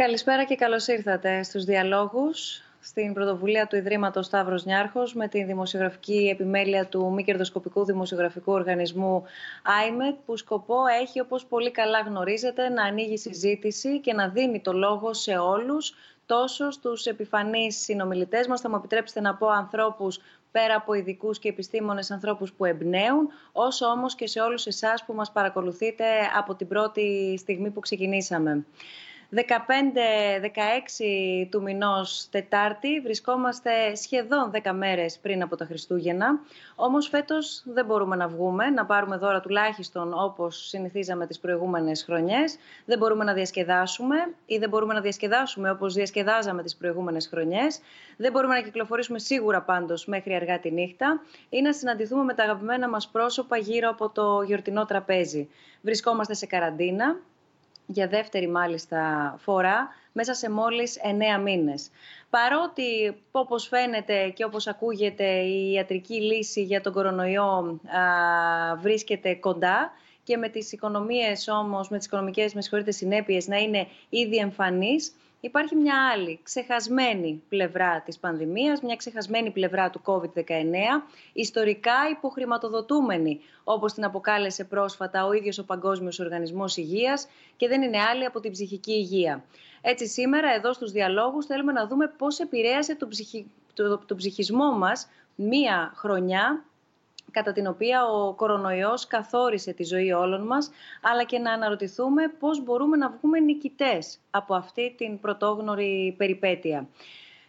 Καλησπέρα και καλώς ήρθατε στους διαλόγους στην πρωτοβουλία του Ιδρύματος Σταύρος Νιάρχος με τη δημοσιογραφική επιμέλεια του μη κερδοσκοπικού δημοσιογραφικού οργανισμού IMET που σκοπό έχει όπως πολύ καλά γνωρίζετε να ανοίγει συζήτηση και να δίνει το λόγο σε όλους τόσο στους επιφανείς συνομιλητές μας, θα μου επιτρέψετε να πω ανθρώπους πέρα από ειδικούς και επιστήμονες ανθρώπους που εμπνέουν, όσο όμως και σε όλους εσάς που μας παρακολουθείτε από την πρώτη στιγμή που ξεκινήσαμε. 15-16 του μηνός Τετάρτη βρισκόμαστε σχεδόν 10 μέρες πριν από τα Χριστούγεννα. Όμως φέτος δεν μπορούμε να βγούμε, να πάρουμε δώρα τουλάχιστον όπως συνηθίζαμε τις προηγούμενες χρονιές. Δεν μπορούμε να διασκεδάσουμε ή δεν μπορούμε να διασκεδάσουμε όπως διασκεδάζαμε τις προηγούμενες χρονιές. Δεν μπορούμε να κυκλοφορήσουμε σίγουρα πάντως μέχρι αργά τη νύχτα ή να συναντηθούμε με τα αγαπημένα μας πρόσωπα γύρω από το γιορτινό τραπέζι. Βρισκόμαστε σε καραντίνα, για δεύτερη μάλιστα φορά μέσα σε μόλις εννέα μήνες. Παρότι όπως φαίνεται και όπως ακούγεται η ιατρική λύση για τον κορονοϊό βρίσκεται κοντά και με τις οικονομίες όμως, με τις οικονομικές με συνέπειες να είναι ήδη εμφανείς, Υπάρχει μια άλλη ξεχασμένη πλευρά της πανδημίας, μια ξεχασμένη πλευρά του COVID-19, ιστορικά υποχρηματοδοτούμενη, όπως την αποκάλεσε πρόσφατα ο ίδιος ο Παγκόσμιος Οργανισμός Υγείας και δεν είναι άλλη από την ψυχική υγεία. Έτσι σήμερα εδώ στους διαλόγους θέλουμε να δούμε πώς επηρέασε τον, το, ψυχισμό μας μία χρονιά κατά την οποία ο κορονοϊός καθόρισε τη ζωή όλων μας, αλλά και να αναρωτηθούμε πώς μπορούμε να βγούμε νικητές από αυτή την πρωτόγνωρη περιπέτεια.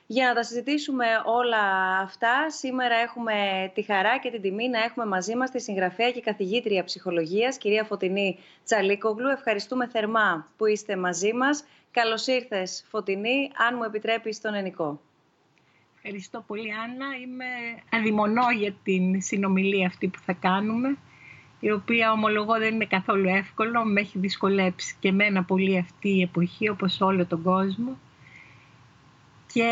Για να τα συζητήσουμε όλα αυτά, σήμερα έχουμε τη χαρά και την τιμή να έχουμε μαζί μας τη συγγραφέα και καθηγήτρια ψυχολογίας, κυρία Φωτεινή Τσαλίκογλου. Ευχαριστούμε θερμά που είστε μαζί μας. Καλώς ήρθες, Φωτεινή, αν μου επιτρέπεις τον ενικό. Ευχαριστώ πολύ Άννα. Είμαι αδειμονώ για την συνομιλία αυτή που θα κάνουμε, η οποία ομολογώ δεν είναι καθόλου εύκολο. Με έχει δυσκολέψει και εμένα πολύ αυτή η εποχή, όπως όλο τον κόσμο. Και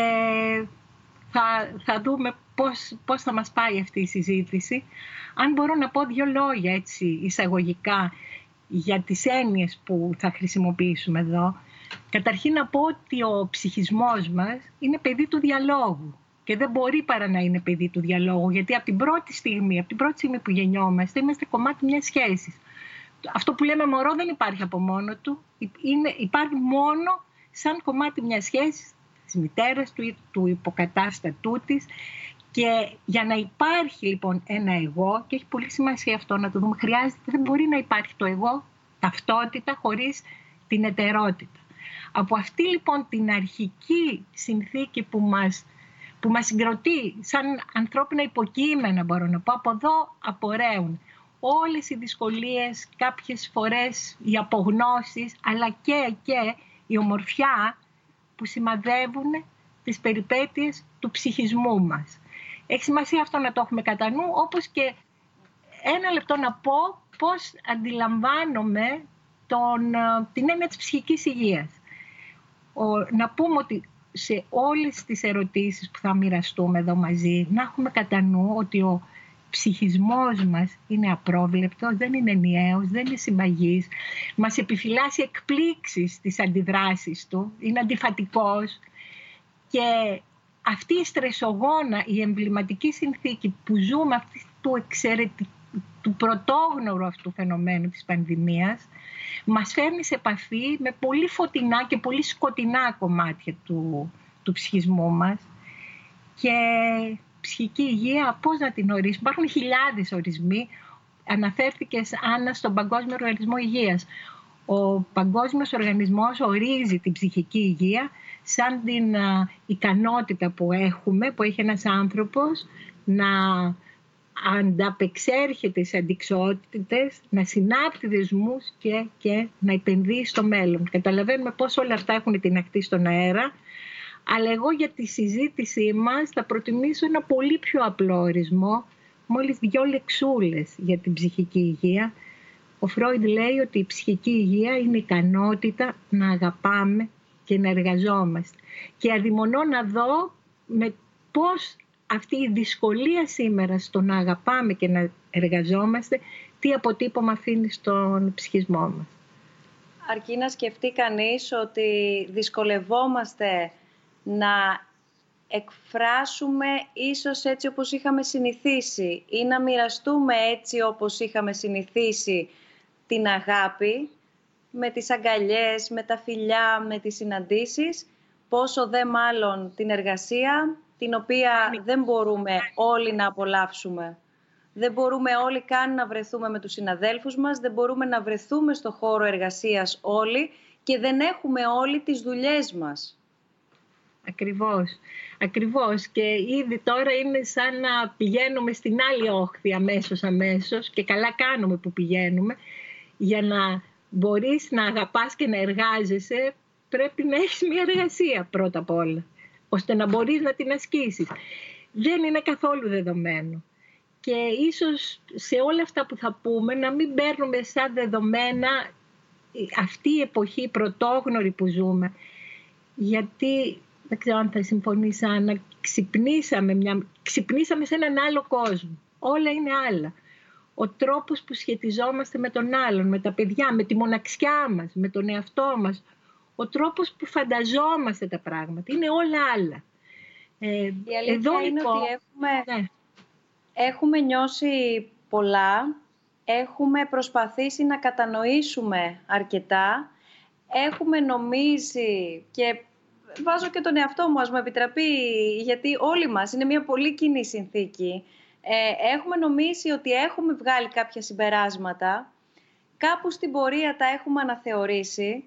θα, θα δούμε πώς, πώς θα μας πάει αυτή η συζήτηση. Αν μπορώ να πω δύο λόγια έτσι εισαγωγικά για τις έννοιες που θα χρησιμοποιήσουμε εδώ. Καταρχήν να πω ότι ο ψυχισμός μας είναι παιδί του διαλόγου και δεν μπορεί παρά να είναι παιδί του διαλόγου γιατί από την πρώτη στιγμή, από την πρώτη στιγμή που γεννιόμαστε είμαστε κομμάτι μιας σχέσης. Αυτό που λέμε μωρό δεν υπάρχει από μόνο του, είναι, υπάρχει μόνο σαν κομμάτι μιας σχέσης της μητέρας του, του υποκατάστατού της και για να υπάρχει λοιπόν ένα εγώ, και έχει πολύ σημασία αυτό να το δούμε, χρειάζεται, δεν μπορεί να υπάρχει το εγώ, ταυτότητα, χωρίς την ετερότητα. Από αυτή λοιπόν την αρχική συνθήκη που μας, που μας συγκροτεί σαν ανθρώπινα υποκείμενα μπορώ να πω, από εδώ απορρέουν όλες οι δυσκολίες, κάποιες φορές οι απογνώσεις, αλλά και, και η ομορφιά που σημαδεύουν τις περιπέτειες του ψυχισμού μας. Έχει σημασία αυτό να το έχουμε κατά νου, όπως και ένα λεπτό να πω πώς αντιλαμβάνομαι τον, ε, την έννοια της ψυχικής υγείας. Ο, να πούμε ότι σε όλες τις ερωτήσεις που θα μοιραστούμε εδώ μαζί, να έχουμε κατά νου ότι ο ψυχισμός μας είναι απρόβλεπτος, δεν είναι ενιαίος, δεν είναι συμπαγής, μας επιφυλάσσει εκπλήξεις στις αντιδράσεις του, είναι αντιφατικός. Και αυτή η στρεσογόνα, η εμβληματική συνθήκη που ζούμε αυτή του εξαιρετικού του πρωτόγνωρου αυτού φαινομένου της πανδημίας μας φέρνει σε επαφή με πολύ φωτεινά και πολύ σκοτεινά κομμάτια του, του ψυχισμού μας και ψυχική υγεία, πώς να την ορίσουμε. Υπάρχουν χιλιάδες ορισμοί. Αναφέρθηκες Άννα στον Παγκόσμιο Οργανισμό Υγείας. Ο Παγκόσμιος Οργανισμός ορίζει την ψυχική υγεία σαν την ικανότητα που έχουμε, που έχει ένας άνθρωπος να ανταπεξέρχεται σε αντικσότητες, να συνάπτει δεσμούς και, και να επενδύει στο μέλλον. Καταλαβαίνουμε πώς όλα αυτά έχουν την ακτή στον αέρα, αλλά εγώ για τη συζήτησή μας θα προτιμήσω ένα πολύ πιο απλό ορισμό, μόλις δυο λεξούλες για την ψυχική υγεία. Ο Φρόιντ λέει ότι η ψυχική υγεία είναι η ικανότητα να αγαπάμε και να εργαζόμαστε. Και αδειμονώ να δω με πώς αυτή η δυσκολία σήμερα στο να αγαπάμε και να εργαζόμαστε, τι αποτύπωμα αφήνει στον ψυχισμό μας; αρκεί να σκεφτεί κανείς ότι δυσκολευόμαστε να εκφράσουμε ίσως έτσι όπως είχαμε συνηθίσει ή να μοιραστούμε έτσι όπως είχαμε συνηθίσει την αγάπη με τις αγκαλιές, με τα φιλιά, με τις συναντήσεις, πόσο δε μάλλον την εργασία, την οποία δεν μπορούμε όλοι να απολαύσουμε. Δεν μπορούμε όλοι καν να βρεθούμε με τους συναδέλφους μας, δεν μπορούμε να βρεθούμε στο χώρο εργασίας όλοι και δεν έχουμε όλοι τις δουλειές μας. Ακριβώς. Ακριβώς. Και ήδη τώρα είναι σαν να πηγαίνουμε στην άλλη όχθη αμέσως αμέσως και καλά κάνουμε που πηγαίνουμε για να μπορείς να αγαπάς και να εργάζεσαι πρέπει να έχεις μια εργασία πρώτα απ' όλα ώστε να μπορείς να την ασκήσεις. Δεν είναι καθόλου δεδομένο. Και ίσως σε όλα αυτά που θα πούμε να μην παίρνουμε σαν δεδομένα αυτή η εποχή πρωτόγνωρη που ζούμε. Γιατί δεν ξέρω αν θα συμφωνήσει, Άννα, ξυπνήσαμε, μια... ξυπνήσαμε σε έναν άλλο κόσμο. Όλα είναι άλλα. Ο τρόπος που σχετιζόμαστε με τον άλλον, με τα παιδιά, με τη μοναξιά μας, με τον εαυτό μας, ο τρόπος που φανταζόμαστε τα πράγματα. Είναι όλα άλλα. Ε, Η αλήθεια εδώ, είναι λοιπόν, ότι έχουμε, ναι. έχουμε νιώσει πολλά, έχουμε προσπαθήσει να κατανοήσουμε αρκετά, έχουμε νομίζει και βάζω και τον εαυτό μου, ας μου επιτραπεί, γιατί όλοι μας είναι μια πολύ κοινή συνθήκη. Ε, έχουμε νομίσει ότι έχουμε βγάλει κάποια συμπεράσματα, κάπου στην πορεία τα έχουμε αναθεωρήσει,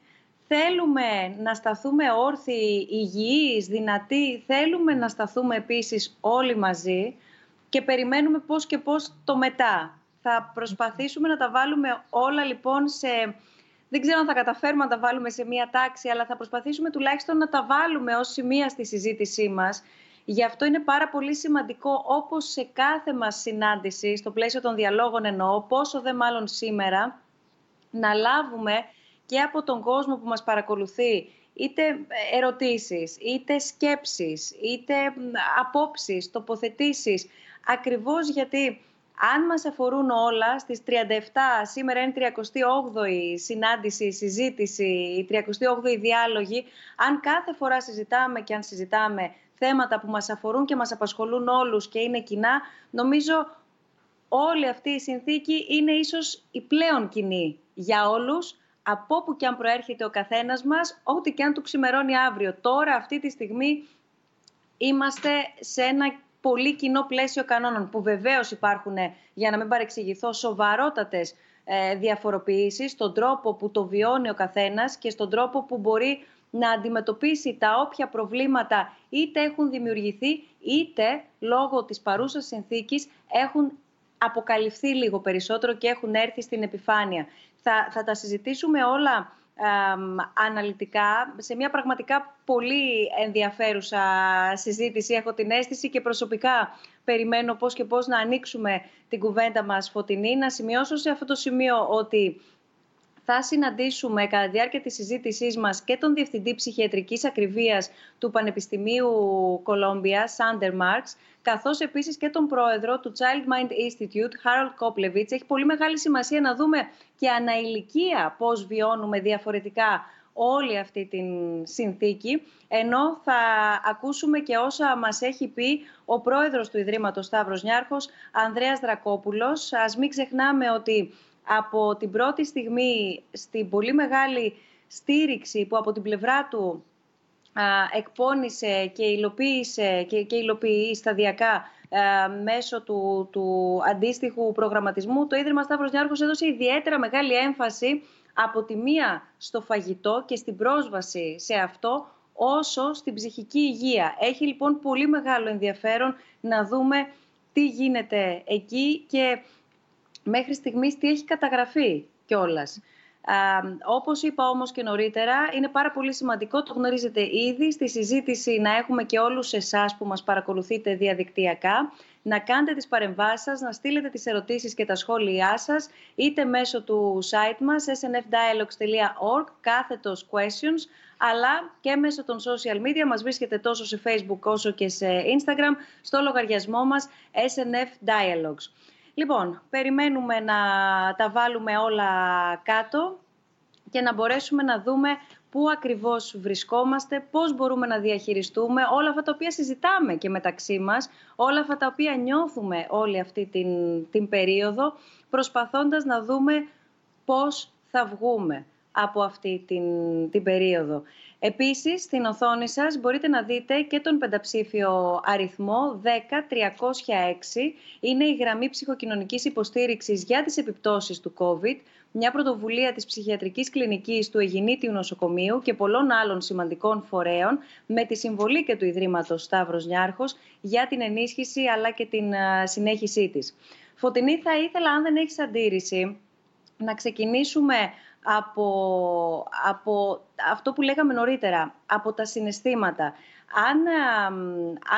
θέλουμε να σταθούμε όρθιοι, υγιείς, δυνατοί, θέλουμε να σταθούμε επίσης όλοι μαζί και περιμένουμε πώς και πώς το μετά. Θα προσπαθήσουμε να τα βάλουμε όλα λοιπόν σε δεν ξέρω αν θα καταφέρουμε να τα βάλουμε σε μία τάξη, αλλά θα προσπαθήσουμε τουλάχιστον να τα βάλουμε ως σημεία στη συζήτησή μας. Γι' αυτό είναι πάρα πολύ σημαντικό, όπως σε κάθε μας συνάντηση, στο πλαίσιο των διαλόγων εννοώ, πόσο δε μάλλον σήμερα, να λάβουμε και από τον κόσμο που μας παρακολουθεί είτε ερωτήσεις, είτε σκέψεις, είτε απόψεις, τοποθετήσεις, ακριβώς γιατί αν μας αφορούν όλα, στις 37, σήμερα είναι 38η συνάντηση, συζήτηση, η 38η διάλογη, αν κάθε φορά συζητάμε και αν συζητάμε θέματα που μας αφορούν και μας απασχολούν όλους και είναι κοινά, νομίζω όλη αυτή η συνθήκη είναι ίσως η πλέον κοινή για όλους, από όπου και αν προέρχεται ο καθένας μας, ό,τι και αν του ξημερώνει αύριο. Τώρα, αυτή τη στιγμή, είμαστε σε ένα πολύ κοινό πλαίσιο κανόνων που βεβαίως υπάρχουν, για να μην παρεξηγηθώ, σοβαρότατες ε, διαφοροποιήσεις στον τρόπο που το βιώνει ο καθένας και στον τρόπο που μπορεί να αντιμετωπίσει τα όποια προβλήματα είτε έχουν δημιουργηθεί είτε λόγω της παρούσας συνθήκης έχουν αποκαλυφθεί λίγο περισσότερο και έχουν έρθει στην επιφάνεια. Θα, θα τα συζητήσουμε όλα αναλυτικά σε μια πραγματικά πολύ ενδιαφέρουσα συζήτηση. Έχω την αίσθηση και προσωπικά περιμένω πώς και πώς να ανοίξουμε την κουβέντα μας φωτεινή. Να σημειώσω σε αυτό το σημείο ότι θα συναντήσουμε κατά τη διάρκεια της συζήτησής μας και τον Διευθυντή Ψυχιατρικής Ακριβίας του Πανεπιστημίου Κολόμπιας, Σάντερ Μάρξ, καθώς επίσης και τον πρόεδρο του Child Mind Institute, Harold Koplevich. Έχει πολύ μεγάλη σημασία να δούμε και αναηλικία πώς βιώνουμε διαφορετικά όλη αυτή την συνθήκη, ενώ θα ακούσουμε και όσα μας έχει πει ο πρόεδρος του Ιδρύματος Σταύρος Νιάρχος, Ανδρέας Δρακόπουλος. Ας μην ξεχνάμε ότι από την πρώτη στιγμή στην πολύ μεγάλη στήριξη που από την πλευρά του α, εκπώνησε και υλοποίησε και, και υλοποιεί σταδιακά μέσω του, του αντίστοιχου προγραμματισμού, το Ίδρυμα Σταύρος Νιάρχος έδωσε ιδιαίτερα μεγάλη έμφαση από τη μία στο φαγητό και στην πρόσβαση σε αυτό, όσο στην ψυχική υγεία. Έχει λοιπόν πολύ μεγάλο ενδιαφέρον να δούμε τι γίνεται εκεί και μέχρι στιγμής τι έχει καταγραφεί κιόλας. Όπως είπα όμως και νωρίτερα, είναι πάρα πολύ σημαντικό, το γνωρίζετε ήδη, στη συζήτηση να έχουμε και όλους εσάς που μας παρακολουθείτε διαδικτυακά, να κάνετε τις παρεμβάσεις σας, να στείλετε τις ερωτήσεις και τα σχόλιά σας, είτε μέσω του site μας, snfdialogues.org, κάθετος questions, αλλά και μέσω των social media. Μας βρίσκεται τόσο σε Facebook όσο και σε Instagram, στο λογαριασμό μας SNF Λοιπόν, περιμένουμε να τα βάλουμε όλα κάτω. και να μπορέσουμε να δούμε πού ακριβώς βρισκόμαστε, πώς μπορούμε να διαχειριστούμε όλα αυτά τα οποία συζητάμε και μεταξύ μας, όλα αυτά τα οποία νιώθουμε όλη αυτή την, την περίοδο, προσπαθώντας να δούμε πώς θα βγούμε από αυτή την, την περίοδο. Επίσης, στην οθόνη σας μπορείτε να δείτε και τον πενταψήφιο αριθμό 10306. Είναι η γραμμή ψυχοκοινωνικής υποστήριξης για τις επιπτώσεις του COVID, μια πρωτοβουλία της ψυχιατρικής κλινικής του Αιγινήτιου Νοσοκομείου και πολλών άλλων σημαντικών φορέων, με τη συμβολή και του Ιδρύματος Σταύρος Νιάρχος για την ενίσχυση αλλά και την συνέχισή της. Φωτεινή, θα ήθελα, αν δεν έχεις αντίρρηση, να ξεκινήσουμε από, από αυτό που λέγαμε νωρίτερα, από τα συναισθήματα. Αν,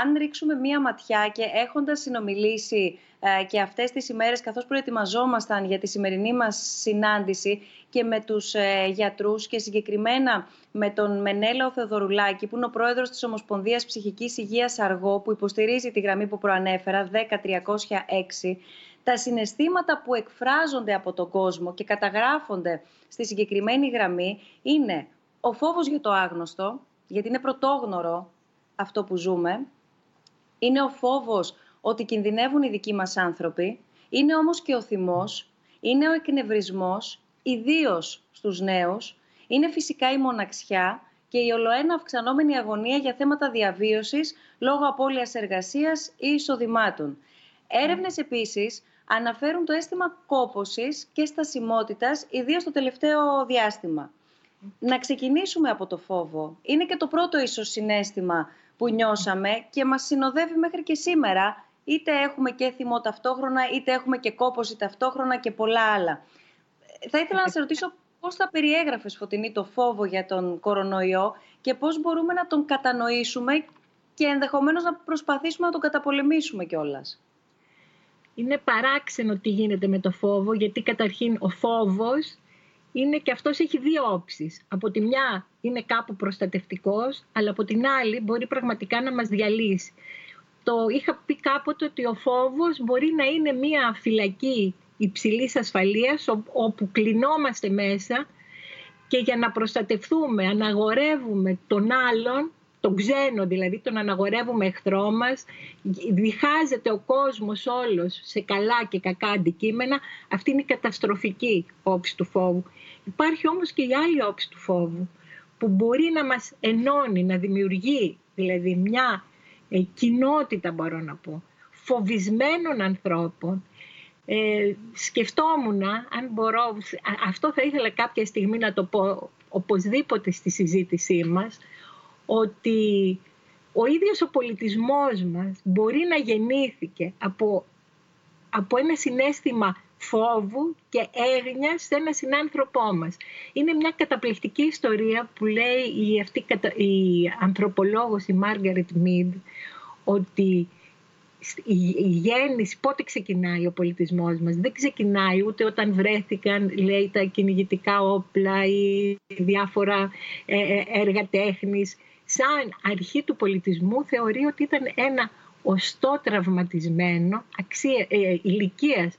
αν ρίξουμε μία ματιά και έχοντας συνομιλήσει ε, και αυτές τις ημέρες καθώς προετοιμαζόμασταν για τη σημερινή μας συνάντηση και με τους ε, γιατρούς και συγκεκριμένα με τον Μενέλαο Θεοδωρουλάκη που είναι ο πρόεδρος της Ομοσπονδίας Ψυχικής Υγείας Αργό που υποστηρίζει τη γραμμή που προανέφερα 10306 τα συναισθήματα που εκφράζονται από τον κόσμο και καταγράφονται στη συγκεκριμένη γραμμή είναι ο φόβος για το άγνωστο, γιατί είναι πρωτόγνωρο αυτό που ζούμε, είναι ο φόβος ότι κινδυνεύουν οι δικοί μας άνθρωποι, είναι όμως και ο θυμός, είναι ο εκνευρισμός, ιδίως στους νέους, είναι φυσικά η μοναξιά και η ολοένα αυξανόμενη αγωνία για θέματα διαβίωσης λόγω απώλειας εργασίας ή εισοδημάτων. Έρευνες επίσης αναφέρουν το αίσθημα κόπωσης και στασιμότητας, ιδίως το τελευταίο διάστημα. Να ξεκινήσουμε από το φόβο. Είναι και το πρώτο ίσως συνέστημα που νιώσαμε και μας συνοδεύει μέχρι και σήμερα. Είτε έχουμε και θυμό ταυτόχρονα, είτε έχουμε και κόποση ταυτόχρονα και πολλά άλλα. Θα ήθελα να σε ρωτήσω πώς θα περιέγραφες, Φωτεινή, το φόβο για τον κορονοϊό και πώς μπορούμε να τον κατανοήσουμε και ενδεχομένως να προσπαθήσουμε να τον καταπολεμήσουμε κιόλας είναι παράξενο τι γίνεται με το φόβο, γιατί καταρχήν ο φόβος είναι και αυτός έχει δύο όψεις. Από τη μια είναι κάπου προστατευτικός, αλλά από την άλλη μπορεί πραγματικά να μας διαλύσει. Το είχα πει κάποτε ότι ο φόβος μπορεί να είναι μια φυλακή υψηλής ασφαλείας, όπου κλεινόμαστε μέσα και για να προστατευτούμε αναγορεύουμε τον άλλον τον ξένο δηλαδή, τον αναγορεύουμε εχθρό μας, διχάζεται ο κόσμος όλος σε καλά και κακά αντικείμενα, αυτή είναι η καταστροφική όψη του φόβου. Υπάρχει όμως και η άλλη όψη του φόβου, που μπορεί να μας ενώνει, να δημιουργεί δηλαδή μια ε, κοινότητα μπορώ να πω, φοβισμένων ανθρώπων, ε, σκεφτόμουν αν μπορώ, αυτό θα ήθελα κάποια στιγμή να το πω οπωσδήποτε στη συζήτησή μας, ότι ο ίδιος ο πολιτισμός μας μπορεί να γεννήθηκε από, από ένα συνέστημα φόβου και έγνοιας σε ένα συνάνθρωπό μας. Είναι μια καταπληκτική ιστορία που λέει η, αυτή, η ανθρωπολόγος η Μάργαρετ Μίντ ότι η γέννηση, πότε ξεκινάει ο πολιτισμός μας. Δεν ξεκινάει ούτε όταν βρέθηκαν, λέει, τα κυνηγητικά όπλα ή διάφορα ε, ε, έργα τέχνης σαν αρχή του πολιτισμού θεωρεί ότι ήταν ένα οστό τραυματισμένο αξία, ε, ηλικίας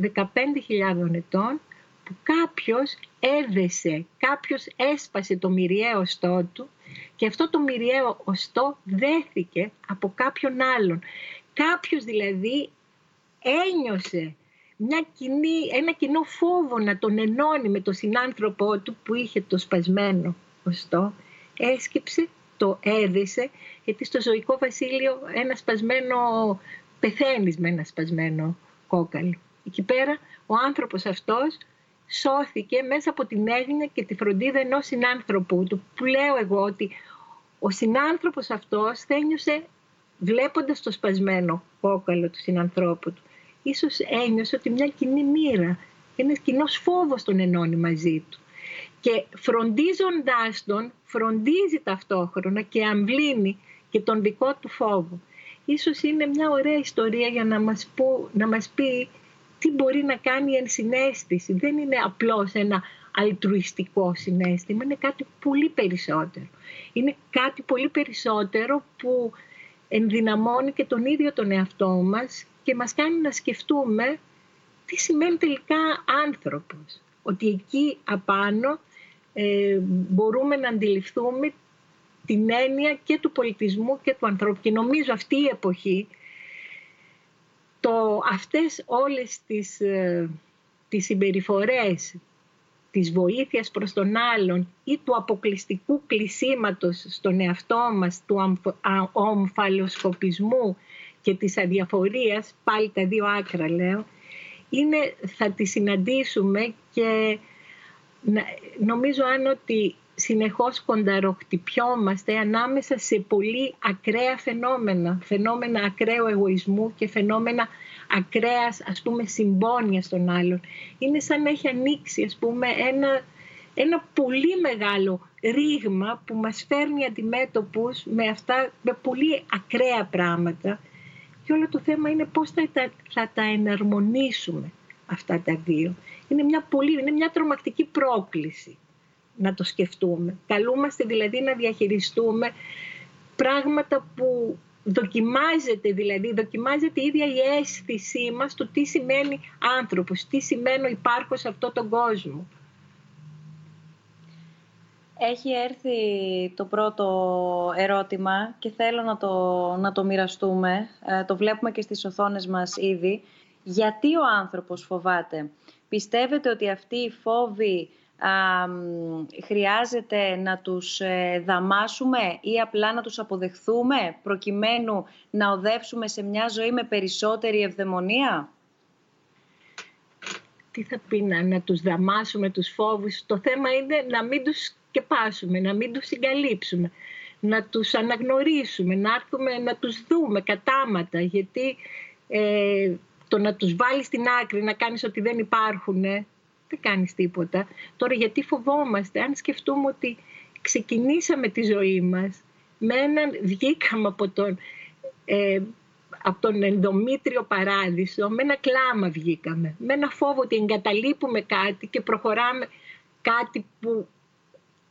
15.000 ετών που κάποιος έδεσε, κάποιος έσπασε το μυριαίο οστό του και αυτό το μυριαίο οστό δέθηκε από κάποιον άλλον. Κάποιος δηλαδή ένιωσε μια κοινή, ένα κοινό φόβο να τον ενώνει με τον συνάνθρωπό του που είχε το σπασμένο οστό, έσκυψε το έδισε, γιατί στο ζωικό βασίλειο ένα σπασμένο, πεθαίνεις με ένα σπασμένο κόκαλο. Εκεί πέρα ο άνθρωπος αυτός σώθηκε μέσα από την έγνοια και τη φροντίδα ενός συνάνθρωπου του, που λέω εγώ ότι ο συνάνθρωπος αυτός θα ένιωσε βλέποντας το σπασμένο κόκαλο του συνανθρώπου του. Ίσως ένιωσε ότι μια κοινή μοίρα, ένας κοινός φόβος τον ενώνει μαζί του και φροντίζοντάς τον φροντίζει ταυτόχρονα και αμβλύνει και τον δικό του φόβο. Ίσως είναι μια ωραία ιστορία για να μας, πω, να μας πει τι μπορεί να κάνει η ενσυναίσθηση. Δεν είναι απλώς ένα αλτρουιστικό συνέστημα, είναι κάτι πολύ περισσότερο. Είναι κάτι πολύ περισσότερο που ενδυναμώνει και τον ίδιο τον εαυτό μας και μας κάνει να σκεφτούμε τι σημαίνει τελικά άνθρωπος. Ότι εκεί απάνω ε, μπορούμε να αντιληφθούμε την έννοια και του πολιτισμού και του ανθρώπου. Και νομίζω αυτή η εποχή, το, αυτές όλες τις, ε, τις συμπεριφορές της βοήθειας προς τον άλλον ή του αποκλειστικού κλεισίματος στον εαυτό μας, του ομφαλοσκοπισμού και της αδιαφορίας, πάλι τα δύο άκρα λέω, είναι, θα τη συναντήσουμε και νομίζω αν ότι συνεχώς κονταροχτυπιόμαστε ανάμεσα σε πολύ ακραία φαινόμενα, φαινόμενα ακραίου εγωισμού και φαινόμενα ακραίας ας πούμε συμπόνια των άλλων. Είναι σαν να έχει ανοίξει ας πούμε ένα, ένα πολύ μεγάλο ρήγμα που μας φέρνει αντιμέτωπους με αυτά, με πολύ ακραία πράγματα και όλο το θέμα είναι πώς θα τα, θα τα εναρμονίσουμε αυτά τα δύο. Είναι μια, πολύ, είναι μια τρομακτική πρόκληση να το σκεφτούμε. Καλούμαστε δηλαδή να διαχειριστούμε πράγματα που δοκιμάζεται δηλαδή, δοκιμάζεται η ίδια η αίσθησή μας το τι σημαίνει άνθρωπος, τι σημαίνει υπάρχω σε αυτόν τον κόσμο. Έχει έρθει το πρώτο ερώτημα και θέλω να το, να το μοιραστούμε. Ε, το βλέπουμε και στις οθόνες μας ήδη. Γιατί ο άνθρωπος φοβάται; Πιστεύετε ότι αυτοί οι φόβοι χρειάζεται να τους ε, δαμάσουμε ή απλά να τους αποδεχθούμε προκειμένου να οδεύσουμε σε μια ζωή με περισσότερη ευδαιμονία; Τι θα πει να, να τους δαμάσουμε τους φόβους; Το θέμα είναι να μην τους σκεπάσουμε, να μην τους συγκαλύψουμε, να τους αναγνωρίσουμε, να έρθουμε να τους δούμε κατάματα. Γιατί ε, το να τους βάλεις στην άκρη, να κάνεις ότι δεν υπάρχουν, δεν κάνεις τίποτα. Τώρα γιατί φοβόμαστε, αν σκεφτούμε ότι ξεκινήσαμε τη ζωή μας με έναν, βγήκαμε από τον, ε, από τον ενδομήτριο παράδεισο, με ένα κλάμα βγήκαμε, με ένα φόβο ότι εγκαταλείπουμε κάτι και προχωράμε κάτι που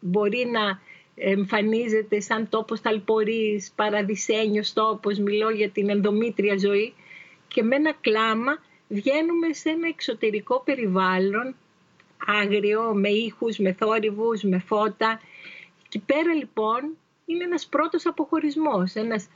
μπορεί να εμφανίζεται σαν τόπος ταλπορής, παραδεισένιος τόπος, μιλώ για την ενδομήτρια ζωή και με ένα κλάμα βγαίνουμε σε ένα εξωτερικό περιβάλλον άγριο, με ήχους, με θόρυβους, με φώτα. Και πέρα λοιπόν είναι ένας πρώτος αποχωρισμός. Ένας,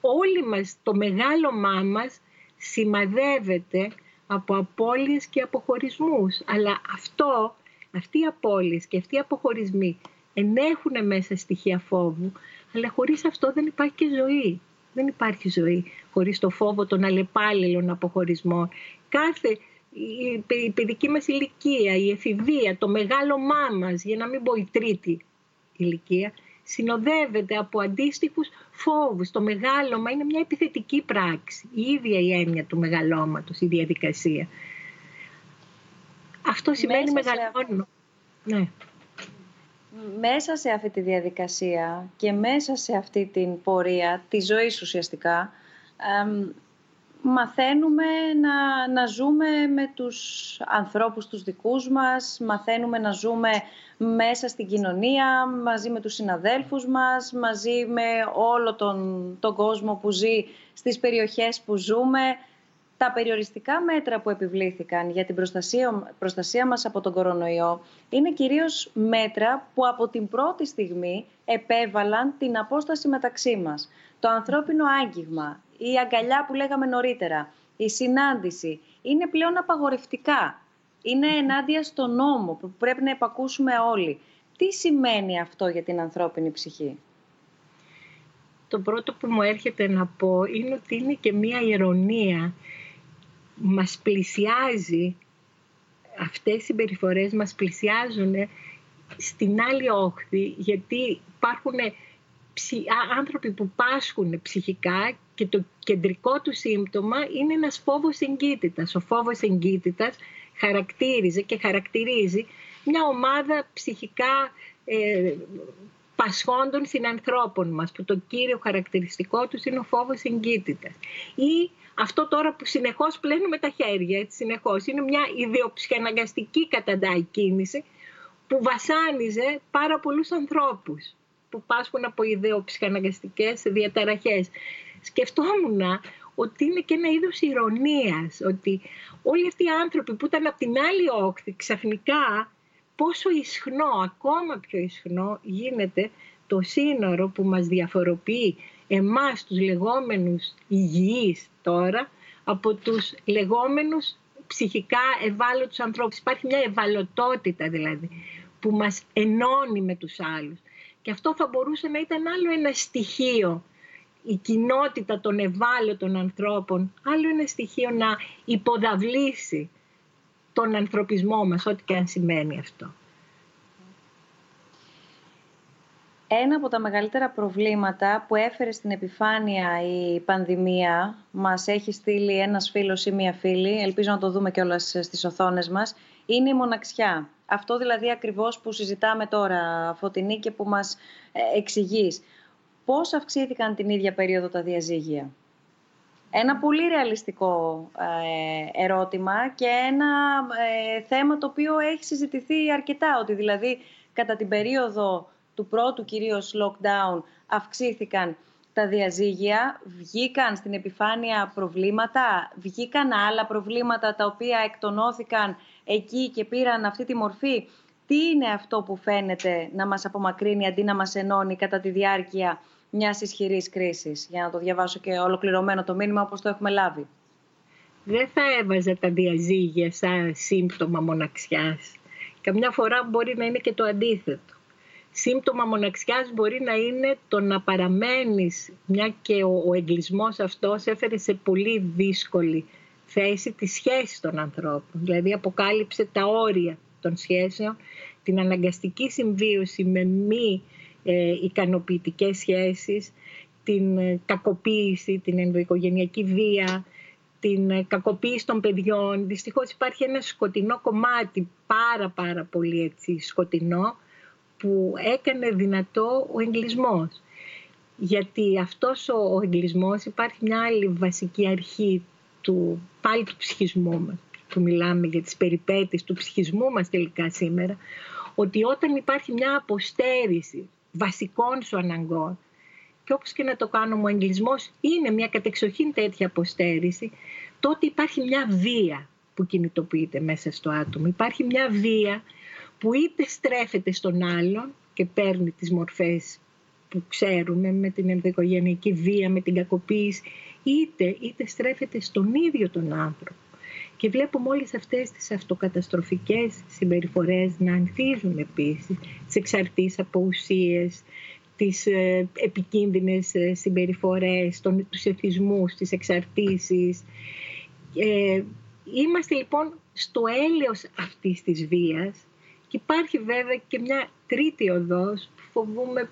όλοι μας, το μεγάλωμά μας σημαδεύεται από απώλειες και αποχωρισμούς. Αλλά αυτό, αυτοί οι απώλειες και αυτοί οι αποχωρισμοί ενέχουν μέσα στοιχεία φόβου, αλλά χωρίς αυτό δεν υπάρχει και ζωή. Δεν υπάρχει ζωή χωρίς το φόβο των αλλεπάλληλων αποχωρισμών. Κάθε η παιδική μας ηλικία, η εφηβεία, το μεγάλωμά μας, για να μην πω η τρίτη ηλικία, συνοδεύεται από αντίστοιχους φόβους. Το μεγάλωμα είναι μια επιθετική πράξη. Η ίδια η έννοια του μεγαλώματος, η διαδικασία. Αυτό σημαίνει μεγαλώνω. Ναι. Μέσα σε αυτή τη διαδικασία και μέσα σε αυτή την πορεία τη ζωής ουσιαστικά, μαθαίνουμε να, να ζούμε με τους ανθρώπους τους δικούς μας, μαθαίνουμε να ζούμε μέσα στην κοινωνία, μαζί με τους συναδέλφους μας, μαζί με όλο τον, τον κόσμο που ζει στις περιοχές που ζούμε. Τα περιοριστικά μέτρα που επιβλήθηκαν για την προστασία, προστασία μας από τον κορονοϊό είναι κυρίως μέτρα που από την πρώτη στιγμή επέβαλαν την απόσταση μεταξύ μας. Το ανθρώπινο άγγιγμα, η αγκαλιά που λέγαμε νωρίτερα, η συνάντηση, είναι πλέον απαγορευτικά. Είναι ενάντια στον νόμο που πρέπει να επακούσουμε όλοι. Τι σημαίνει αυτό για την ανθρώπινη ψυχή; Το πρώτο που μου έρχεται να πω είναι ότι είναι και μία ηρωνία. Μας πλησιάζει, αυτές οι συμπεριφορές μας πλησιάζουν στην άλλη όχθη γιατί υπάρχουν άνθρωποι που πάσχουν ψυχικά και το κεντρικό του σύμπτωμα είναι ένας φόβος εγκύτητας. Ο φόβος εγκύτητας χαρακτήριζε και χαρακτηρίζει μια ομάδα ψυχικά ε, πασχόντων συνανθρώπων μας που το κύριο χαρακτηριστικό τους είναι ο φόβος εγκύτητας. Ή αυτό τώρα που συνεχώς πλένουμε τα χέρια, έτσι, συνεχώς, είναι μια ιδεοψυχαναγκαστική καταντάει κίνηση που βασάνιζε πάρα πολλούς ανθρώπους που πάσχουν από ιδεοψυχαναγκαστικές διαταραχές. Σκεφτόμουν ότι είναι και ένα είδος ηρωνίας, ότι όλοι αυτοί οι άνθρωποι που ήταν από την άλλη όχθη ξαφνικά πόσο ισχνό, ακόμα πιο ισχνό γίνεται το σύνορο που μας διαφοροποιεί εμάς τους λεγόμενους υγιείς τώρα από τους λεγόμενους ψυχικά ευάλωτους ανθρώπους. Υπάρχει μια ευαλωτότητα δηλαδή που μας ενώνει με τους άλλους. Και αυτό θα μπορούσε να ήταν άλλο ένα στοιχείο η κοινότητα των ευάλωτων ανθρώπων, άλλο ένα στοιχείο να υποδαβλήσει τον ανθρωπισμό μας, ό,τι και αν σημαίνει αυτό. Ένα από τα μεγαλύτερα προβλήματα που έφερε στην επιφάνεια η πανδημία, μας έχει στείλει ένας φίλος ή μία φίλη, ελπίζω να το δούμε κιόλας στις οθόνες μας, είναι η μοναξιά. Αυτό δηλαδή ακριβώς που συζητάμε τώρα, Φωτεινή, και που μας ε, εξηγείς. Πώς αυξήθηκαν την ίδια περίοδο τα διαζύγια; Ένα πολύ ρεαλιστικό ε, ερώτημα και ένα ε, θέμα το οποίο έχει συζητηθεί αρκετά, ότι δηλαδή κατά την περίοδο του πρώτου κυρίως lockdown αυξήθηκαν τα διαζύγια, βγήκαν στην επιφάνεια προβλήματα, βγήκαν άλλα προβλήματα τα οποία εκτονώθηκαν εκεί και πήραν αυτή τη μορφή. Τι είναι αυτό που φαίνεται να μας απομακρύνει αντί να μας ενώνει κατά τη διάρκεια μιας ισχυρής κρίσης; Για να το διαβάσω και ολοκληρωμένο το μήνυμα όπως το έχουμε λάβει. Δεν θα έβαζα τα διαζύγια σαν σύμπτωμα μοναξιάς. Καμιά φορά μπορεί να είναι και το αντίθετο σύμπτωμα μοναξιάς μπορεί να είναι το να παραμένεις, μια και ο, ο εγκλισμός αυτός έφερε σε πολύ δύσκολη θέση τη σχέση των ανθρώπων. Δηλαδή αποκάλυψε τα όρια των σχέσεων, την αναγκαστική συμβίωση με μη ε, ικανοποιητικές σχέσεις, την ε, κακοποίηση, την ενδοοικογενειακή βία, την ε, κακοποίηση των παιδιών. Δυστυχώς υπάρχει ένα σκοτεινό κομμάτι, πάρα πάρα πολύ έτσι σκοτεινό, που έκανε δυνατό ο εγκλισμός. Γιατί αυτός ο εγκλισμός υπάρχει μια άλλη βασική αρχή του, πάλι του ψυχισμού μας, που μιλάμε για τις περιπέτειες του ψυχισμού μας τελικά σήμερα, ότι όταν υπάρχει μια αποστέρηση βασικών σου αναγκών, και όπως και να το κάνουμε, ο εγκλισμός είναι μια κατεξοχήν τέτοια αποστέρηση, τότε υπάρχει μια βία που κινητοποιείται μέσα στο άτομο. Υπάρχει μια βία που είτε στρέφεται στον άλλον και παίρνει τις μορφές που ξέρουμε με την ενδοικογενειακή βία, με την κακοποίηση, είτε, είτε στρέφεται στον ίδιο τον άνθρωπο. Και βλέπουμε όλες αυτές τις αυτοκαταστροφικές συμπεριφορές να ανθίζουν επίσης, τις εξαρτήσεις από ουσίες, τις ε, επικίνδυνες ε, συμπεριφορές, τον, τους εθισμούς, τις εξαρτήσεις. Ε, είμαστε λοιπόν στο έλεος αυτής της βίας και υπάρχει βέβαια και μια τρίτη οδός που φοβούμε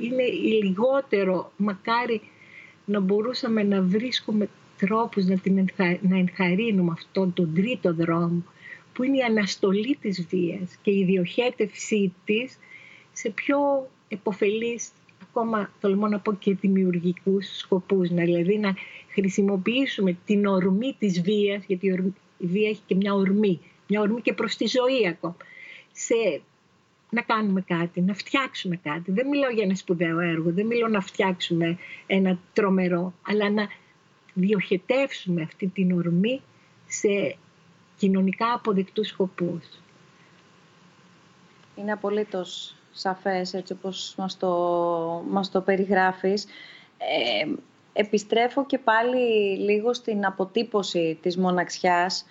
είναι η λιγότερο, μακάρι να μπορούσαμε να βρίσκουμε τρόπους να, την να ενθαρρύνουμε αυτόν τον τρίτο δρόμο που είναι η αναστολή της βίας και η διοχέτευσή της σε πιο εποφελείς ακόμα τολμώ να πω και δημιουργικούς σκοπούς, δηλαδή να χρησιμοποιήσουμε την ορμή της βίας, γιατί η βία έχει και μια ορμή, μια ορμή και προς τη ζωή ακόμα σε να κάνουμε κάτι, να φτιάξουμε κάτι. Δεν μιλάω για ένα σπουδαίο έργο, δεν μιλάω να φτιάξουμε ένα τρομερό, αλλά να διοχετεύσουμε αυτή την ορμή σε κοινωνικά αποδεκτούς σκοπούς. Είναι απολύτως σαφές έτσι όπως μας το, μας το περιγράφεις. Ε, επιστρέφω και πάλι λίγο στην αποτύπωση της μοναξιάς ε,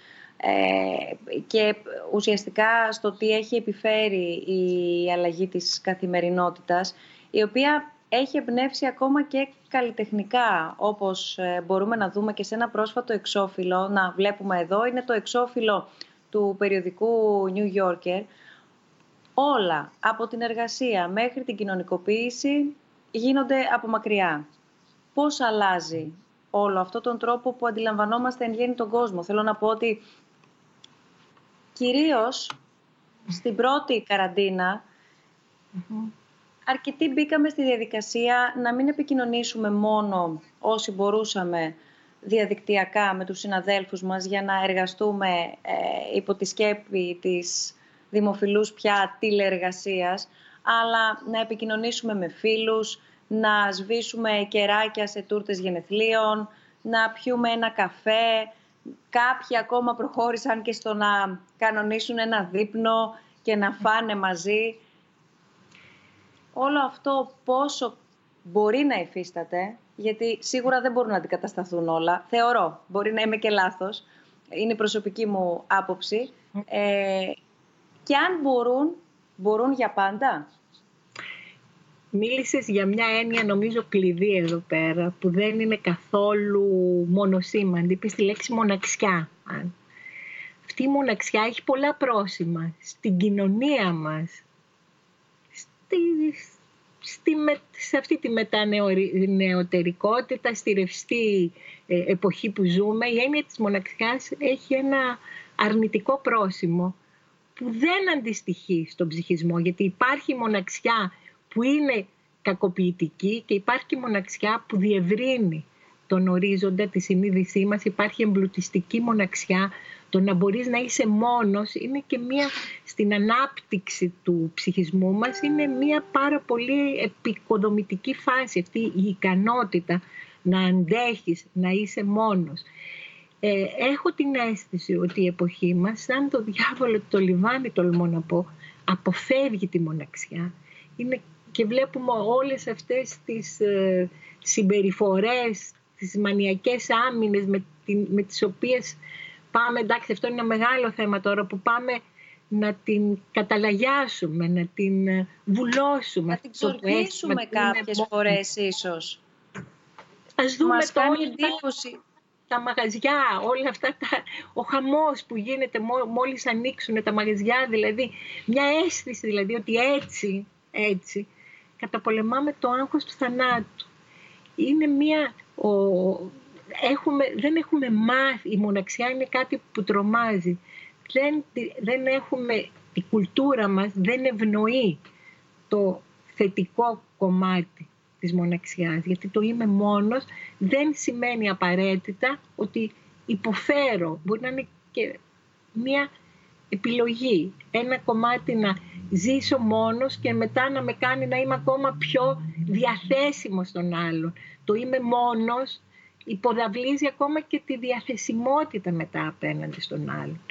και ουσιαστικά στο τι έχει επιφέρει η αλλαγή της καθημερινότητας, η οποία έχει εμπνεύσει ακόμα και καλλιτεχνικά, όπως ε, μπορούμε να δούμε και σε ένα πρόσφατο εξώφυλλο, να βλέπουμε εδώ, είναι το εξώφυλλο του περιοδικού New Yorker. Όλα, από την εργασία μέχρι την κοινωνικοποίηση, γίνονται από μακριά. Πώς αλλάζει όλο αυτό τον τρόπο που αντιλαμβανόμαστε εν γέννη τον κόσμο; Θέλω να πω ότι κυρίως στην πρώτη αρκετοί μπήκαμε στη διαδικασία να μην επικοινωνήσουμε μόνο όσοι μπορούσαμε διαδικτυακά με τους συναδέλφους μας για να εργαστούμε ε, υπό τη σκέπη της δημοφιλούς πια τηλεεργασίας, αλλά να επικοινωνήσουμε με φίλους, να σβήσουμε κεράκια σε τούρτες γενεθλίων, να πιούμε ένα καφέ, Κάποιοι ακόμα προχώρησαν και στο να κανονίσουν ένα δείπνο και να φάνε μαζί. Όλο αυτό πόσο μπορεί να υφίσταται, γιατί σίγουρα δεν μπορούν να αντικατασταθούν όλα. Θεωρώ, μπορεί να είμαι και λάθος, είναι η προσωπική μου άποψη. Ε, και αν μπορούν, μπορούν για πάντα. Μίλησες για μια έννοια νομίζω κλειδί εδώ πέρα που δεν είναι καθόλου μονοσήμαντη. Είπες τη λέξη μοναξιά. Αυτή η μοναξιά έχει πολλά πρόσημα στην κοινωνία μας, στη, στη, σε αυτή τη μετανεωτερικότητα, στη ρευστή ε, εποχή που ζούμε. Η έννοια της μοναξιάς έχει ένα αρνητικό πρόσημο που δεν αντιστοιχεί στον ψυχισμό, γιατί υπάρχει μοναξιά που είναι κακοποιητική και υπάρχει μοναξιά που διευρύνει τον ορίζοντα τη συνείδησή μας. Υπάρχει εμπλουτιστική μοναξιά, το να μπορείς να είσαι μόνος είναι και μία στην ανάπτυξη του ψυχισμού μας, είναι μία πάρα πολύ επικοδομητική φάση αυτή η ικανότητα να αντέχεις, να είσαι μόνος. Ε, έχω την αίσθηση ότι η εποχή μας, σαν το διάβολο το λιβάνι τολμώ να πω, αποφεύγει τη μοναξιά. Είναι, και βλέπουμε όλες αυτές τις ε, συμπεριφορές, τις μανιακές άμυνες με, την, με τις οποίες πάμε, εντάξει αυτό είναι ένα μεγάλο θέμα τώρα που πάμε να την καταλαγιάσουμε, να την ε, βουλώσουμε. Να την ξορκίσουμε κάποιες φορές ίσως. Ας δούμε Μας κάνει εντύπωση τα μαγαζιά, όλα αυτά, τα, ο χαμός που γίνεται μόλις ανοίξουν τα μαγαζιά, δηλαδή μια αίσθηση δηλαδή ότι έτσι, έτσι, καταπολεμάμε το άγχος του θανάτου. Είναι μια, ο, έχουμε, δεν έχουμε μάθει, η μοναξιά είναι κάτι που τρομάζει. Δεν, δεν έχουμε, η κουλτούρα μας δεν ευνοεί το θετικό κομμάτι της μοναξιάς. Γιατί το είμαι μόνος δεν σημαίνει απαραίτητα ότι υποφέρω. Μπορεί να είναι και μια επιλογή. Ένα κομμάτι να ζήσω μόνος και μετά να με κάνει να είμαι ακόμα πιο διαθέσιμος στον άλλον. Το είμαι μόνος υποδαβλίζει ακόμα και τη διαθεσιμότητα μετά απέναντι στον άλλον.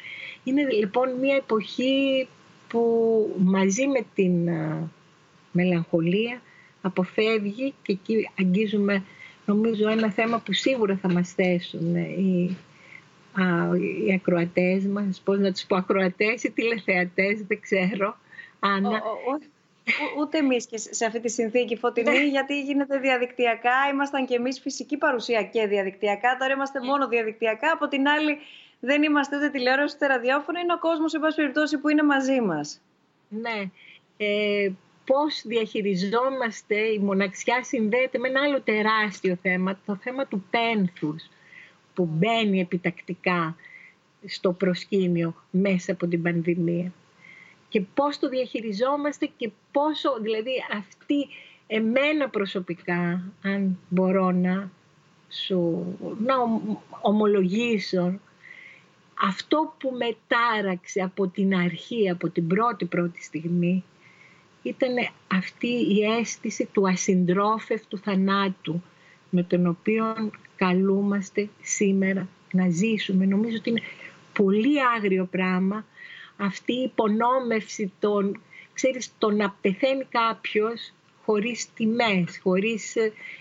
Είναι λοιπόν μια εποχή που μαζί με την μελαγχολία αποφεύγει και εκεί αγγίζουμε νομίζω ένα θέμα που σίγουρα θα μας θέσουν οι, α, οι ακροατές μας, πώς να τους πω ακροατές ή τηλεθεατές, δεν ξέρω. Άννα. ούτε εμείς και σε αυτή τη συνθήκη φωτεινή, ναι. γιατί γίνεται διαδικτυακά. Ήμασταν και εμείς φυσική παρουσία και διαδικτυακά. Τώρα είμαστε μόνο διαδικτυακά. Από την άλλη, δεν είμαστε ούτε τηλεόραση ούτε ραδιόφωνο. Είναι ο κόσμος, εν πάση περιπτώσει, που είναι μαζί μας. Ναι. Ε, πώς διαχειριζόμαστε, η μοναξιά συνδέεται με ένα άλλο τεράστιο θέμα, το θέμα του πένθους που μπαίνει επιτακτικά στο προσκήνιο μέσα από την πανδημία. Και πώς το διαχειριζόμαστε και πόσο, δηλαδή αυτή εμένα προσωπικά, αν μπορώ να σου να ομολογήσω, αυτό που μετάραξε από την αρχή, από την πρώτη πρώτη στιγμή, ήταν αυτή η αίσθηση του ασυντρόφευτου θανάτου με τον οποίο καλούμαστε σήμερα να ζήσουμε. Νομίζω ότι είναι πολύ άγριο πράγμα αυτή η υπονόμευση των, ξέρεις, το να πεθαίνει κάποιος χωρίς τιμές, χωρίς,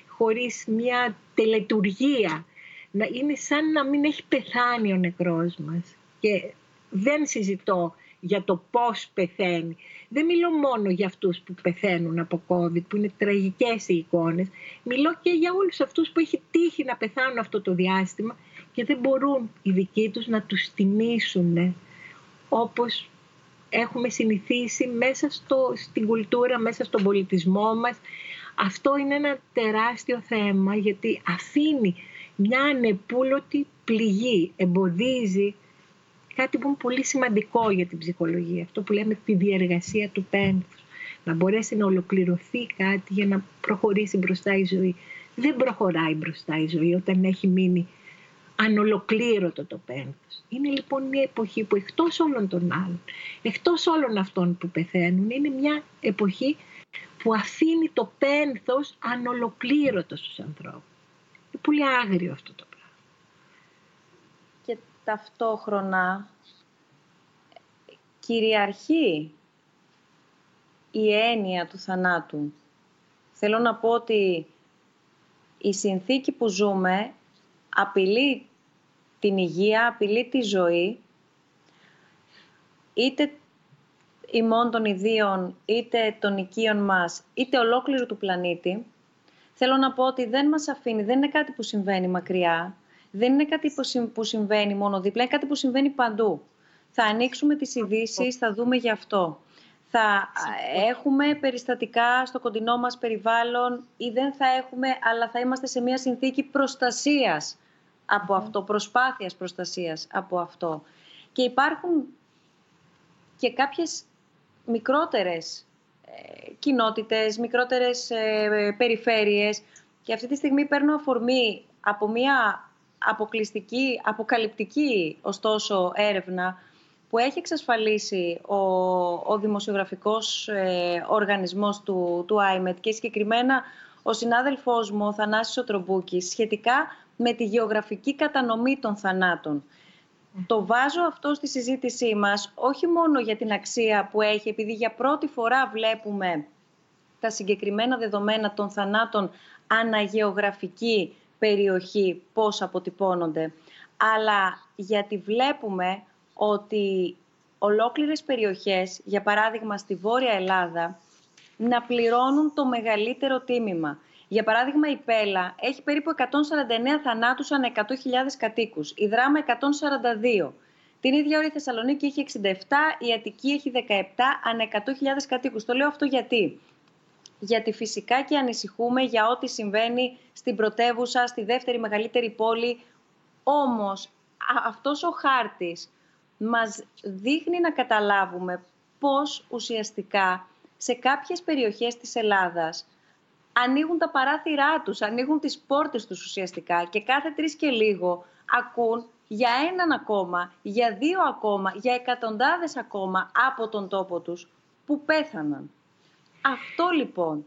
χωρίς μια τελετουργία. Να είναι σαν να μην έχει πεθάνει ο νεκρός μας. Και δεν συζητώ για το πώς πεθαίνει. Δεν μιλώ μόνο για αυτούς που πεθαίνουν από COVID, που είναι τραγικές οι εικόνες. Μιλώ και για όλους αυτούς που έχει τύχει να πεθάνουν αυτό το διάστημα και δεν μπορούν οι δικοί τους να τους τιμήσουν όπως έχουμε συνηθίσει μέσα στο, στην κουλτούρα, μέσα στον πολιτισμό μας. Αυτό είναι ένα τεράστιο θέμα γιατί αφήνει μια ανεπούλωτη πληγή, εμποδίζει κάτι που είναι πολύ σημαντικό για την ψυχολογία, αυτό που λέμε τη διεργασία του πένθους. Να μπορέσει να ολοκληρωθεί κάτι για να προχωρήσει μπροστά η ζωή. Δεν προχωράει μπροστά η ζωή όταν έχει μείνει ανολοκλήρωτο το πένθος. Είναι λοιπόν μια εποχή που εκτός όλων των άλλων, εκτός όλων αυτών που πεθαίνουν, είναι μια εποχή που αφήνει το πένθος ανολοκλήρωτο στους ανθρώπους. Είναι πολύ άγριο αυτό το πράγμα. Και ταυτόχρονα κυριαρχεί η έννοια του θανάτου. Θέλω να πω ότι η συνθήκη που ζούμε απειλεί την υγεία, απειλεί τη ζωή, είτε ημών των ιδίων, είτε των οικείων μας, είτε ολόκληρου του πλανήτη. Θέλω να πω ότι δεν μας αφήνει, δεν είναι κάτι που συμβαίνει μακριά, δεν είναι κάτι που συμβαίνει μόνο δίπλα, είναι κάτι που συμβαίνει παντού. Θα ανοίξουμε τις ειδήσει, θα δούμε γι' αυτό. Θα έχουμε περιστατικά στο κοντινό μας περιβάλλον ή δεν θα έχουμε, αλλά θα είμαστε σε μια συνθήκη προστασίας από αυτό, προσπάθειας προστασίας από αυτό. Και υπάρχουν και κάποιες μικρότερες ε, κοινότητες, μικρότερες ε, περιφέρειες. Και αυτή τη στιγμή παίρνω αφορμή από μια αποκλειστική, αποκαλυπτική ωστόσο έρευνα που έχει εξασφαλίσει ο, ο δημοσιογραφικός ε, οργανισμός του, του IMET και συγκεκριμένα ο συνάδελφός μου, ο Θανάσης Οτρομπούκης, σχετικά με τη γεωγραφική κατανομή των θανάτων. Το βάζω αυτό στη συζήτησή μας, όχι μόνο για την αξία που έχει, επειδή για πρώτη φορά βλέπουμε τα συγκεκριμένα δεδομένα των θανάτων αναγεωγραφική περιοχή, πώς αποτυπώνονται, αλλά γιατί βλέπουμε ότι ολόκληρες περιοχές, για παράδειγμα στη Βόρεια Ελλάδα, να πληρώνουν το μεγαλύτερο τίμημα. Για παράδειγμα, η Πέλα έχει περίπου 149 θανάτους ανά 100.000 κατοίκους, η Δράμα 142. Την ίδια ώρα η Θεσσαλονίκη έχει 67, η Αττική έχει 17 ανά 100.000 κατοίκους. Το λέω αυτό γιατί. Γιατί φυσικά και ανησυχούμε για ό,τι συμβαίνει στην πρωτεύουσα, στη δεύτερη μεγαλύτερη πόλη. Όμως αυτός ο χάρτης μας δείχνει να καταλάβουμε πώς ουσιαστικά σε κάποιες περιοχές της Ελλάδας ανοίγουν τα παράθυρά τους, ανοίγουν τις πόρτες τους ουσιαστικά και κάθε τρεις και λίγο ακούν για έναν ακόμα, για δύο ακόμα, για εκατοντάδες ακόμα από τον τόπο τους που πέθαναν. Αυτό λοιπόν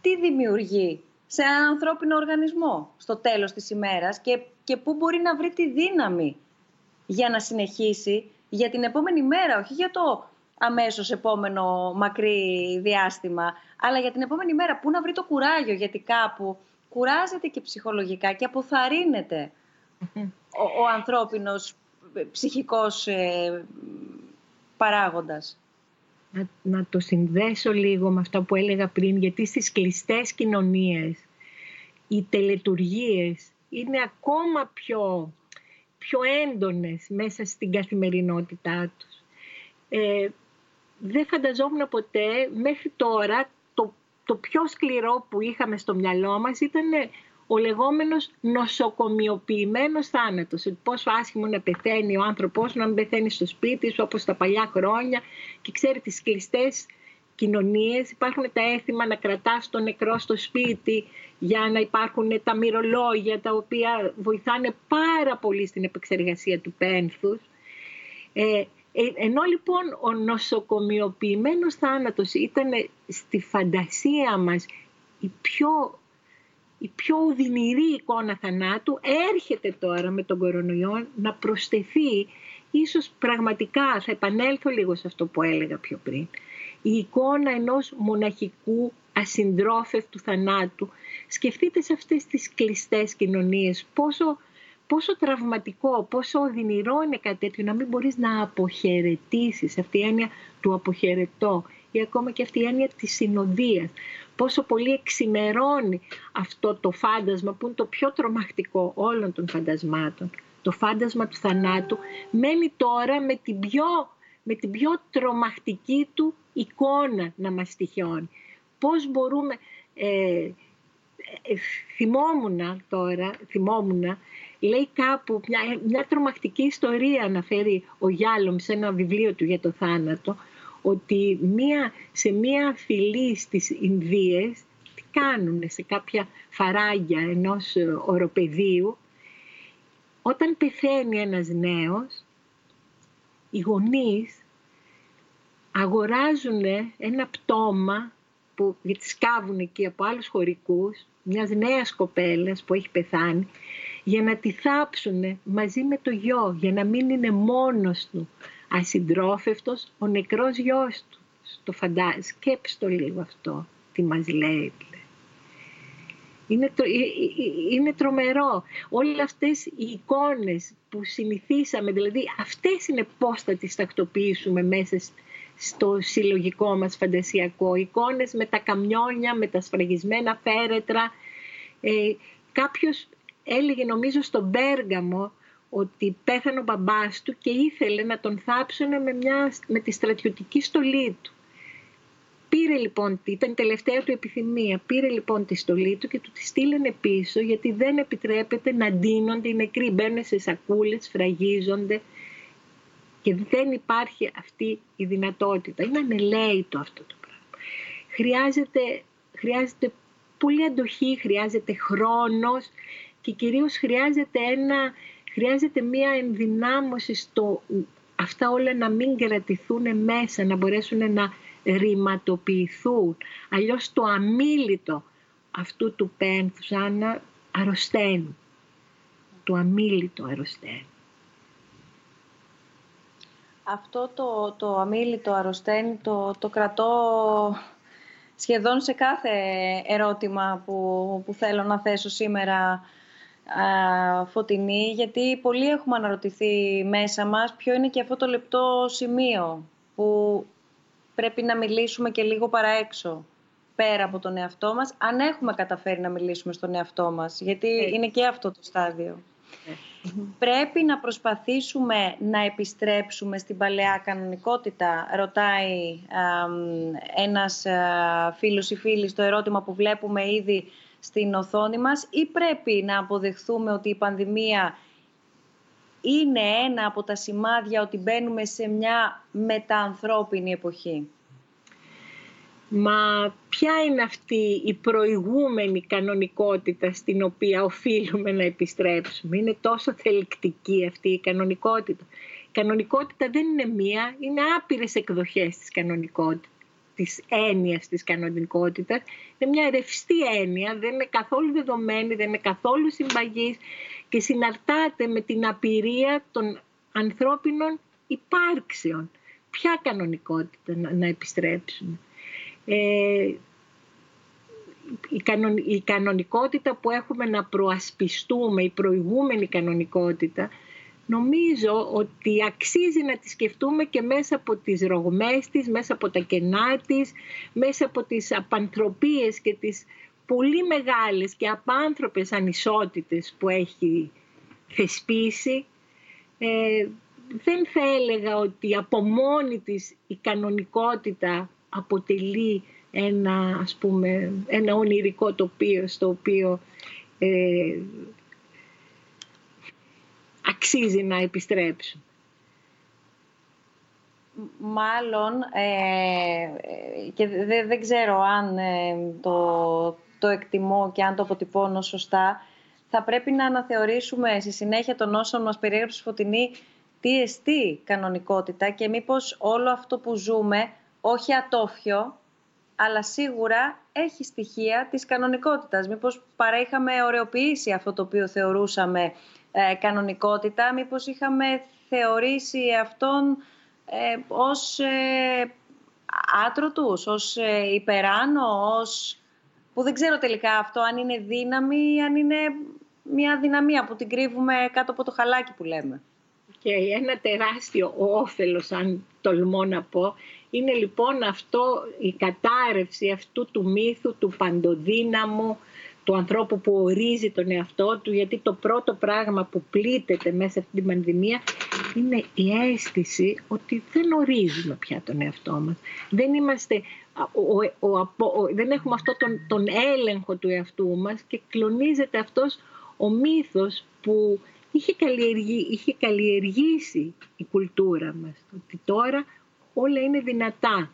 τι δημιουργεί σε έναν ανθρώπινο οργανισμό στο τέλος της ημέρας και, και πού μπορεί να βρει τη δύναμη για να συνεχίσει για την επόμενη μέρα, όχι για το αμέσως επόμενο μακρύ διάστημα, αλλά για την επόμενη μέρα. Πού να βρει το κουράγιο, γιατί κάπου κουράζεται και ψυχολογικά και αποθαρρύνεται ο, ο ανθρώπινος ε, ψυχικός ε, παράγοντας. Να, να το συνδέσω λίγο με αυτό που έλεγα πριν, γιατί στις κλειστές κοινωνίες οι τελετουργίες είναι ακόμα πιο, πιο έντονες μέσα στην καθημερινότητά τους. Ε, δεν φανταζόμουν ποτέ μέχρι τώρα το, το πιο σκληρό που είχαμε στο μυαλό μας ήταν ο λεγόμενος νοσοκομιοποιημένος θάνατος. Πόσο άσχημο να πεθαίνει ο άνθρωπος, να μην πεθαίνει στο σπίτι σου όπως τα παλιά χρόνια και ξέρει τις κλειστές κοινωνίες υπάρχουν τα έθιμα να κρατάς τον νεκρό στο σπίτι για να υπάρχουν τα μυρολόγια τα οποία βοηθάνε πάρα πολύ στην επεξεργασία του πένθους. Ε, ε, ενώ λοιπόν ο νοσοκομιοποιημένος θάνατος ήταν στη φαντασία μας η πιο, η πιο οδυνηρή εικόνα θανάτου, έρχεται τώρα με τον κορονοϊό να προσθεθεί ίσως πραγματικά, θα επανέλθω λίγο σε αυτό που έλεγα πιο πριν, η εικόνα ενός μοναχικού ασυντρόφευτου θανάτου. Σκεφτείτε σε αυτές τις κλειστές κοινωνίες πόσο πόσο τραυματικό, πόσο οδυνηρό είναι κάτι τέτοιο να μην μπορείς να αποχαιρετήσεις αυτή η έννοια του αποχαιρετώ ή ακόμα και αυτή η έννοια της συνοδείας. Πόσο πολύ εξημερώνει αυτό το φάντασμα που είναι το πιο τρομακτικό όλων των φαντασμάτων. Το φάντασμα του θανάτου μένει τώρα με την πιο, με την πιο τρομακτική του εικόνα να μας τυχιώνει. Πώς μπορούμε... Ε, ε, θυμόμουν τώρα, θυμόμουν λέει κάπου μια, μια τρομακτική ιστορία αναφέρει ο Γιάλομ σε ένα βιβλίο του για το θάνατο ότι μια, σε μια φυλή στις Ινδίες τι κάνουν σε κάποια φαράγγια ενός οροπεδίου όταν πεθαίνει ένας νέος οι γονείς αγοράζουν ένα πτώμα που σκάβουν εκεί από άλλους χωρικούς μιας νέας κοπέλας που έχει πεθάνει για να τη θάψουν μαζί με το γιο, για να μην είναι μόνος του ασυντρόφευτος ο νεκρός γιος του. Το φαντά... Σκέψτε το λίγο αυτό, τι μας λέει. Είναι, τρο... είναι τρομερό. Όλες αυτές οι εικόνες που συνηθίσαμε, δηλαδή αυτές είναι πώς θα τις τακτοποιήσουμε μέσα στο συλλογικό μας φαντασιακό. Εικόνες με τα καμιόνια, με τα σφραγισμένα φέρετρα. Ε, κάποιος έλεγε νομίζω στον Πέργαμο ότι πέθανε ο μπαμπάς του και ήθελε να τον θάψουν με, μια, με τη στρατιωτική στολή του. Πήρε λοιπόν, ήταν η τελευταία του επιθυμία, πήρε λοιπόν τη στολή του και του τη στείλανε πίσω γιατί δεν επιτρέπεται να ντύνονται οι νεκροί. Μπαίνουν σε σακούλες, φραγίζονται και δεν υπάρχει αυτή η δυνατότητα. Είναι ανελαίητο αυτό το πράγμα. Χρειάζεται, χρειάζεται πολύ αντοχή, χρειάζεται χρόνος και κυρίως χρειάζεται, ένα, χρειάζεται μία ενδυνάμωση στο αυτά όλα να μην κρατηθούν μέσα, να μπορέσουν να ρηματοποιηθούν. Αλλιώς το αμήλυτο αυτού του πένθους, Άννα, αρρωσταίνει. Το αμήλυτο αρρωσταίνει. Αυτό το, το αμήλυτο αρρωσταίνει το, το κρατώ σχεδόν σε κάθε ερώτημα που, που θέλω να θέσω σήμερα Φωτεινή, γιατί πολλοί έχουμε αναρωτηθεί μέσα μας ποιο είναι και αυτό το λεπτό σημείο που πρέπει να μιλήσουμε και λίγο παραέξω πέρα από τον εαυτό μας, αν έχουμε καταφέρει να μιλήσουμε στον εαυτό μας, γιατί είναι και αυτό το στάδιο. Πρέπει να προσπαθήσουμε να επιστρέψουμε στην παλαιά κανονικότητα, ρωτάει α, ένας α, φίλος ή φίλη στο ερώτημα που βλέπουμε ήδη στην οθόνη μας ή πρέπει να αποδεχθούμε ότι η πανδημία είναι ένα από τα σημάδια ότι μπαίνουμε σε μια μεταανθρώπινη εποχή; Μα ποια είναι αυτή η προηγούμενη κανονικότητα στην οποία οφείλουμε να επιστρέψουμε; Είναι τόσο θελκτική αυτή η κανονικότητα. Η κανονικότητα δεν είναι μία, είναι άπειρες εκδοχές της κανονικότητας της έννοιας της κανονικότητας. Είναι μια ρευστή έννοια, δεν είναι καθόλου δεδομένη, δεν είναι καθόλου συμπαγής και συναρτάται με την απειρία των ανθρώπινων υπάρξεων. Ποια κανονικότητα να, να επιστρέψουμε. Ε, η, κανονικότητα που έχουμε να προασπιστούμε, η προηγούμενη κανονικότητα, νομίζω ότι αξίζει να τη σκεφτούμε και μέσα από τις ρογμές της, μέσα από τα κενά της, μέσα από τις απανθρωπίες και τις πολύ μεγάλες και απάνθρωπες ανισότητες που έχει θεσπίσει. Ε, δεν θα έλεγα ότι από μόνη της η κανονικότητα αποτελεί ένα, ας πούμε, ένα ονειρικό τοπίο στο οποίο ε, αξίζει να επιστρέψουν. Μάλλον, ε, και δεν ξέρω αν ε, το, το εκτιμώ και αν το αποτυπώνω σωστά, θα πρέπει να αναθεωρήσουμε στη συνέχεια των όσων μας περιέγραψε Φωτεινή τι εστί κανονικότητα και μήπως όλο αυτό που ζούμε, όχι ατόφιο, αλλά σίγουρα έχει στοιχεία της κανονικότητας. Μήπως παρά είχαμε ωρεοποιήσει αυτό το οποίο θεωρούσαμε ε, κανονικότητα, μήπως είχαμε θεωρήσει αυτόν ε, ως ε, άτρωτους, ως ε, υπεράνω, ως... που δεν ξέρω τελικά αυτό αν είναι δύναμη ή αν είναι μια δυναμία που την κρύβουμε κάτω από το χαλάκι που λέμε. Και ένα τεράστιο όφελος, αν τολμώ να πω, είναι λοιπόν αυτό η κατάρρευση αυτού του μύθου του παντοδύναμου, του ανθρώπου που ορίζει τον εαυτό του, γιατί το πρώτο πράγμα που πλήττεται μέσα αυτή την πανδημία είναι η αίσθηση ότι δεν ορίζουμε πια τον εαυτό μας. Δεν, είμαστε, ο, ο, ο, δεν έχουμε αυτό τον, τον έλεγχο του εαυτού μας και κλονίζεται αυτός ο μύθος που είχε, καλλιεργήσει, είχε καλλιεργήσει η κουλτούρα μας. Ότι τώρα όλα είναι δυνατά.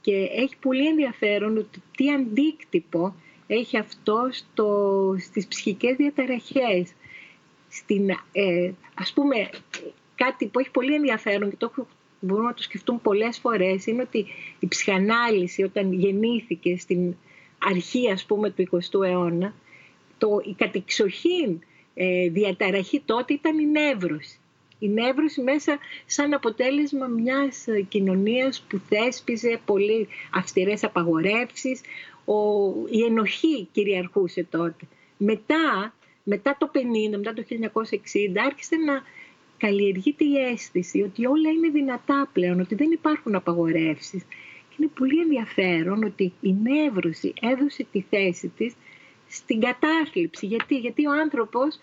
Και έχει πολύ ενδιαφέρον ότι τι αντίκτυπο έχει αυτό στο, στις ψυχικές διαταραχές. Στην, ε, ας πούμε, κάτι που έχει πολύ ενδιαφέρον και το μπορούμε να το σκεφτούν πολλές φορές είναι ότι η ψυχανάλυση όταν γεννήθηκε στην αρχή ας πούμε του 20ου αιώνα το, η κατεξοχήν ε, διαταραχή τότε ήταν η νεύρωση. Η νεύρωση μέσα σαν αποτέλεσμα μιας κοινωνίας που θέσπιζε πολύ αυστηρές απαγορεύσεις, ο, η ενοχή κυριαρχούσε τότε. Μετά, μετά το 50, μετά το 1960 άρχισε να καλλιεργείται η αίσθηση ότι όλα είναι δυνατά πλέον, ότι δεν υπάρχουν απαγορεύσεις. Και είναι πολύ ενδιαφέρον ότι η νεύρωση έδωσε τη θέση της στην κατάθλιψη. Γιατί, Γιατί ο άνθρωπος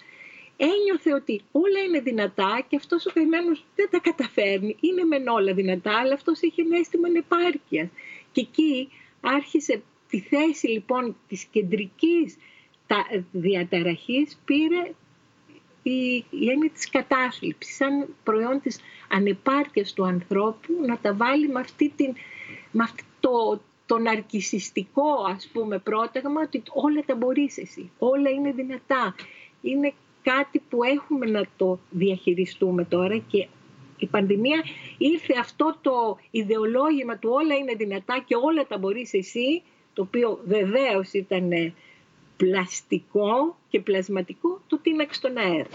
ένιωθε ότι όλα είναι δυνατά και αυτός ο καημένος δεν τα καταφέρνει. Είναι μεν όλα δυνατά, αλλά αυτός έχει ένα αίσθημα ανεπάρκειας. Και εκεί άρχισε τη θέση λοιπόν της κεντρικής διαταραχής πήρε η, η έννοια της κατάθλιψης, σαν προϊόν της ανεπάρκειας του ανθρώπου, να τα βάλει με, αυτή την, με αυτό το, το ναρκισιστικό ας πούμε πρόταγμα ότι όλα τα μπορείς εσύ, όλα είναι δυνατά. Είναι κάτι που έχουμε να το διαχειριστούμε τώρα και η πανδημία ήρθε αυτό το ιδεολόγημα του όλα είναι δυνατά και όλα τα μπορείς εσύ, το οποίο βεβαίως ήταν πλαστικό και πλασματικό, το τίναξε στον αέρα.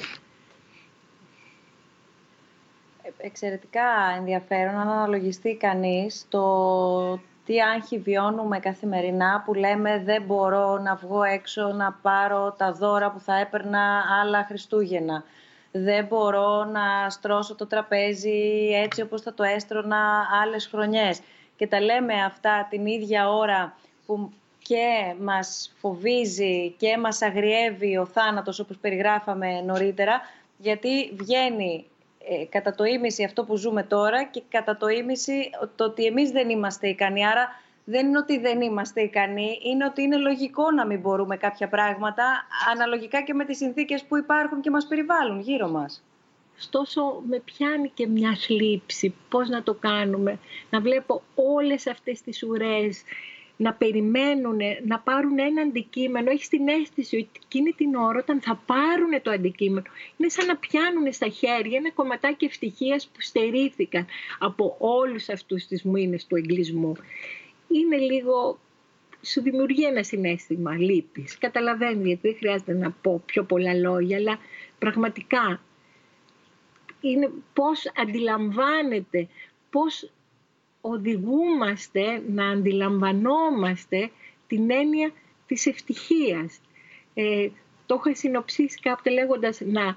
Ε, εξαιρετικά ενδιαφέρον αν αναλογιστεί κανείς το τι άγχη βιώνουμε καθημερινά που λέμε δεν μπορώ να βγω έξω να πάρω τα δώρα που θα έπαιρνα άλλα Χριστούγεννα. Δεν μπορώ να στρώσω το τραπέζι έτσι όπως θα το έστρωνα άλλες χρονιές. Και τα λέμε αυτά την ίδια ώρα που και μας φοβίζει και μας αγριεύει ο θάνατος όπως περιγράφαμε νωρίτερα γιατί βγαίνει ε, κατά το ίμιση αυτό που ζούμε τώρα και κατά το ίμιση το ότι εμείς δεν είμαστε ικανοί. Άρα δεν είναι ότι δεν είμαστε ικανοί, είναι ότι είναι λογικό να μην μπορούμε κάποια πράγματα αναλογικά και με τις συνθήκες που υπάρχουν και μας περιβάλλουν γύρω μας. Στόσο με πιάνει και μια θλίψη πώς να το κάνουμε, να βλέπω όλες αυτές τις ουρές να περιμένουν, να πάρουν ένα αντικείμενο, έχεις την αίσθηση ότι εκείνη την ώρα όταν θα πάρουν το αντικείμενο, είναι σαν να πιάνουν στα χέρια ένα κομματάκι ευτυχίας που στερήθηκαν από όλους αυτούς τις μήνες του εγκλισμού. Είναι λίγο, σου δημιουργεί ένα συνέστημα λύπης. Καταλαβαίνει γιατί δεν χρειάζεται να πω πιο πολλά λόγια, αλλά πραγματικά είναι πώς αντιλαμβάνεται, πώς οδηγούμαστε να αντιλαμβανόμαστε την έννοια της ευτυχίας. Ε, το είχα συνοψίσει κάποτε λέγοντας να,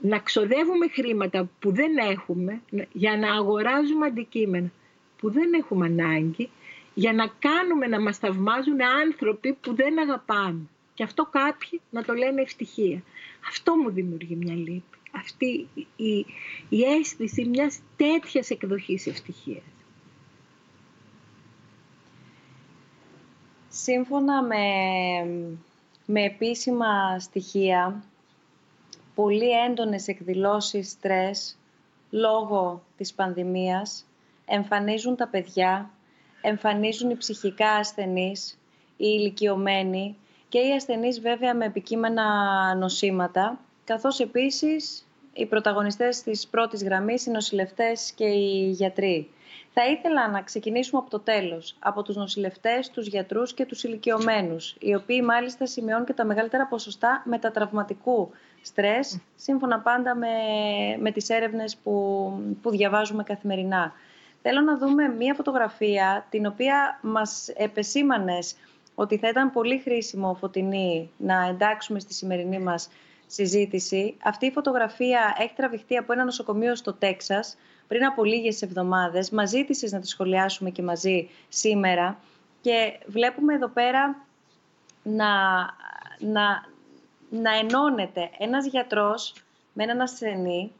να ξοδεύουμε χρήματα που δεν έχουμε για να αγοράζουμε αντικείμενα που δεν έχουμε ανάγκη για να κάνουμε να μας θαυμάζουν άνθρωποι που δεν αγαπάνε. Και αυτό κάποιοι να το λένε ευτυχία. Αυτό μου δημιουργεί μια λύπη. Αυτή η, η αίσθηση μιας τέτοιας εκδοχής ευτυχίας. Σύμφωνα με, με επίσημα στοιχεία, πολύ έντονες εκδηλώσεις στρες λόγω της πανδημίας εμφανίζουν τα παιδιά, εμφανίζουν οι ψυχικά ασθενείς, οι ηλικιωμένοι και οι ασθενείς βέβαια με επικείμενα νοσήματα, καθώς επίσης οι πρωταγωνιστές της πρώτης γραμμής, οι νοσηλευτές και οι γιατροί. Θα ήθελα να ξεκινήσουμε από το τέλος, από τους νοσηλευτές, τους γιατρούς και τους ηλικιωμένους, οι οποίοι μάλιστα σημειώνουν και τα μεγαλύτερα ποσοστά μετατραυματικού στρες, σύμφωνα πάντα με, με τις έρευνες που, που διαβάζουμε καθημερινά. Θέλω να δούμε μία φωτογραφία, την οποία μας επεσήμανες ότι θα ήταν πολύ χρήσιμο, Φωτεινή, να εντάξουμε στη σημερινή μας συζήτηση. Αυτή η φωτογραφία έχει τραβηχτεί από ένα νοσοκομείο στο Τέξας, πριν από λίγες εβδομάδες. Μας ζήτησες να τη σχολιάσουμε και μαζί σήμερα και βλέπουμε εδώ πέρα να, να, να ενώνεται ένας γιατρός με έναν ασθενή,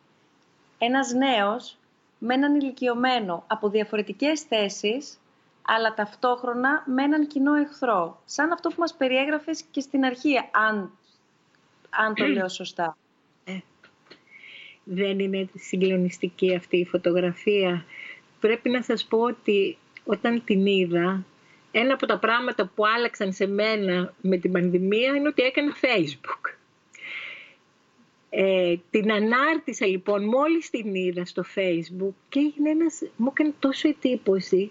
ένας νέος με έναν ηλικιωμένο από διαφορετικές θέσεις, αλλά ταυτόχρονα με έναν κοινό εχθρό. Σαν αυτό που μας περιέγραφες και στην αρχή, αν, αν το λέω σωστά δεν είναι συγκλονιστική αυτή η φωτογραφία. Πρέπει να σας πω ότι όταν την είδα, ένα από τα πράγματα που άλλαξαν σε μένα με την πανδημία είναι ότι έκανα Facebook. Ε, την ανάρτησα λοιπόν μόλις την είδα στο facebook και έγινε ένας, μου έκανε τόσο εντύπωση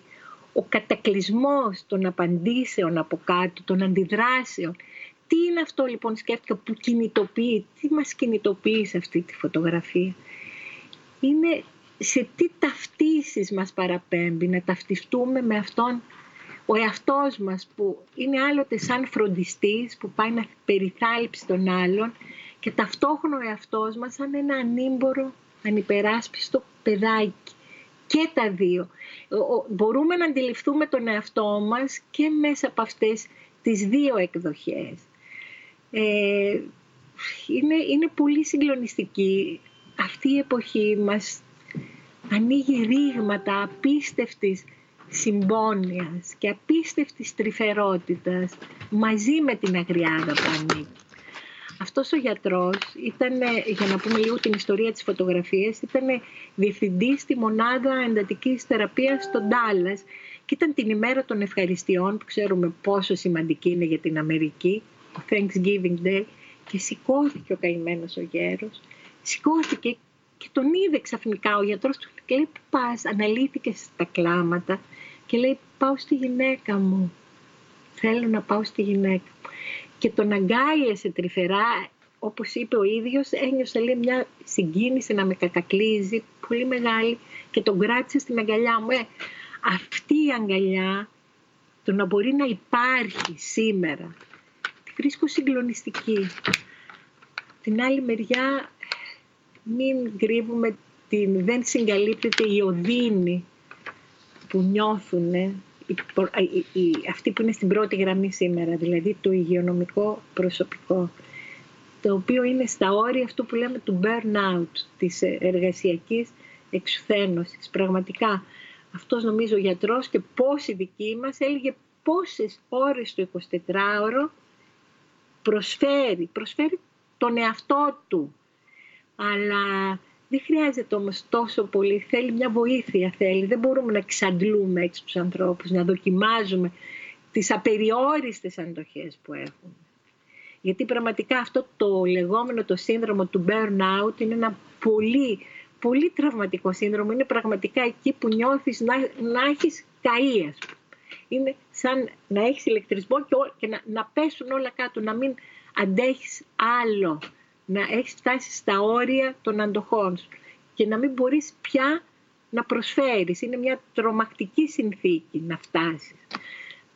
ο κατακλυσμός των απαντήσεων από κάτω, των αντιδράσεων τι είναι αυτό λοιπόν σκέφτηκα που κινητοποιεί, τι μας κινητοποιεί σε αυτή τη φωτογραφία; είναι σε τι ταυτίσεις μας παραπέμπει, να ταυτιστούμε με αυτόν ο εαυτός μας που είναι άλλοτε σαν φροντιστής που πάει να περιθάλψει τον άλλον και ταυτόχρονα ο εαυτός μας σαν ένα ανήμπορο, ανυπεράσπιστο παιδάκι. Και τα δύο. Μπορούμε να αντιληφθούμε τον εαυτό μας και μέσα από αυτές τις δύο εκδοχές. Ε, είναι, είναι πολύ συγκλονιστική. Αυτή η εποχή μας ανοίγει ρήγματα απίστευτης συμπόνιας και απίστευτης τρυφερότητας μαζί με την αγριάδα που Αυτός ο γιατρός ήταν, για να πούμε λίγο την ιστορία της φωτογραφίας, ήταν διευθυντής στη μονάδα εντατικής θεραπείας στον Τάλλας και ήταν την ημέρα των ευχαριστειών που ξέρουμε πόσο σημαντική είναι για την Αμερική, το Thanksgiving Day και σηκώθηκε ο καημένος ο γέρος, σηκώθηκε και τον είδε ξαφνικά ο γιατρός του και λέει που πας, αναλύθηκε στα κλάματα και λέει πάω στη γυναίκα μου, θέλω να πάω στη γυναίκα μου. Και τον αγκάλιασε τρυφερά, όπως είπε ο ίδιος, ένιωσε λέει, μια συγκίνηση να με κατακλείζει, πολύ μεγάλη και τον κράτησε στην αγκαλιά μου. Ε, αυτή η αγκαλιά, το να μπορεί να υπάρχει σήμερα, τη βρίσκω συγκλονιστική. Την άλλη μεριά μην κρύβουμε την, δεν συγκαλύπτεται η οδύνη που νιώθουν αυτοί που είναι στην πρώτη γραμμή σήμερα, δηλαδή το υγειονομικό προσωπικό, το οποίο είναι στα όρια αυτού που λέμε του burnout, της εργασιακής εξουθένωσης. Πραγματικά, αυτός νομίζω ο γιατρός και πόσοι δικοί μας έλεγε πόσες ώρες το 24ωρο προσφέρει, προσφέρει τον εαυτό του. Αλλά δεν χρειάζεται όμως τόσο πολύ, θέλει μια βοήθεια θέλει. Δεν μπορούμε να εξαντλούμε έτσι τους ανθρώπους, να δοκιμάζουμε τις απεριόριστες αντοχές που έχουν. Γιατί πραγματικά αυτό το λεγόμενο το σύνδρομο του burnout είναι ένα πολύ, πολύ τραυματικό σύνδρομο. Είναι πραγματικά εκεί που νιώθεις να, να έχεις καεί, ας πούμε. Είναι σαν να έχεις ηλεκτρισμό και, και να, να πέσουν όλα κάτω, να μην αντέχεις άλλο να έχεις φτάσει στα όρια των αντοχών σου και να μην μπορείς πια να προσφέρεις. Είναι μια τρομακτική συνθήκη να φτάσεις.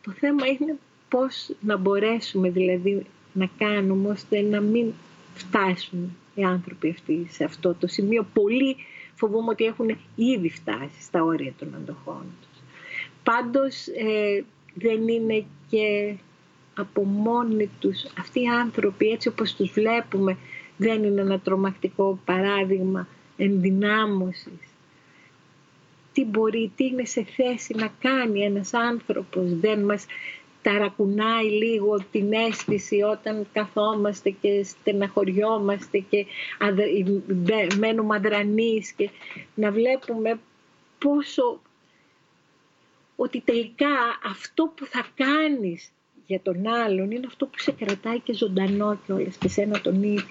Το θέμα είναι πώς να μπορέσουμε δηλαδή να κάνουμε ώστε να μην φτάσουν οι άνθρωποι αυτοί σε αυτό το σημείο. Πολλοί φοβούμαι ότι έχουν ήδη φτάσει στα όρια των αντοχών τους. Πάντως ε, δεν είναι και από μόνοι τους αυτοί οι άνθρωποι έτσι όπως τους βλέπουμε δεν είναι ένα τρομακτικό παράδειγμα ενδυνάμωσης. Τι μπορεί, τι είναι σε θέση να κάνει ένας άνθρωπος. Δεν μας ταρακουνάει λίγο την αίσθηση όταν καθόμαστε και στεναχωριόμαστε και μένουμε αδρανείς και να βλέπουμε πόσο ότι τελικά αυτό που θα κάνεις για τον άλλον είναι αυτό που σε κρατάει και ζωντανό κιόλας και σένα τον ίδιο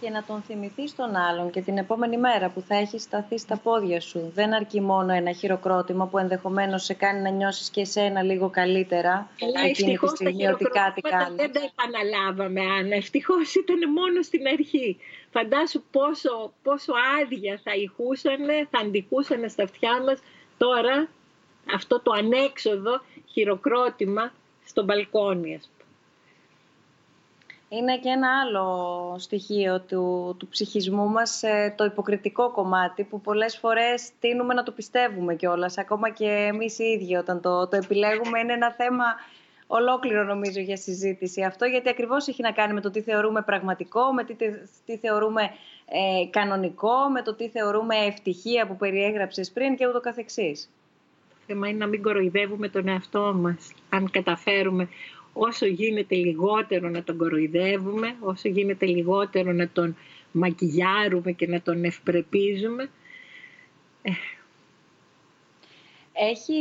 και να τον θυμηθείς τον άλλον και την επόμενη μέρα που θα έχεις σταθεί στα πόδια σου. Δεν αρκεί μόνο ένα χειροκρότημα που ενδεχομένως σε κάνει να νιώσεις και εσένα λίγο καλύτερα Καλά, εκείνη τη στιγμή ότι κάτι κάνει. Δεν τα επαναλάβαμε, Άννα. Ευτυχώς ήταν μόνο στην αρχή. Φαντάσου πόσο, πόσο άδεια θα ηχούσαν, θα αντικούσαν στα αυτιά μας τώρα αυτό το ανέξοδο χειροκρότημα στο μπαλκόνι, είναι και ένα άλλο στοιχείο του, του ψυχισμού μας, ε, το υποκριτικό κομμάτι, που πολλές φορές τείνουμε να το πιστεύουμε κιόλας, ακόμα και εμείς οι ίδιοι όταν το, το επιλέγουμε. Είναι ένα θέμα ολόκληρο νομίζω για συζήτηση αυτό, γιατί ακριβώς έχει να κάνει με το τι θεωρούμε πραγματικό, με τι, τι θεωρούμε ε, κανονικό, με το τι θεωρούμε ευτυχία που περιέγραψες πριν και ούτω καθεξής. Το θέμα είναι να μην κοροϊδεύουμε τον εαυτό μας, αν καταφέρουμε όσο γίνεται λιγότερο να τον κοροϊδεύουμε, όσο γίνεται λιγότερο να τον μακιγιάρουμε και να τον ευπρεπίζουμε. Ε. Έχει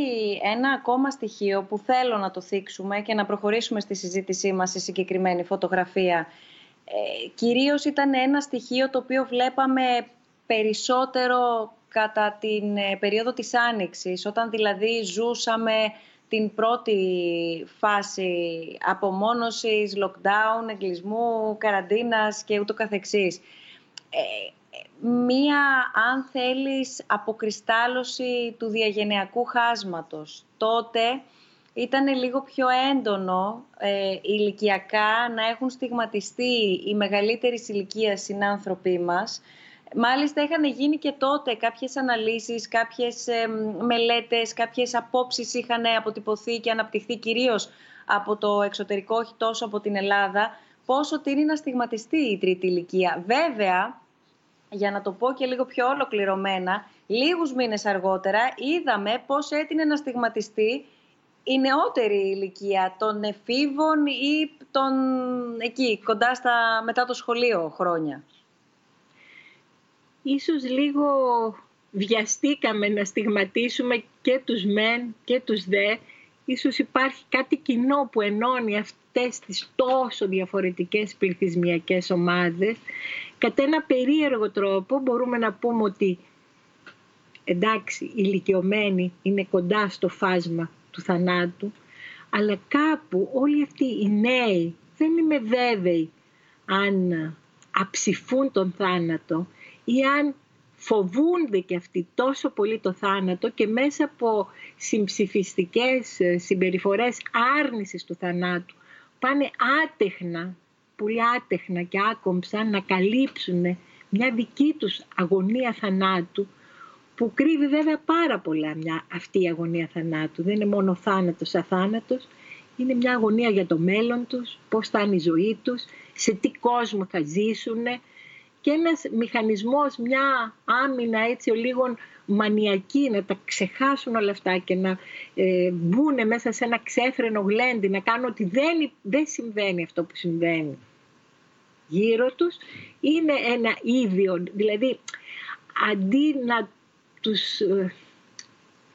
ένα ακόμα στοιχείο που θέλω να το θίξουμε και να προχωρήσουμε στη συζήτησή μας στη συγκεκριμένη φωτογραφία. Ε, κυρίως ήταν ένα στοιχείο το οποίο βλέπαμε περισσότερο κατά την ε, περίοδο της Άνοιξης, όταν δηλαδή ζούσαμε την πρώτη φάση απομόνωσης, lockdown, εγκλισμού, καραντίνας και ούτω καθεξής. Ε, μία, αν θέλεις, αποκριστάλλωση του διαγενειακού χάσματος. Τότε ήταν λίγο πιο έντονο ε, ηλικιακά να έχουν στιγματιστεί οι μεγαλύτερη ηλικία συνάνθρωποι μας. Μάλιστα είχαν γίνει και τότε κάποιες αναλύσεις, κάποιες ε, μελέτες, κάποιες απόψεις είχαν αποτυπωθεί και αναπτυχθεί κυρίως από το εξωτερικό, όχι τόσο από την Ελλάδα, πόσο τίνει να στιγματιστεί η τρίτη ηλικία. Βέβαια, για να το πω και λίγο πιο ολοκληρωμένα, λίγους μήνες αργότερα είδαμε πώς έτεινε να στιγματιστεί η νεότερη ηλικία των εφήβων ή των εκεί, κοντά στα μετά το σχολείο χρόνια. Ίσως λίγο βιαστήκαμε να στιγματίσουμε και τους μεν και τους δε. Ίσως υπάρχει κάτι κοινό που ενώνει αυτές τις τόσο διαφορετικές πληθυσμιακές ομάδες. Κατά ένα περίεργο τρόπο μπορούμε να πούμε ότι εντάξει, οι ηλικιωμένοι είναι κοντά στο φάσμα του θανάτου, αλλά κάπου όλοι αυτοί οι νέοι δεν είμαι βέβαιη αν αψηφούν τον θάνατο ή αν φοβούνται και αυτοί τόσο πολύ το θάνατο και μέσα από συμψηφιστικές συμπεριφορές άρνησης του θανάτου πάνε άτεχνα, πολύ άτεχνα και άκομψα να καλύψουν μια δική τους αγωνία θανάτου που κρύβει βέβαια πάρα πολλά μια, αυτή η αγωνία θανάτου. Δεν είναι μόνο θάνατος αθάνατος, είναι μια αγωνία για το μέλλον τους, πώς θα είναι η ζωή τους, σε τι κόσμο θα ζήσουν και ένας μηχανισμός, μια άμυνα έτσι ο λίγο μανιακή, να τα ξεχάσουν όλα αυτά και να ε, μπουν μέσα σε ένα ξέφρενο γλέντι, να κάνουν ότι δεν, δεν συμβαίνει αυτό που συμβαίνει γύρω τους, είναι ένα ίδιο, δηλαδή αντί να τους, ε,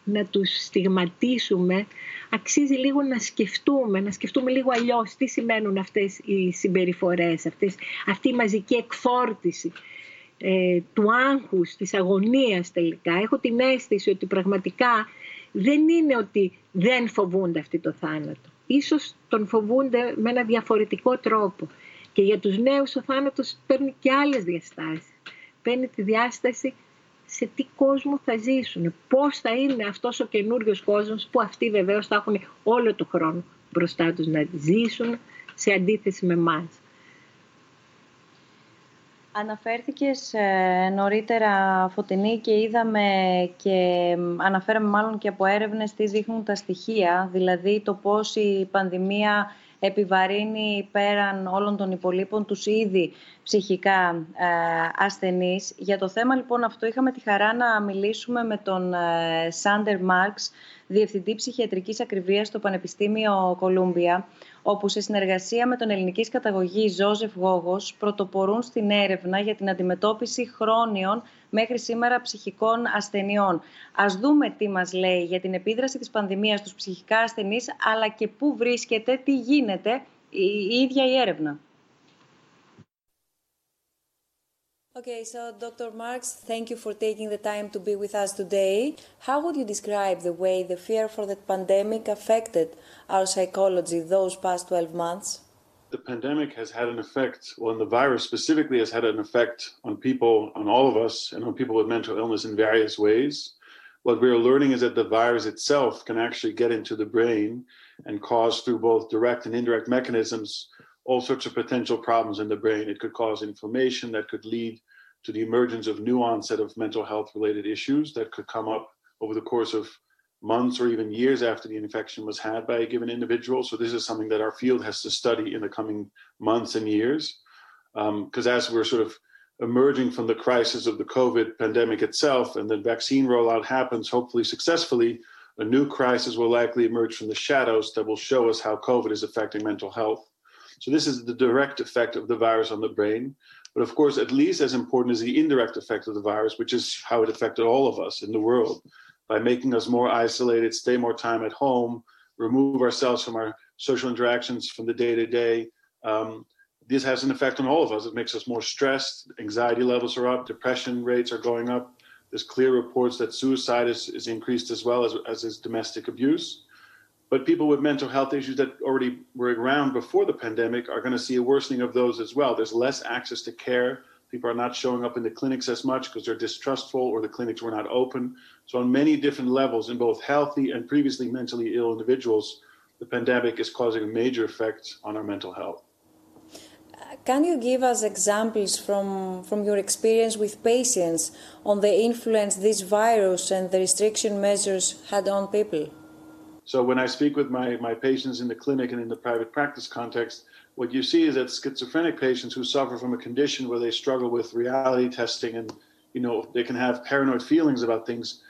να τους στιγματίσουμε, αξίζει λίγο να σκεφτούμε, να σκεφτούμε λίγο αλλιώς τι σημαίνουν αυτές οι συμπεριφορές, αυτές, αυτή η μαζική εκφόρτιση ε, του άγχους, της αγωνίας τελικά. Έχω την αίσθηση ότι πραγματικά δεν είναι ότι δεν φοβούνται αυτή το θάνατο. Ίσως τον φοβούνται με ένα διαφορετικό τρόπο. Και για τους νέους ο θάνατος παίρνει και άλλες διαστάσεις. Παίρνει τη διάσταση σε τι κόσμο θα ζήσουν, πώς θα είναι αυτός ο καινούριος κόσμος που αυτοί βεβαίως θα έχουν όλο το χρόνο μπροστά τους να ζήσουν σε αντίθεση με εμάς. Αναφέρθηκες ε, νωρίτερα Φωτεινή και είδαμε και αναφέραμε μάλλον και από έρευνες τι δείχνουν τα στοιχεία, δηλαδή το πώς η πανδημία επιβαρύνει πέραν όλων των υπολείπων τους ήδη ψυχικά ε, ασθενείς. Για το θέμα λοιπόν αυτό είχαμε τη χαρά να μιλήσουμε με τον ε, Σάντερ Μάρξ, Διευθυντή Ψυχιατρικής Ακριβίας στο Πανεπιστήμιο Κολούμπια, όπου σε συνεργασία με τον ελληνικής καταγωγή Ζώζεφ Γόγος πρωτοπορούν στην έρευνα για την αντιμετώπιση χρόνιων μέχρι σήμερα ψυχικών ασθενειών. Ας δούμε τι μας λέει για την επίδραση της πανδημίας στους ψυχικά ασθενείς, αλλά και πού βρίσκεται, τι γίνεται η ίδια η έρευνα. Okay, so Dr. Marx, thank you for taking the time to be with us today. How would you describe the way the fear for the pandemic affected our psychology those past 12 months? The pandemic has had an effect, well, and the virus specifically has had an effect on people, on all of us, and on people with mental illness in various ways. What we're learning is that the virus itself can actually get into the brain and cause, through both direct and indirect mechanisms, all sorts of potential problems in the brain. It could cause inflammation that could lead to the emergence of new onset of mental health related issues that could come up over the course of months or even years after the infection was had by a given individual. So this is something that our field has to study in the coming months and years. Because um, as we're sort of emerging from the crisis of the COVID pandemic itself and the vaccine rollout happens, hopefully successfully, a new crisis will likely emerge from the shadows that will show us how COVID is affecting mental health. So this is the direct effect of the virus on the brain. But of course, at least as important is the indirect effect of the virus, which is how it affected all of us in the world by making us more isolated, stay more time at home, remove ourselves from our social interactions from the day to day. This has an effect on all of us. It makes us more stressed. Anxiety levels are up. Depression rates are going up. There's clear reports that suicide is, is increased as well as, as is domestic abuse. But people with mental health issues that already were around before the pandemic are going to see a worsening of those as well. There's less access to care, People are not showing up in the clinics as much because they're distrustful or the clinics were not open. So, on many different levels, in both healthy and previously mentally ill individuals, the pandemic is causing a major effect on our mental health. Can you give us examples from, from your experience with patients on the influence this virus and the restriction measures had on people? So, when I speak with my, my patients in the clinic and in the private practice context, what you see is that schizophrenic patients who suffer from a condition where they struggle with reality testing and you know they can have paranoid feelings about things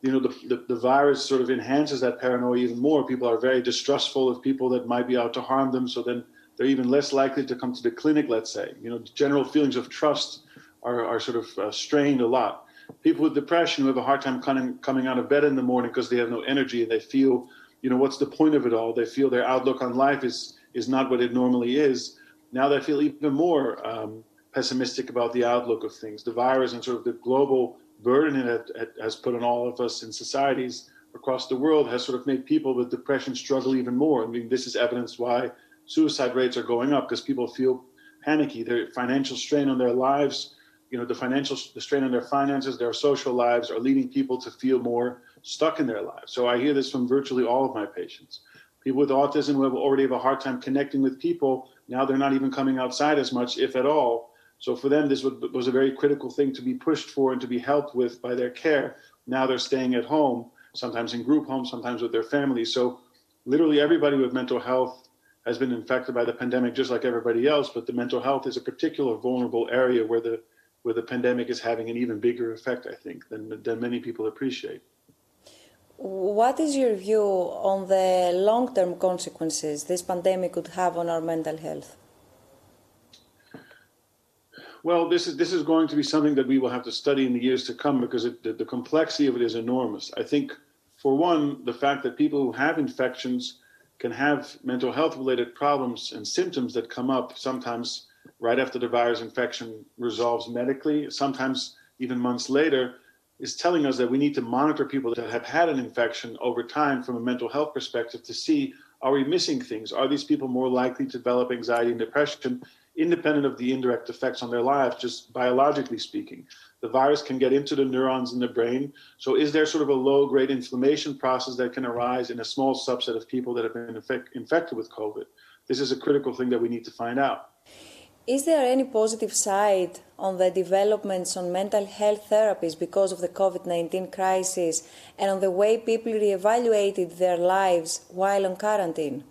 you know the, the, the, virus sort of enhances that paranoia even more. People are very distrustful of people that might be out to harm them. So then they're even less likely to come to the clinic let's say. You know general feelings of trust are, are sort of uh, strained a lot. People with depression who have a hard time coming, coming out of bed in the morning because they have no energy and they feel you know what's the point of it all? They feel their outlook on life is is not what it normally is now that I feel even more um, pessimistic about the outlook of things the virus and sort of the global burden it has put on all of us in societies across the world has sort of made people with depression struggle even more. I mean, this is evidence why suicide rates are going up because people feel panicky. Their financial strain on their lives, you know, the financial the strain on their finances, their social lives are leading people to feel more stuck in their lives. So I hear this from virtually all of my patients. People with autism who have already have a hard time connecting with people, now they're not even coming outside as much, if at all, so for them, this was a very critical thing to be pushed for and to be helped with by their care. Now they're staying at home, sometimes in group homes, sometimes with their families. So literally everybody with mental health has been infected by the pandemic just like everybody else, but the mental health is a particular vulnerable area where the where the pandemic is having an even bigger effect, I think, than than many people appreciate. What is your view on the long-term consequences this pandemic could have on our mental health? Well, this is this is going to be something that we will have to study in the years to come because it, the, the complexity of it is enormous. I think, for one, the fact that people who have infections can have mental health related problems and symptoms that come up sometimes right after the virus infection resolves medically, sometimes even months later, is telling us that we need to monitor people that have had an infection over time from a mental health perspective to see are we missing things? Are these people more likely to develop anxiety and depression? independent of the indirect effects on their lives, just biologically speaking. The virus can get into the neurons in the brain. So, is there sort of a low grade inflammation process that can arise in a small subset of people that have been infect- infected with COVID? This is a critical thing that we need to find out. Is there any positive side on the developments on mental health therapies because of the COVID 19 crisis and on the way people reevaluated their lives while on quarantine?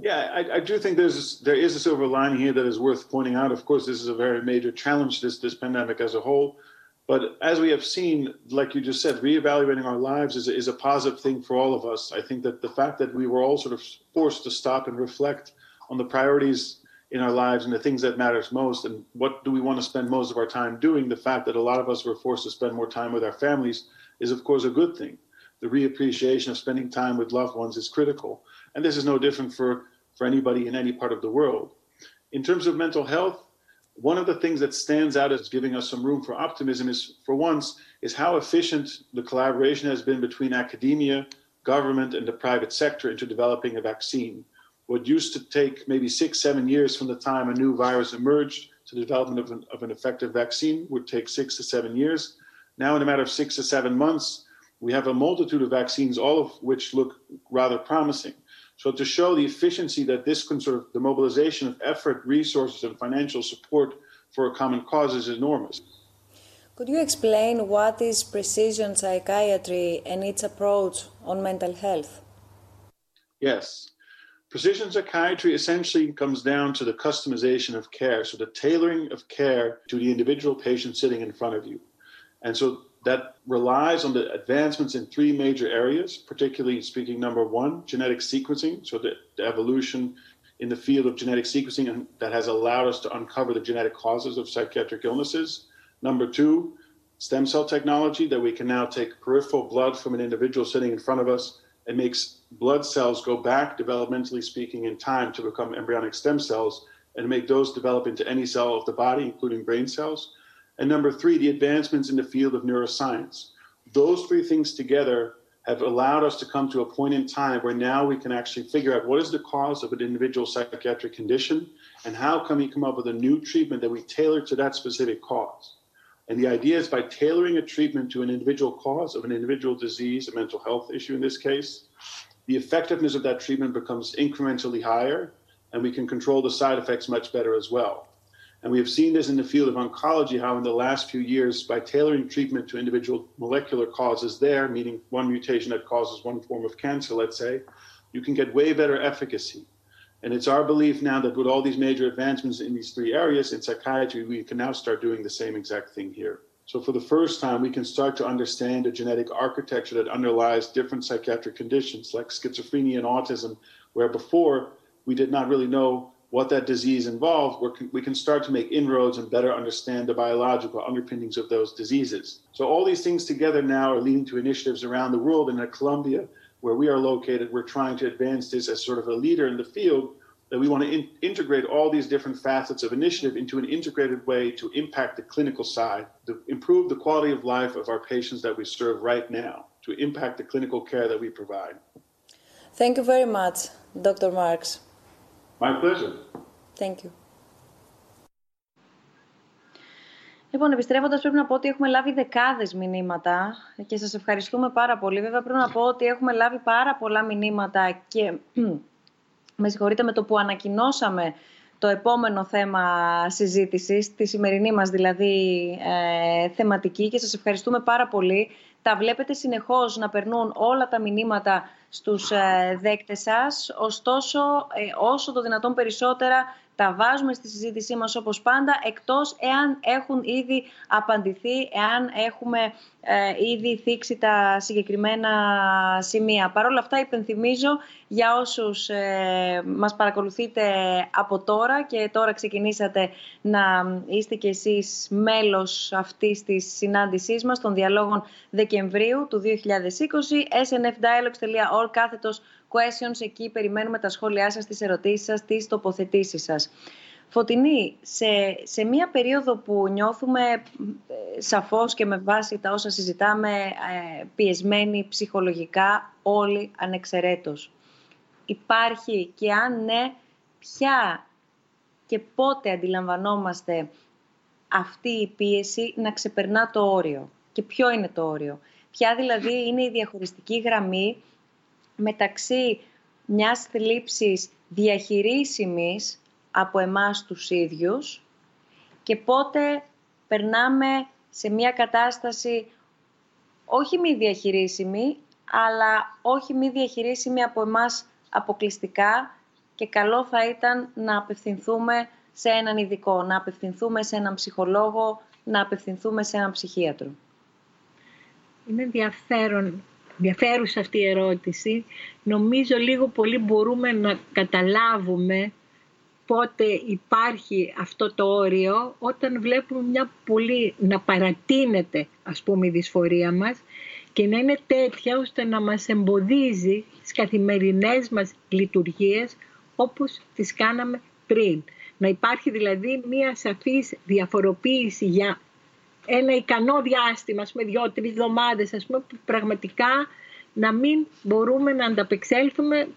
Yeah, I, I, do think there's there is a silver lining here that is worth pointing out. Of course, this is a very major challenge this this pandemic as a whole, but as we have seen, like you just said, reevaluating our lives is is a positive thing for all of us. I think that the fact that we were all sort of forced to stop and reflect on the priorities in our lives and the things that matters most, and what do we want to spend most of our time doing. The fact that a lot of us were forced to spend more time with our families is, of course, a good thing. The reappreciation of spending time with loved ones is critical, and this is no different for for anybody in any part of the world. In terms of mental health, one of the things that stands out as giving us some room for optimism is, for once, is how efficient the collaboration has been between academia, government, and the private sector into developing a vaccine. What used to take maybe six, seven years from the time a new virus emerged to the development of an, of an effective vaccine would take six to seven years. Now, in a matter of six to seven months, we have a multitude of vaccines, all of which look rather promising. So to show the efficiency that this can sort of the mobilization of effort, resources, and financial support for a common cause is enormous. Could you explain what is precision psychiatry and its approach on mental health? Yes. Precision psychiatry essentially comes down to the customization of care, so the tailoring of care to the individual patient sitting in front of you. And so that relies on the advancements in three major areas, particularly speaking number one, genetic sequencing, so the, the evolution in the field of genetic sequencing and that has allowed us to uncover the genetic causes of psychiatric illnesses. Number two, stem cell technology that we can now take peripheral blood from an individual sitting in front of us and makes blood cells go back, developmentally speaking, in time to become embryonic stem cells and make those develop into any cell of the body, including brain cells. And number three, the advancements in the field of neuroscience. Those three things together have allowed us to come to a point in time where now we can actually figure out what is the cause of an individual psychiatric condition and how can we come up with a new treatment that we tailor to that specific cause. And the idea is by tailoring a treatment to an individual cause of an individual disease, a mental health issue in this case, the effectiveness of that treatment becomes incrementally higher and we can control the side effects much better as well. And we have seen this in the field of oncology, how in the last few years, by tailoring treatment to individual molecular causes there, meaning one mutation that causes one form of cancer, let's say, you can get way better efficacy. And it's our belief now that with all these major advancements in these three areas in psychiatry, we can now start doing the same exact thing here. So for the first time, we can start to understand a genetic architecture that underlies different psychiatric conditions like schizophrenia and autism, where before we did not really know what that disease involved, we can start to make inroads and better understand the biological underpinnings of those diseases. So all these things together now are leading to initiatives around the world. And at Columbia, where we are located, we're trying to advance this as sort of a leader in the field that we want to in- integrate all these different facets of initiative into an integrated way to impact the clinical side, to improve the quality of life of our patients that we serve right now, to impact the clinical care that we provide. Thank you very much, Dr. Marks. My pleasure. Thank you. Λοιπόν, επιστρέφοντας, πρέπει να πω ότι έχουμε λάβει δεκάδες μηνύματα και σας ευχαριστούμε πάρα πολύ. Βέβαια, πρέπει να πω ότι έχουμε λάβει πάρα πολλά μηνύματα και με συγχωρείτε με το που ανακοινώσαμε το επόμενο θέμα συζήτησης, τη σημερινή μας δηλαδή ε, θεματική και σας ευχαριστούμε πάρα πολύ. Τα βλέπετε συνεχώς να περνούν όλα τα μηνύματα στους ε, δέκτες σας, ωστόσο ε, όσο το δυνατόν περισσότερα τα βάζουμε στη συζήτησή μας όπως πάντα, εκτός εάν έχουν ήδη απαντηθεί, εάν έχουμε ε, ήδη θίξει τα συγκεκριμένα σημεία. Παρ' όλα αυτά υπενθυμίζω για όσους ε, μας παρακολουθείτε από τώρα και τώρα ξεκινήσατε να είστε κι εσείς μέλος αυτής της συνάντησής μας των διαλόγων Δεκεμβρίου του 2020 snfdialogues.org κάθετος questions, εκεί περιμένουμε τα σχόλιά σας, τις ερωτήσεις σας, τις τοποθετήσεις σας. Φωτεινή, σε, σε μία περίοδο που νιώθουμε ε, σαφώς και με βάση τα όσα συζητάμε ε, πιεσμένοι ψυχολογικά όλοι ανεξαιρέτως. Υπάρχει και αν ναι, ποια και πότε αντιλαμβανόμαστε αυτή η πίεση να ξεπερνά το όριο. Και ποιο είναι το όριο. Ποια δηλαδή είναι η διαχωριστική γραμμή μεταξύ μιας θλίψης διαχειρίσιμης από εμάς τους ίδιους και πότε περνάμε σε μια κατάσταση όχι μη διαχειρίσιμη, αλλά όχι μη διαχειρίσιμη από εμάς αποκλειστικά και καλό θα ήταν να απευθυνθούμε σε έναν ειδικό, να απευθυνθούμε σε έναν ψυχολόγο, να απευθυνθούμε σε έναν ψυχίατρο. Είναι ενδιαφέρον ενδιαφέρουσα αυτή η ερώτηση. Νομίζω λίγο πολύ μπορούμε να καταλάβουμε πότε υπάρχει αυτό το όριο όταν βλέπουμε μια πολύ να παρατείνεται ας πούμε η δυσφορία μας και να είναι τέτοια ώστε να μας εμποδίζει τις καθημερινές μας λειτουργίες όπως τις κάναμε πριν. Να υπάρχει δηλαδή μια σαφής διαφοροποίηση για ένα ικανό διάστημα, ας πούμε δύο-τρεις εβδομάδες, ας πούμε, που πραγματικά να μην μπορούμε να ανταπεξέλθουμε,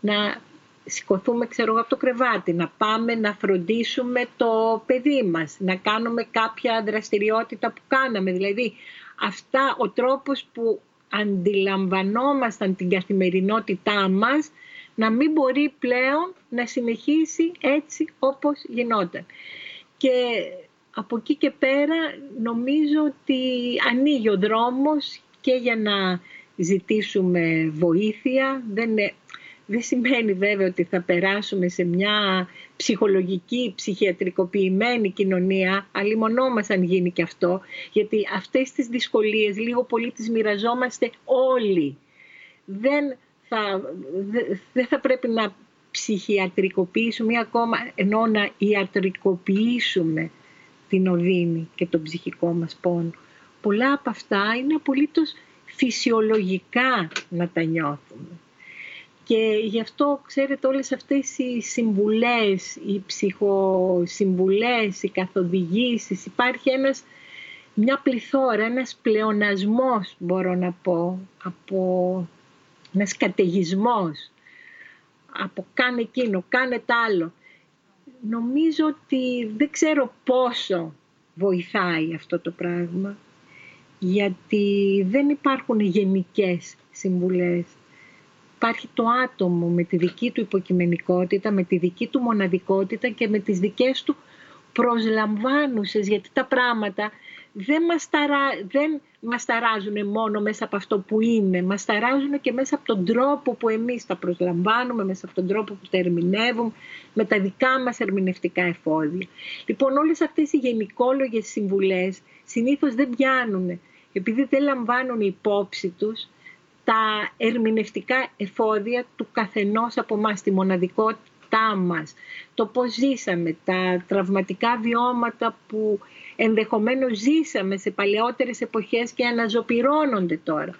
να σηκωθούμε, ξέρω από το κρεβάτι, να πάμε να φροντίσουμε το παιδί μας, να κάνουμε κάποια δραστηριότητα που κάναμε. Δηλαδή, αυτά ο τρόπος που αντιλαμβανόμασταν την καθημερινότητά μας, να μην μπορεί πλέον να συνεχίσει έτσι όπως γινόταν. Και από εκεί και πέρα νομίζω ότι ανοίγει ο δρόμος και για να ζητήσουμε βοήθεια. Δεν, δεν σημαίνει βέβαια ότι θα περάσουμε σε μια ψυχολογική, ψυχιατρικοποιημένη κοινωνία, αλλημονό αν γίνει και αυτό, γιατί αυτές τις δυσκολίες λίγο πολύ τις μοιραζόμαστε όλοι. Δεν θα, δεν θα πρέπει να ψυχιατρικοποιήσουμε ή ακόμα ενώ να ιατρικοποιήσουμε την οδύνη και τον ψυχικό μας πόνο. Πολλά από αυτά είναι απολύτως φυσιολογικά να τα νιώθουμε. Και γι' αυτό, ξέρετε, όλες αυτές οι συμβουλές, οι ψυχοσυμβουλές, οι καθοδηγήσεις, υπάρχει ένας μια πληθώρα, ένας πλεονασμός μπορώ να πω, από ένας καταιγισμός, από κάνε εκείνο, κάνε τ' άλλο. Νομίζω ότι δεν ξέρω πόσο βοηθάει αυτό το πράγμα, γιατί δεν υπάρχουν γενικές συμβουλές. Υπάρχει το άτομο με τη δική του υποκειμενικότητα, με τη δική του μοναδικότητα και με τις δικές του προσλαμβάνουσες, γιατί τα πράγματα δεν μας, ταρα... δεν μας ταράζουν μόνο μέσα από αυτό που είναι, μας ταράζουν και μέσα από τον τρόπο που εμείς τα προσλαμβάνουμε, μέσα από τον τρόπο που τα ερμηνεύουμε, με τα δικά μας ερμηνευτικά εφόδια. Λοιπόν, όλες αυτές οι γενικόλογες συμβουλές συνήθως δεν πιάνουν, επειδή δεν λαμβάνουν υπόψη τους τα ερμηνευτικά εφόδια του καθενός από μας, τη μοναδικότητά μας, το πώς ζήσαμε, τα τραυματικά βιώματα που ενδεχομένως ζήσαμε σε παλαιότερες εποχές και αναζωπυρώνονται τώρα.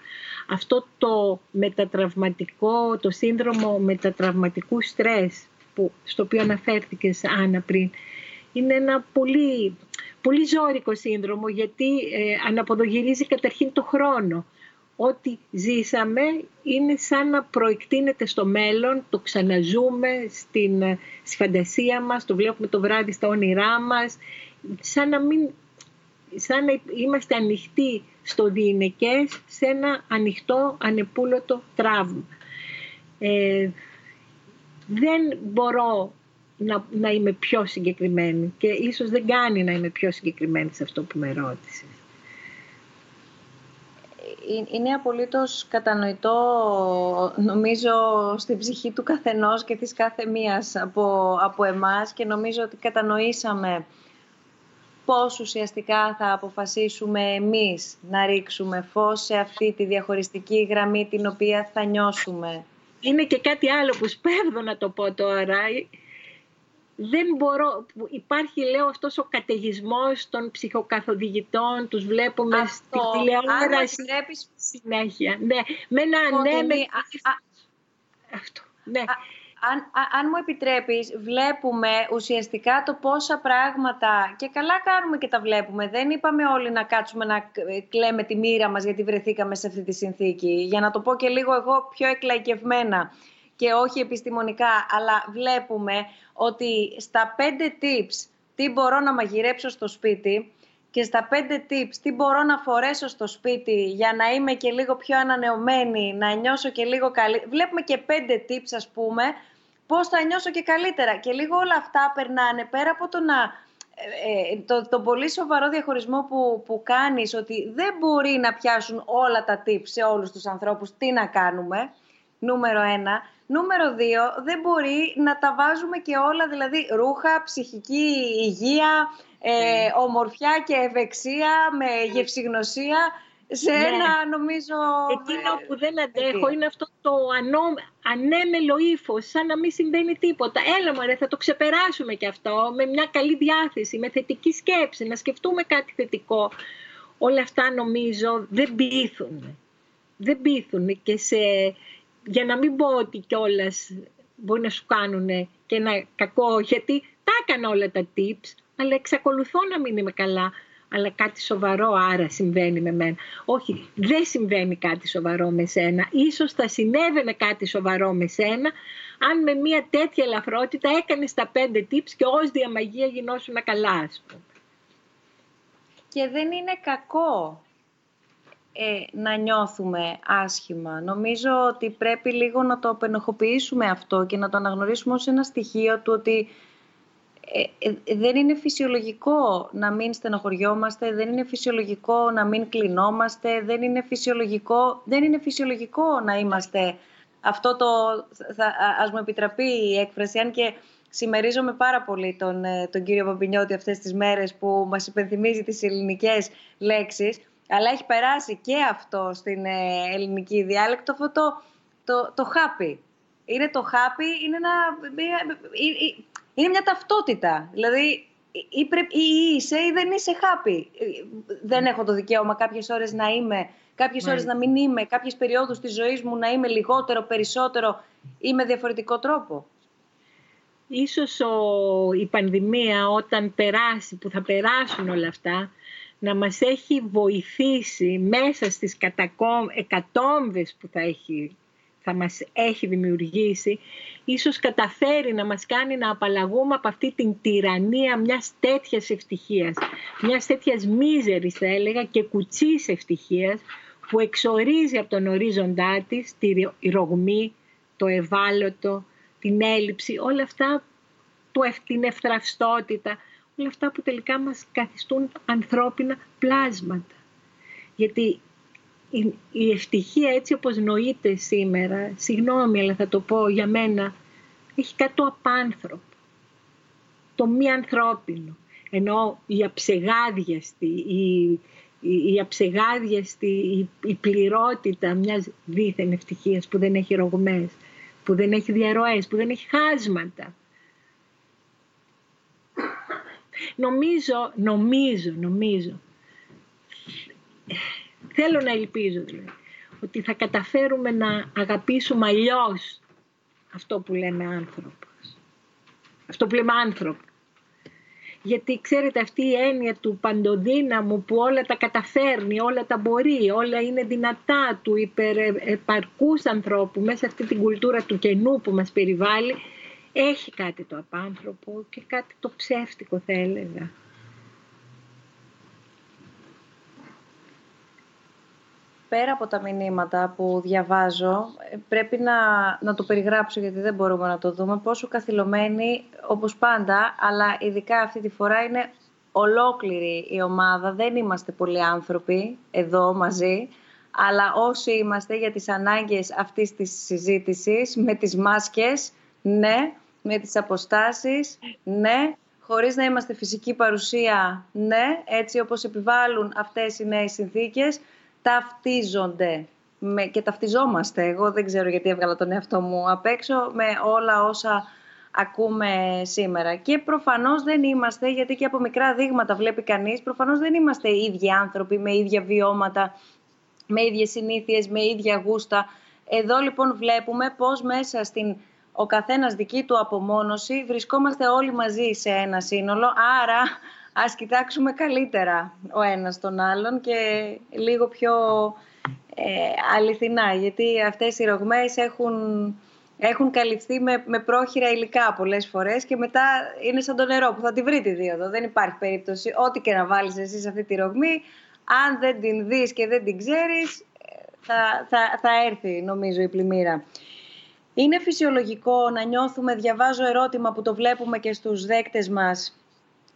Αυτό το μετατραυματικό, το σύνδρομο μετατραυματικού στρες που, στο οποίο αναφέρθηκες Άννα πριν, είναι ένα πολύ, πολύ ζώρικο σύνδρομο γιατί ε, αναποδογυρίζει καταρχήν το χρόνο. Ό,τι ζήσαμε είναι σαν να προεκτείνεται στο μέλλον, το ξαναζούμε στην, ε, στη φαντασία μας, το βλέπουμε το βράδυ στα όνειρά μας σαν να, μην, σαν να είμαστε ανοιχτοί στο διηνεκές σε ένα ανοιχτό ανεπούλωτο τραύμα. Ε, δεν μπορώ να, να είμαι πιο συγκεκριμένη και ίσως δεν κάνει να είμαι πιο συγκεκριμένη σε αυτό που με ρώτησε. Ε, είναι απολύτως κατανοητό νομίζω στην ψυχή του καθενός και της κάθε μίας από, από εμάς και νομίζω ότι κατανοήσαμε πώς ουσιαστικά θα αποφασίσουμε εμείς να ρίξουμε φως σε αυτή τη διαχωριστική γραμμή την οποία θα νιώσουμε. Είναι και κάτι άλλο που σπέβδω να το πω τώρα. Δεν μπορώ, υπάρχει λέω αυτός ο καταιγισμός των ψυχοκαθοδηγητών, τους βλέπουμε Αυτό, στη τηλεόραση συνέχεια. Ναι, με ένα ναι, με... Αυτό, ναι αν, αν μου επιτρέπεις, βλέπουμε ουσιαστικά το πόσα πράγματα και καλά κάνουμε και τα βλέπουμε. Δεν είπαμε όλοι να κάτσουμε να κλαίμε τη μοίρα μας γιατί βρεθήκαμε σε αυτή τη συνθήκη. Για να το πω και λίγο εγώ πιο εκλαϊκευμένα και όχι επιστημονικά, αλλά βλέπουμε ότι στα πέντε tips τι μπορώ να μαγειρέψω στο σπίτι και στα πέντε tips τι μπορώ να φορέσω στο σπίτι για να είμαι και λίγο πιο ανανεωμένη, να νιώσω και λίγο καλή. Βλέπουμε και πέντε tips ας πούμε πώς θα νιώσω και καλύτερα. Και λίγο όλα αυτά περνάνε πέρα από το να... Ε, ε, το, το πολύ σοβαρό διαχωρισμό που, που κάνεις ότι δεν μπορεί να πιάσουν όλα τα tips σε όλους τους ανθρώπους τι να κάνουμε, νούμερο ένα. Νούμερο δύο, δεν μπορεί να τα βάζουμε και όλα, δηλαδή ρούχα, ψυχική υγεία, ε, ναι. ομορφιά και ευεξία με γευσηγνωσία σε ναι. ένα νομίζω... Εκείνο που δεν αντέχω είναι αυτό το ανώ, ανέμελο ύφο, σαν να μην συμβαίνει τίποτα. Έλα μωρέ, θα το ξεπεράσουμε και αυτό με μια καλή διάθεση, με θετική σκέψη, να σκεφτούμε κάτι θετικό. Όλα αυτά νομίζω δεν πείθουν. Δεν πείθουν και σε... Για να μην πω ότι κιόλας μπορεί να σου κάνουν και ένα κακό, γιατί τα έκανα όλα τα tips, αλλά εξακολουθώ να μην είμαι καλά αλλά κάτι σοβαρό άρα συμβαίνει με μένα. Όχι, δεν συμβαίνει κάτι σοβαρό με σένα. Ίσως θα συνέβαινε κάτι σοβαρό με σένα αν με μια τέτοια ελαφρότητα έκανες τα πέντε tips και ως διαμαγεία γινώσουν καλά, ας πούμε. Και δεν είναι κακό ε, να νιώθουμε άσχημα. Νομίζω ότι πρέπει λίγο να το απενοχοποιήσουμε αυτό και να το αναγνωρίσουμε ως ένα στοιχείο του ότι ε, ε, δεν είναι φυσιολογικό να μην στενοχωριόμαστε, δεν είναι φυσιολογικό να μην κλεινόμαστε, δεν είναι φυσιολογικό, δεν είναι φυσιολογικό να είμαστε αυτό το, θα, ας μου επιτραπεί η έκφραση, αν και συμμερίζομαι πάρα πολύ τον, ε, τον κύριο Παπινιώτη αυτές τις μέρες που μας υπενθυμίζει τις ελληνικές λέξεις, αλλά έχει περάσει και αυτό στην ελληνική διάλεκτο, αυτό το, το, το happy. Είναι το happy, είναι ένα, είναι μια ταυτότητα. Δηλαδή, ή, πρέπει, ή είσαι ή δεν είσαι happy. Δεν έχω το δικαίωμα κάποιες ώρες να είμαι, κάποιες ώρες να μην είμαι, κάποιες περιόδους της ζωής μου να είμαι λιγότερο, περισσότερο ή με διαφορετικό τρόπο. Ίσως ο, η πανδημία όταν περάσει, που θα περάσουν όλα αυτά, να μας έχει βοηθήσει μέσα στις εκατόμβες που θα, έχει, θα μας έχει δημιουργήσει, ίσως καταφέρει να μας κάνει να απαλλαγούμε από αυτή την τυραννία μιας τέτοιας ευτυχίας, μιας τέτοιας μίζερης θα έλεγα και κουτσής ευτυχίας, που εξορίζει από τον ορίζοντά της τη ρογμή, το ευάλωτο, την έλλειψη, όλα αυτά, την ευθραυστότητα, όλα αυτά που τελικά μας καθιστούν ανθρώπινα πλάσματα. Γιατί η ευτυχία έτσι όπως νοείται σήμερα, συγγνώμη αλλά θα το πω για μένα, έχει κάτι το απάνθρωπο, το μη ανθρώπινο. Ενώ η αψεγάδιαστη, η, η, η αψεγάδιαστη, η, η πληρότητα μιας δίθεν ευτυχίας που δεν έχει ρογμές, που δεν έχει διαρροές, που δεν έχει χάσματα, Νομίζω, νομίζω, νομίζω, θέλω να ελπίζω δηλαδή, ότι θα καταφέρουμε να αγαπήσουμε αλλιώς αυτό που λέμε άνθρωπος. Αυτό που λέμε άνθρωπο. Γιατί ξέρετε αυτή η έννοια του παντοδύναμου που όλα τα καταφέρνει, όλα τα μπορεί, όλα είναι δυνατά του υπερεπαρκούς ανθρώπου μέσα αυτή την κουλτούρα του κενού που μας περιβάλλει, έχει κάτι το απάνθρωπο και κάτι το ψεύτικο θα έλεγα. Πέρα από τα μηνύματα που διαβάζω, πρέπει να, να το περιγράψω γιατί δεν μπορούμε να το δούμε, πόσο καθυλωμένοι όπως πάντα, αλλά ειδικά αυτή τη φορά είναι ολόκληρη η ομάδα. Δεν είμαστε πολλοί άνθρωποι εδώ μαζί, αλλά όσοι είμαστε για τις ανάγκες αυτής της συζήτησης, με τις μάσκες, ναι, με τις αποστάσεις, ναι, χωρίς να είμαστε φυσική παρουσία, ναι, έτσι όπως επιβάλλουν αυτές οι νέες συνθήκες, ταυτίζονται με, και ταυτιζόμαστε. Εγώ δεν ξέρω γιατί έβγαλα τον εαυτό μου απ' έξω με όλα όσα ακούμε σήμερα. Και προφανώς δεν είμαστε, γιατί και από μικρά δείγματα βλέπει κανείς, προφανώς δεν είμαστε οι ίδιοι άνθρωποι με ίδια βιώματα, με ίδιες συνήθειες, με ίδια γούστα. Εδώ λοιπόν βλέπουμε πώς μέσα στην ο καθένας δική του απομόνωση, βρισκόμαστε όλοι μαζί σε ένα σύνολο, άρα ας κοιτάξουμε καλύτερα ο ένας τον άλλον και λίγο πιο ε, αληθινά, γιατί αυτές οι ρογμές έχουν, έχουν καλυφθεί με, με πρόχειρα υλικά πολλές φορές και μετά είναι σαν το νερό που θα τη βρει τη δίωδο. Δεν υπάρχει περίπτωση, ό,τι και να βάλεις εσύ σε αυτή τη ρογμή, αν δεν την δεις και δεν την ξέρεις, θα, θα, θα έρθει νομίζω η πλημμύρα. Είναι φυσιολογικό να νιώθουμε, διαβάζω ερώτημα που το βλέπουμε και στους δέκτες μας,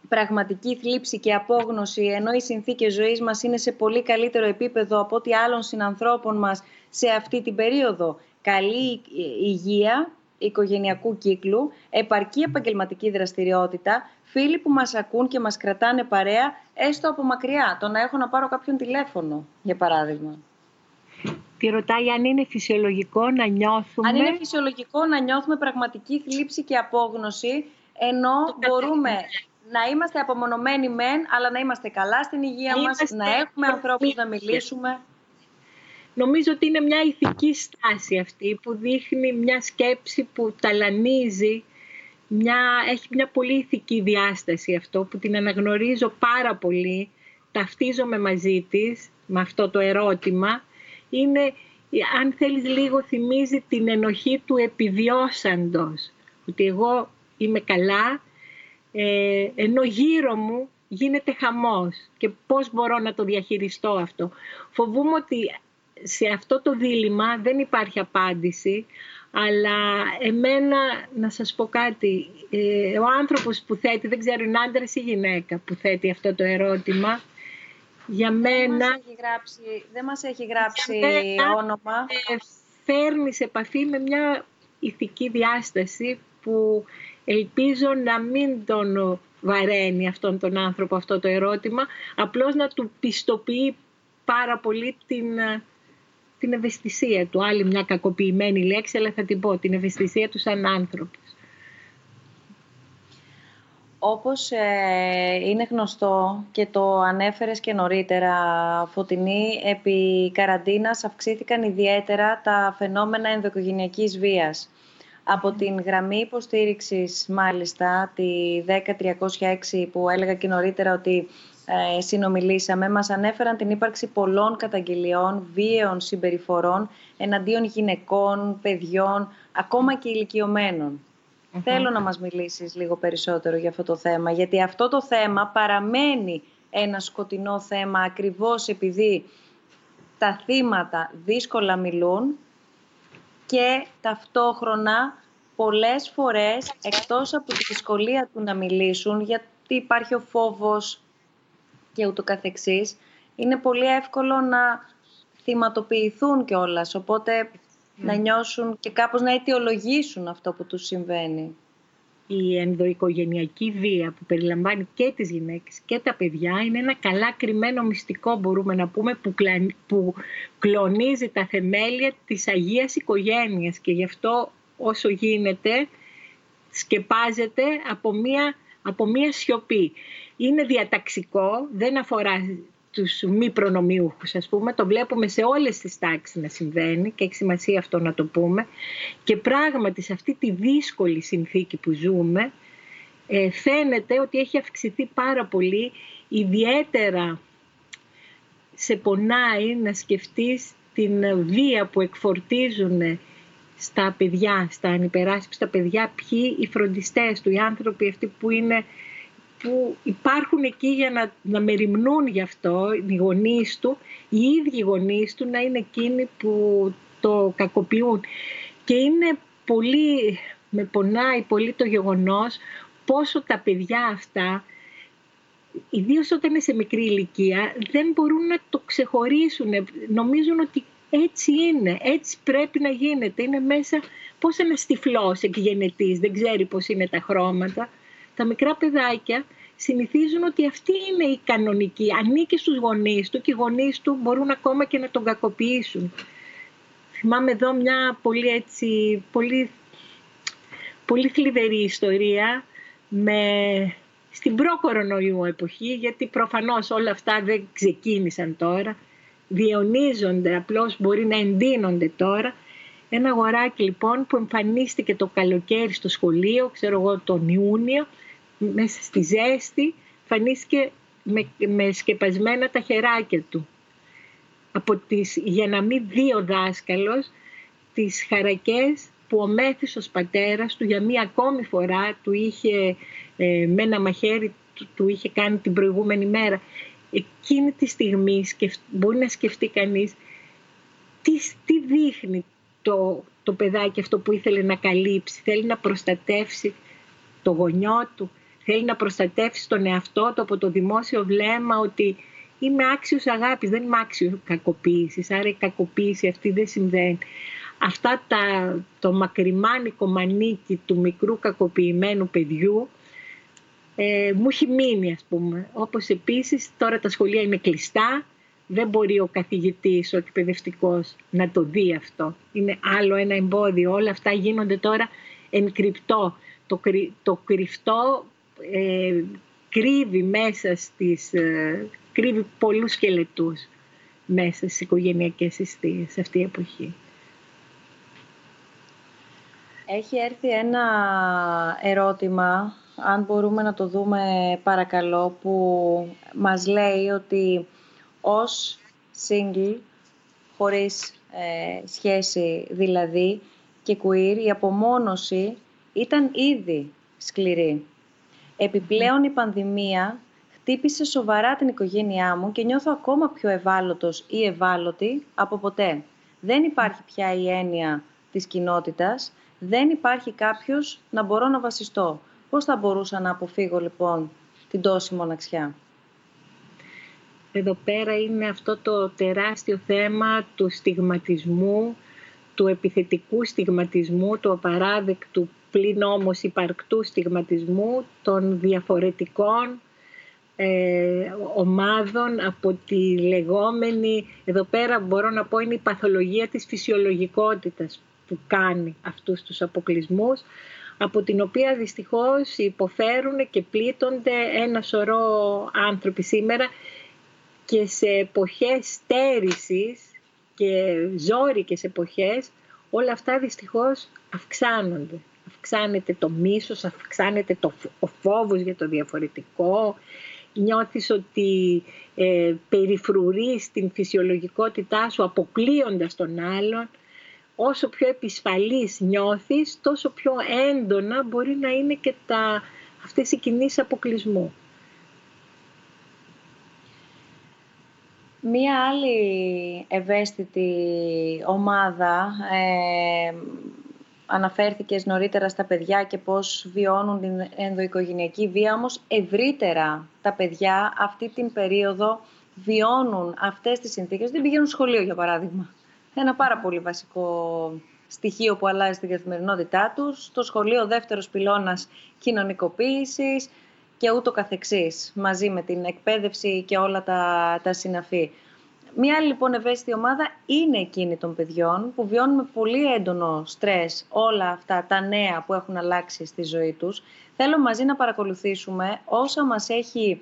πραγματική θλίψη και απόγνωση, ενώ οι συνθήκες ζωής μας είναι σε πολύ καλύτερο επίπεδο από ό,τι άλλων συνανθρώπων μας σε αυτή την περίοδο. Καλή υγεία οικογενειακού κύκλου, επαρκή επαγγελματική δραστηριότητα, φίλοι που μας ακούν και μας κρατάνε παρέα, έστω από μακριά. Το να έχω να πάρω κάποιον τηλέφωνο, για παράδειγμα. Τη ρωτάει αν είναι φυσιολογικό να νιώθουμε... Αν είναι φυσιολογικό να νιώθουμε πραγματική θλίψη και απόγνωση, ενώ μπορούμε να είμαστε απομονωμένοι μεν, αλλά να είμαστε καλά στην υγεία μας, να έχουμε ανθρώπους να μιλήσουμε. Νομίζω ότι είναι μια ηθική στάση αυτή που δείχνει μια σκέψη που ταλανίζει, μια, έχει μια πολύ ηθική διάσταση αυτό που την αναγνωρίζω πάρα πολύ, ταυτίζομαι μαζί της με αυτό το ερώτημα είναι, αν θέλεις λίγο, θυμίζει την ενοχή του επιβιώσαντος. Ότι εγώ είμαι καλά, ε, ενώ γύρω μου γίνεται χαμός και πώς μπορώ να το διαχειριστώ αυτό. Φοβούμαι ότι σε αυτό το δίλημα δεν υπάρχει απάντηση, αλλά εμένα, να σας πω κάτι, ε, ο άνθρωπος που θέτει, δεν ξέρω είναι άντρας ή γυναίκα που θέτει αυτό το ερώτημα, για μένα... Δεν μας έχει γράψει, δεν μας έχει γράψει όνομα. Ε, φέρνεις σε επαφή με μια ηθική διάσταση που ελπίζω να μην τον βαραίνει αυτόν τον άνθρωπο αυτό το ερώτημα, απλώς να του πιστοποιεί πάρα πολύ την, την ευαισθησία του. Άλλη μια κακοποιημένη λέξη, αλλά θα την πω, την ευαισθησία του σαν άνθρωπος. Όπως ε, είναι γνωστό και το ανέφερες και νωρίτερα, Φωτεινή, επί καραντίνας αυξήθηκαν ιδιαίτερα τα φαινόμενα ενδοκογενειακής βίας. Από την γραμμή υποστήριξης, μάλιστα, τη 10306 που έλεγα και νωρίτερα ότι ε, συνομιλήσαμε μας ανέφεραν την ύπαρξη πολλών καταγγελιών, βίαιων συμπεριφορών εναντίον γυναικών, παιδιών, ακόμα και ηλικιωμενων Θέλω να μας μιλήσεις λίγο περισσότερο για αυτό το θέμα, γιατί αυτό το θέμα παραμένει ένα σκοτεινό θέμα ακριβώς επειδή τα θύματα δύσκολα μιλούν και ταυτόχρονα πολλές φορές εκτός από τη δυσκολία του να μιλήσουν γιατί υπάρχει ο φόβος και ούτω καθεξής είναι πολύ εύκολο να θυματοποιηθούν κιόλας οπότε να νιώσουν και κάπως να αιτιολογήσουν αυτό που τους συμβαίνει η ενδοοικογενειακή βία που περιλαμβάνει και τις γυναίκες και τα παιδιά είναι ένα καλά κρυμμένο μυστικό μπορούμε να πούμε που, που κλονίζει τα θεμέλια της Αγίας Οικογένειας και γι' αυτό όσο γίνεται σκεπάζεται από μία, από μία σιωπή. Είναι διαταξικό, δεν αφορά τους μη προνομιούχους ας πούμε, το βλέπουμε σε όλες τις τάξεις να συμβαίνει και έχει σημασία αυτό να το πούμε. Και πράγματι σε αυτή τη δύσκολη συνθήκη που ζούμε ε, φαίνεται ότι έχει αυξηθεί πάρα πολύ ιδιαίτερα σε πονάει να σκεφτείς την βία που εκφορτίζουν στα παιδιά, στα ανυπεράσπιστα παιδιά, ποιοι οι φροντιστές του, οι άνθρωποι αυτοί που είναι που υπάρχουν εκεί για να, να μεριμνούν γι' αυτό, οι γονείς του, οι ίδιοι γονείς του να είναι εκείνοι που το κακοποιούν. Και είναι πολύ, με πονάει πολύ το γεγονός πόσο τα παιδιά αυτά, ιδίως όταν είναι σε μικρή ηλικία, δεν μπορούν να το ξεχωρίσουν. Νομίζουν ότι έτσι είναι, έτσι πρέπει να γίνεται. Είναι μέσα πώς ένα τυφλός εκγενετής, δεν ξέρει πώς είναι τα χρώματα τα μικρά παιδάκια συνηθίζουν ότι αυτή είναι η κανονική. Ανήκει στους γονείς του και οι γονείς του μπορούν ακόμα και να τον κακοποιήσουν. Θυμάμαι εδώ μια πολύ έτσι, πολύ, πολύ θλιβερή ιστορία με, στην προ-κορονοϊού εποχή, γιατί προφανώς όλα αυτά δεν ξεκίνησαν τώρα, διαιωνίζονται, απλώς μπορεί να εντείνονται τώρα. Ένα αγοράκι λοιπόν που εμφανίστηκε το καλοκαίρι στο σχολείο, ξέρω εγώ τον Ιούνιο, μέσα στη ζέστη φανίστηκε με, με σκεπασμένα τα χεράκια του. Από τις, για να μην δει ο δάσκαλος τις χαρακές που ο μέθησος πατέρας του για μία ακόμη φορά του είχε ε, με ένα μαχαίρι του, του είχε κάνει την προηγούμενη μέρα. Εκείνη τη στιγμή μπορεί να σκεφτεί κανείς τι, τι δείχνει το, το παιδάκι αυτό που ήθελε να καλύψει. Θέλει να προστατεύσει το γονιό του, θέλει να προστατεύσει τον εαυτό του από το δημόσιο βλέμμα ότι είμαι άξιος αγάπης, δεν είμαι άξιος κακοποίησης, άρα η κακοποίηση αυτή δεν συμβαίνει. Αυτά τα, το μακριμάνικο μανίκι του μικρού κακοποιημένου παιδιού ε, μου έχει μείνει ας πούμε. Όπως επίσης τώρα τα σχολεία είναι κλειστά, δεν μπορεί ο καθηγητής, ο εκπαιδευτικός να το δει αυτό. Είναι άλλο ένα εμπόδιο. Όλα αυτά γίνονται τώρα εν κρυπτό. Το, το κρυφτό ε, κρύβει μέσα στις, ε, κρύβει πολλούς σκελετούς μέσα στις οικογενειακές αιστείες σε αυτή η εποχή. Έχει έρθει ένα ερώτημα, αν μπορούμε να το δούμε παρακαλώ, που μας λέει ότι ως single, χωρίς ε, σχέση δηλαδή, και queer, η απομόνωση ήταν ήδη σκληρή. Επιπλέον η πανδημία χτύπησε σοβαρά την οικογένειά μου και νιώθω ακόμα πιο ευάλωτος ή ευάλωτη από ποτέ. Δεν υπάρχει πια η έννοια της κοινότητας, δεν υπάρχει κάποιος να μπορώ να βασιστώ. Πώς θα μπορούσα να αποφύγω λοιπόν την τόση μοναξιά; Εδώ πέρα είναι αυτό το τεράστιο θέμα του στιγματισμού, του επιθετικού στιγματισμού, του απαράδεκτου πλην όμως υπαρκτού στιγματισμού των διαφορετικών ε, ομάδων από τη λεγόμενη, εδώ πέρα μπορώ να πω είναι η παθολογία της φυσιολογικότητας που κάνει αυτούς τους αποκλεισμούς, από την οποία δυστυχώς υποφέρουν και πλήττονται ένα σωρό άνθρωποι σήμερα και σε εποχές στέρησης και ζόρικες εποχές όλα αυτά δυστυχώς αυξάνεται το μίσος, αυξάνεται το, ο φόβος για το διαφορετικό, νιώθεις ότι ε, περιφρουρείς την φυσιολογικότητά σου αποκλείοντας τον άλλον, όσο πιο επισφαλής νιώθεις, τόσο πιο έντονα μπορεί να είναι και τα, αυτές οι κινήσεις αποκλεισμού. Μία άλλη ευαίσθητη ομάδα ε, αναφέρθηκες νωρίτερα στα παιδιά και πώς βιώνουν την ενδοοικογενειακή βία, όμως ευρύτερα τα παιδιά αυτή την περίοδο βιώνουν αυτές τις συνθήκες. Δεν πηγαίνουν σχολείο, για παράδειγμα. Ένα πάρα πολύ βασικό στοιχείο που αλλάζει την καθημερινότητά τους. Το σχολείο δεύτερος πυλώνας κοινωνικοποίησης και ούτω καθεξής, μαζί με την εκπαίδευση και όλα τα, τα συναφή. Μία άλλη λοιπόν ευαίσθητη ομάδα είναι εκείνη των παιδιών που βιώνουν με πολύ έντονο στρες όλα αυτά τα νέα που έχουν αλλάξει στη ζωή τους. Θέλω μαζί να παρακολουθήσουμε όσα μας έχει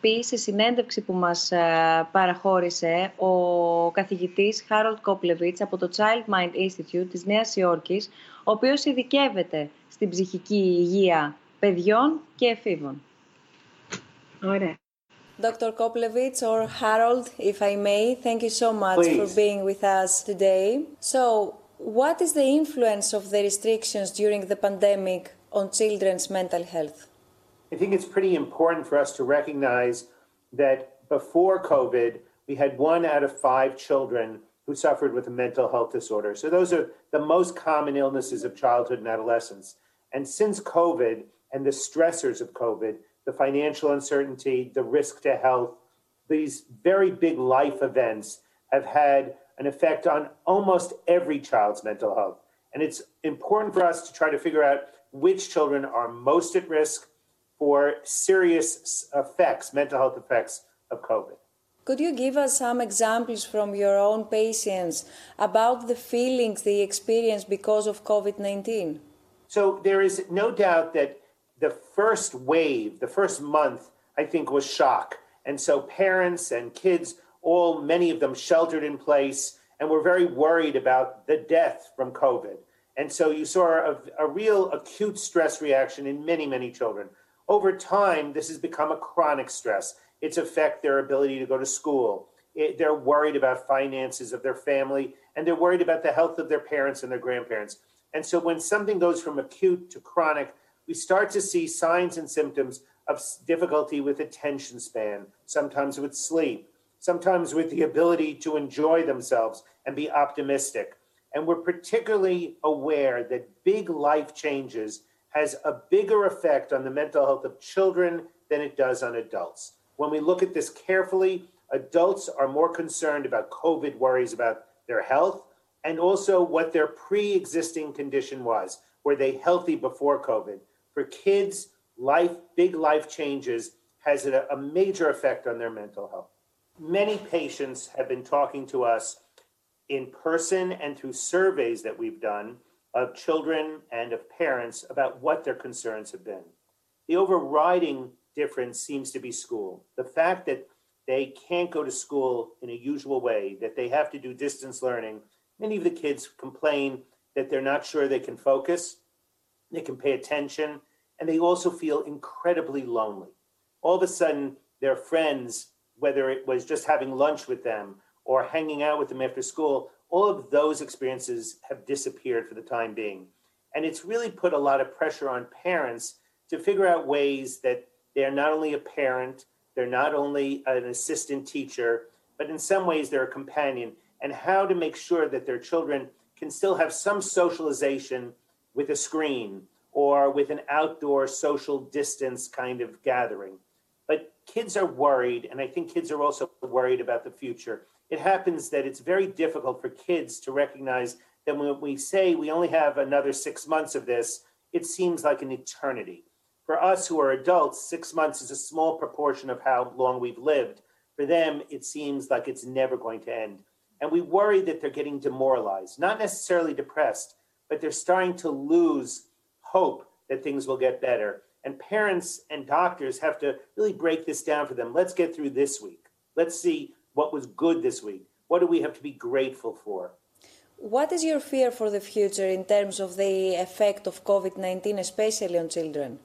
πει σε συνέντευξη που μας ε, παραχώρησε ο καθηγητής Harold Κόπλεβιτς από το Child Mind Institute της Νέας Υόρκης, ο οποίος ειδικεύεται στην ψυχική υγεία παιδιών και εφήβων. Ωραία. Dr. Koplevich or Harold, if I may, thank you so much Please. for being with us today. So, what is the influence of the restrictions during the pandemic on children's mental health? I think it's pretty important for us to recognize that before COVID, we had one out of five children who suffered with a mental health disorder. So, those are the most common illnesses of childhood and adolescence. And since COVID and the stressors of COVID, the financial uncertainty, the risk to health, these very big life events have had an effect on almost every child's mental health. And it's important for us to try to figure out which children are most at risk for serious effects, mental health effects of COVID. Could you give us some examples from your own patients about the feelings they experience because of COVID 19? So there is no doubt that the first wave, the first month, I think was shock. And so parents and kids, all many of them sheltered in place and were very worried about the death from COVID. And so you saw a, a real acute stress reaction in many, many children. Over time, this has become a chronic stress. It's affect their ability to go to school. It, they're worried about finances of their family, and they're worried about the health of their parents and their grandparents. And so when something goes from acute to chronic, we start to see signs and symptoms of difficulty with attention span, sometimes with sleep, sometimes with the ability to enjoy themselves and be optimistic. And we're particularly aware that big life changes has a bigger effect on the mental health of children than it does on adults. When we look at this carefully, adults are more concerned about COVID worries about their health and also what their pre existing condition was. Were they healthy before COVID? For kids, life, big life changes has a, a major effect on their mental health. Many patients have been talking to us in person and through surveys that we've done of children and of parents about what their concerns have been. The overriding difference seems to be school. The fact that they can't go to school in a usual way, that they have to do distance learning. Many of the kids complain that they're not sure they can focus, they can pay attention, and they also feel incredibly lonely. All of a sudden, their friends, whether it was just having lunch with them or hanging out with them after school, all of those experiences have disappeared for the time being. And it's really put a lot of pressure on parents to figure out ways that they're not only a parent, they're not only an assistant teacher, but in some ways they're a companion, and how to make sure that their children can still have some socialization with a screen or with an outdoor social distance kind of gathering. But kids are worried, and I think kids are also worried about the future. It happens that it's very difficult for kids to recognize that when we say we only have another six months of this, it seems like an eternity. For us who are adults, six months is a small proportion of how long we've lived. For them, it seems like it's never going to end. And we worry that they're getting demoralized, not necessarily depressed, but they're starting to lose hope that things will get better. And parents and doctors have to really break this down for them. Let's get through this week. Let's see what was good this week. What do we have to be grateful for? What is your fear for the future in terms of the effect of COVID 19, especially on children?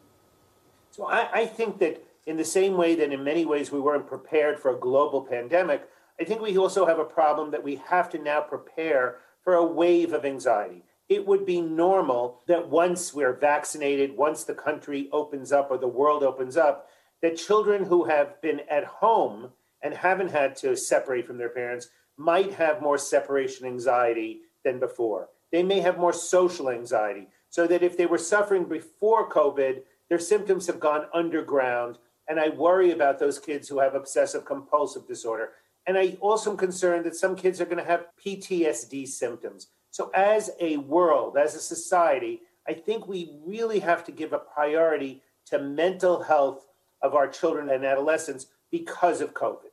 So I, I think that in the same way that in many ways we weren't prepared for a global pandemic, I think we also have a problem that we have to now prepare for a wave of anxiety. It would be normal that once we're vaccinated, once the country opens up or the world opens up, that children who have been at home and haven't had to separate from their parents might have more separation anxiety than before. They may have more social anxiety, so that if they were suffering before COVID, their symptoms have gone underground. And I worry about those kids who have obsessive compulsive disorder. And I also am concerned that some kids are going to have PTSD symptoms. So, as a world, as a society, I think we really have to give a priority to mental health of our children and adolescents because of COVID.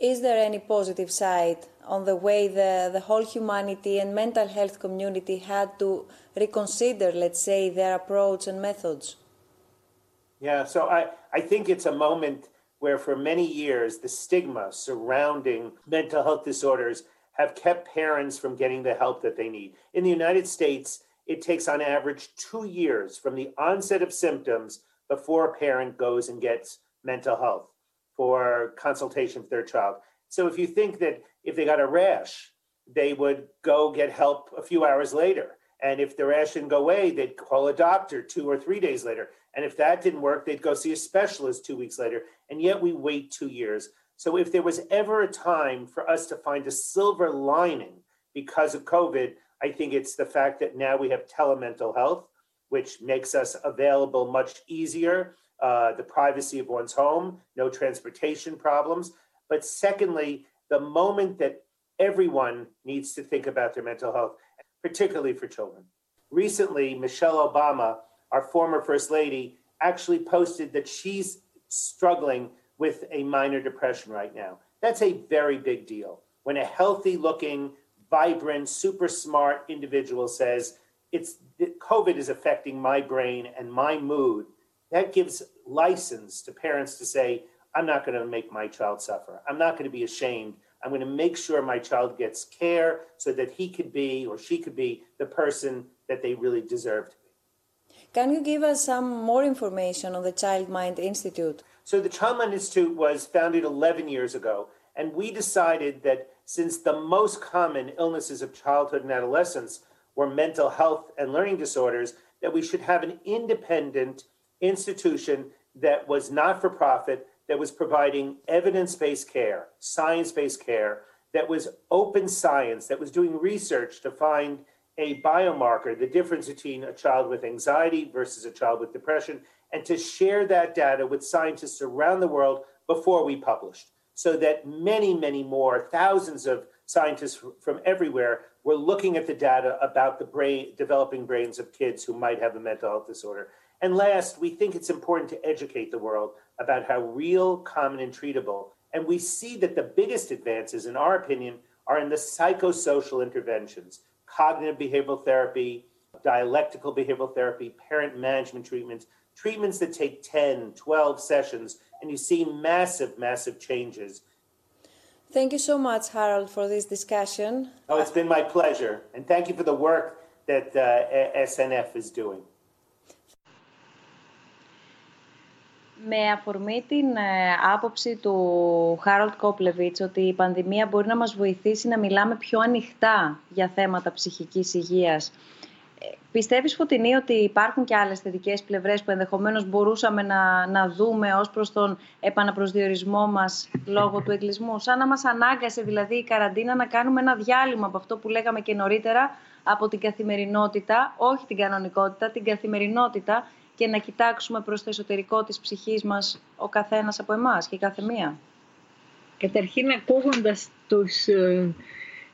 Is there any positive side on the way the, the whole humanity and mental health community had to reconsider, let's say, their approach and methods? Yeah, so I, I think it's a moment where for many years the stigma surrounding mental health disorders have kept parents from getting the help that they need. In the United States, it takes on average two years from the onset of symptoms before a parent goes and gets mental health for consultation for their child. So if you think that if they got a rash, they would go get help a few hours later. And if the rash didn't go away, they'd call a doctor two or three days later. And if that didn't work, they'd go see a specialist two weeks later. And yet we wait two years. So if there was ever a time for us to find a silver lining because of COVID, I think it's the fact that now we have telemental health, which makes us available much easier uh, the privacy of one's home, no transportation problems. But secondly, the moment that everyone needs to think about their mental health, particularly for children. Recently, Michelle Obama, our former First Lady, actually posted that she's struggling with a minor depression right now. That's a very big deal. When a healthy looking, vibrant, super smart individual says, it's COVID is affecting my brain and my mood, that gives license to parents to say, I'm not going to make my child suffer. I'm not going to be ashamed. I'm going to make sure my child gets care so that he could be or she could be the person that they really deserve to be. Can you give us some more information on the Child Mind Institute? So, the Mind Institute was founded 11 years ago, and we decided that since the most common illnesses of childhood and adolescence were mental health and learning disorders, that we should have an independent institution that was not for profit, that was providing evidence based care, science based care, that was open science, that was doing research to find a biomarker, the difference between a child with anxiety versus a child with depression, and to share that data with scientists around the world before we published, so that many, many more, thousands of scientists from everywhere were looking at the data about the brain, developing brains of kids who might have a mental health disorder. And last, we think it's important to educate the world about how real, common, and treatable. And we see that the biggest advances, in our opinion, are in the psychosocial interventions cognitive behavioral therapy, dialectical behavioral therapy, parent management treatments, treatments that take 10, 12 sessions, and you see massive, massive changes. Thank you so much, Harold, for this discussion. Oh, it's been my pleasure. And thank you for the work that uh, SNF is doing. Με αφορμή την ε, άποψη του Χάρολτ Κόπλεβιτς ότι η πανδημία μπορεί να μας βοηθήσει να μιλάμε πιο ανοιχτά για θέματα ψυχικής υγείας. Ε, πιστεύεις, Φωτεινή, ότι υπάρχουν και άλλες θετικές πλευρές που ενδεχομένως μπορούσαμε να, να δούμε ως προς τον επαναπροσδιορισμό μας λόγω του εγκλισμού. Σαν να μας ανάγκασε δηλαδή η καραντίνα να κάνουμε ένα διάλειμμα από αυτό που λέγαμε και νωρίτερα, από την καθημερινότητα, όχι την κανονικότητα, την καθημερινότητα και να κοιτάξουμε προς το εσωτερικό της ψυχής μας ο καθένας από εμάς και η κάθε μία. Καταρχήν ακούγοντας τους, ε,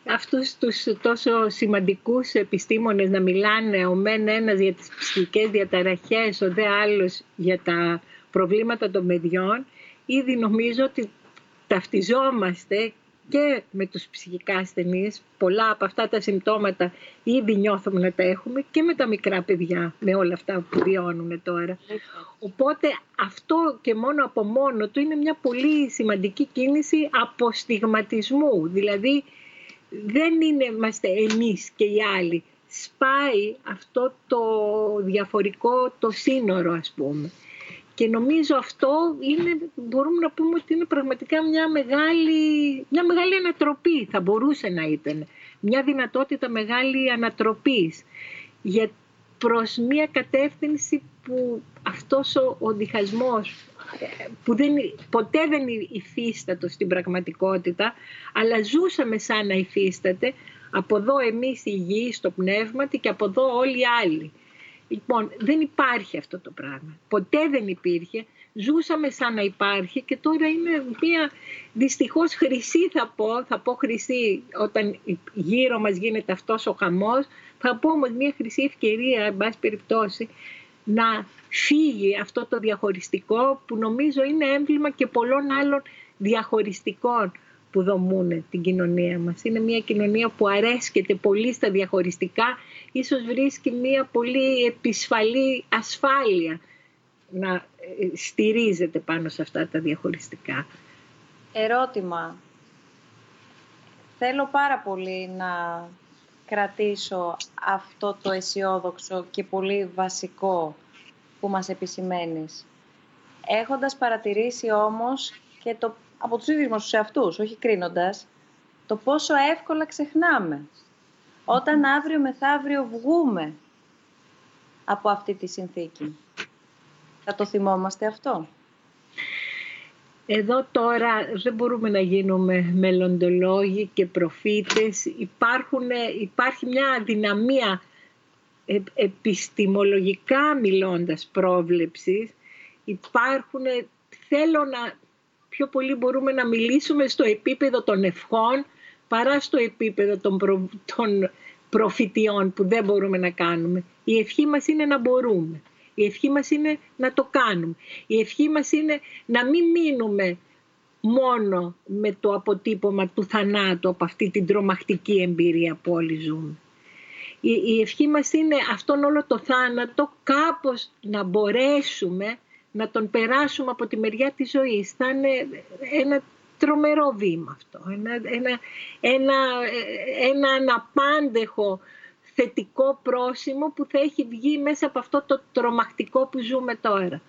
αυτούς τους τόσο σημαντικούς επιστήμονες να μιλάνε ο μεν ένας για τις ψυχικές διαταραχές, ο δε άλλος για τα προβλήματα των παιδιών, ήδη νομίζω ότι ταυτιζόμαστε και με τους ψυχικά ασθενείς. Πολλά από αυτά τα συμπτώματα ήδη νιώθουμε να τα έχουμε και με τα μικρά παιδιά, με όλα αυτά που βιώνουν τώρα. Οπότε αυτό και μόνο από μόνο του είναι μια πολύ σημαντική κίνηση αποστιγματισμού. Δηλαδή δεν είναι, είμαστε εμείς και οι άλλοι. Σπάει αυτό το διαφορικό το σύνορο ας πούμε. Και νομίζω αυτό είναι, μπορούμε να πούμε ότι είναι πραγματικά μια μεγάλη, μια μεγάλη ανατροπή, θα μπορούσε να ήταν. Μια δυνατότητα μεγάλη ανατροπής για προς μια κατεύθυνση που αυτός ο, ο διχασμός που δεν, ποτέ δεν υφίστατο στην πραγματικότητα, αλλά ζούσαμε σαν να υφίσταται, από εδώ εμείς οι γη στο πνεύμα και από εδώ όλοι οι άλλοι. Λοιπόν, δεν υπάρχει αυτό το πράγμα. Ποτέ δεν υπήρχε. Ζούσαμε σαν να υπάρχει και τώρα είναι μια δυστυχώς χρυσή θα πω, θα πω χρυσή όταν γύρω μας γίνεται αυτός ο χαμός, θα πω όμως μια χρυσή ευκαιρία, εν πάση περιπτώσει, να φύγει αυτό το διαχωριστικό που νομίζω είναι έμβλημα και πολλών άλλων διαχωριστικών που δομούν την κοινωνία μας. Είναι μια κοινωνία που αρέσκεται πολύ στα διαχωριστικά, ίσως βρίσκει μια πολύ επισφαλή ασφάλεια να ε, στηρίζεται πάνω σε αυτά τα διαχωριστικά. Ερώτημα. Θέλω πάρα πολύ να κρατήσω αυτό το αισιόδοξο και πολύ βασικό που μας επισημαίνεις. Έχοντας παρατηρήσει όμως και το, από τους ίδιους μας τους εαυτούς, όχι κρίνοντας, το πόσο εύκολα ξεχνάμε. Όταν αύριο μεθαύριο βγούμε από αυτή τη συνθήκη. Θα το θυμόμαστε αυτό. Εδώ τώρα δεν μπορούμε να γίνουμε μελλοντολόγοι και προφήτες. Υπάρχουν, υπάρχει μια αδυναμία ε, επιστημολογικά μιλώντας πρόβλεψης. Υπάρχουν, θέλω να, πιο πολύ μπορούμε να μιλήσουμε στο επίπεδο των ευχών παρά στο επίπεδο των, των προφητιών που δεν μπορούμε να κάνουμε. Η ευχή μας είναι να μπορούμε. Η ευχή μας είναι να το κάνουμε. Η ευχή μας είναι να μην μείνουμε μόνο με το αποτύπωμα του θανάτου από αυτή την τρομακτική εμπειρία που όλοι ζούμε. Η, η ευχή μας είναι αυτόν όλο το θάνατο κάπως να μπορέσουμε να τον περάσουμε από τη μεριά της ζωής. Θα είναι ένα τρομερό βήμα αυτό, ένα, ένα, ένα, ένα αναπάντεχο θετικό πρόσημο που θα έχει βγει μέσα από αυτό το τρομακτικό που ζούμε τώρα.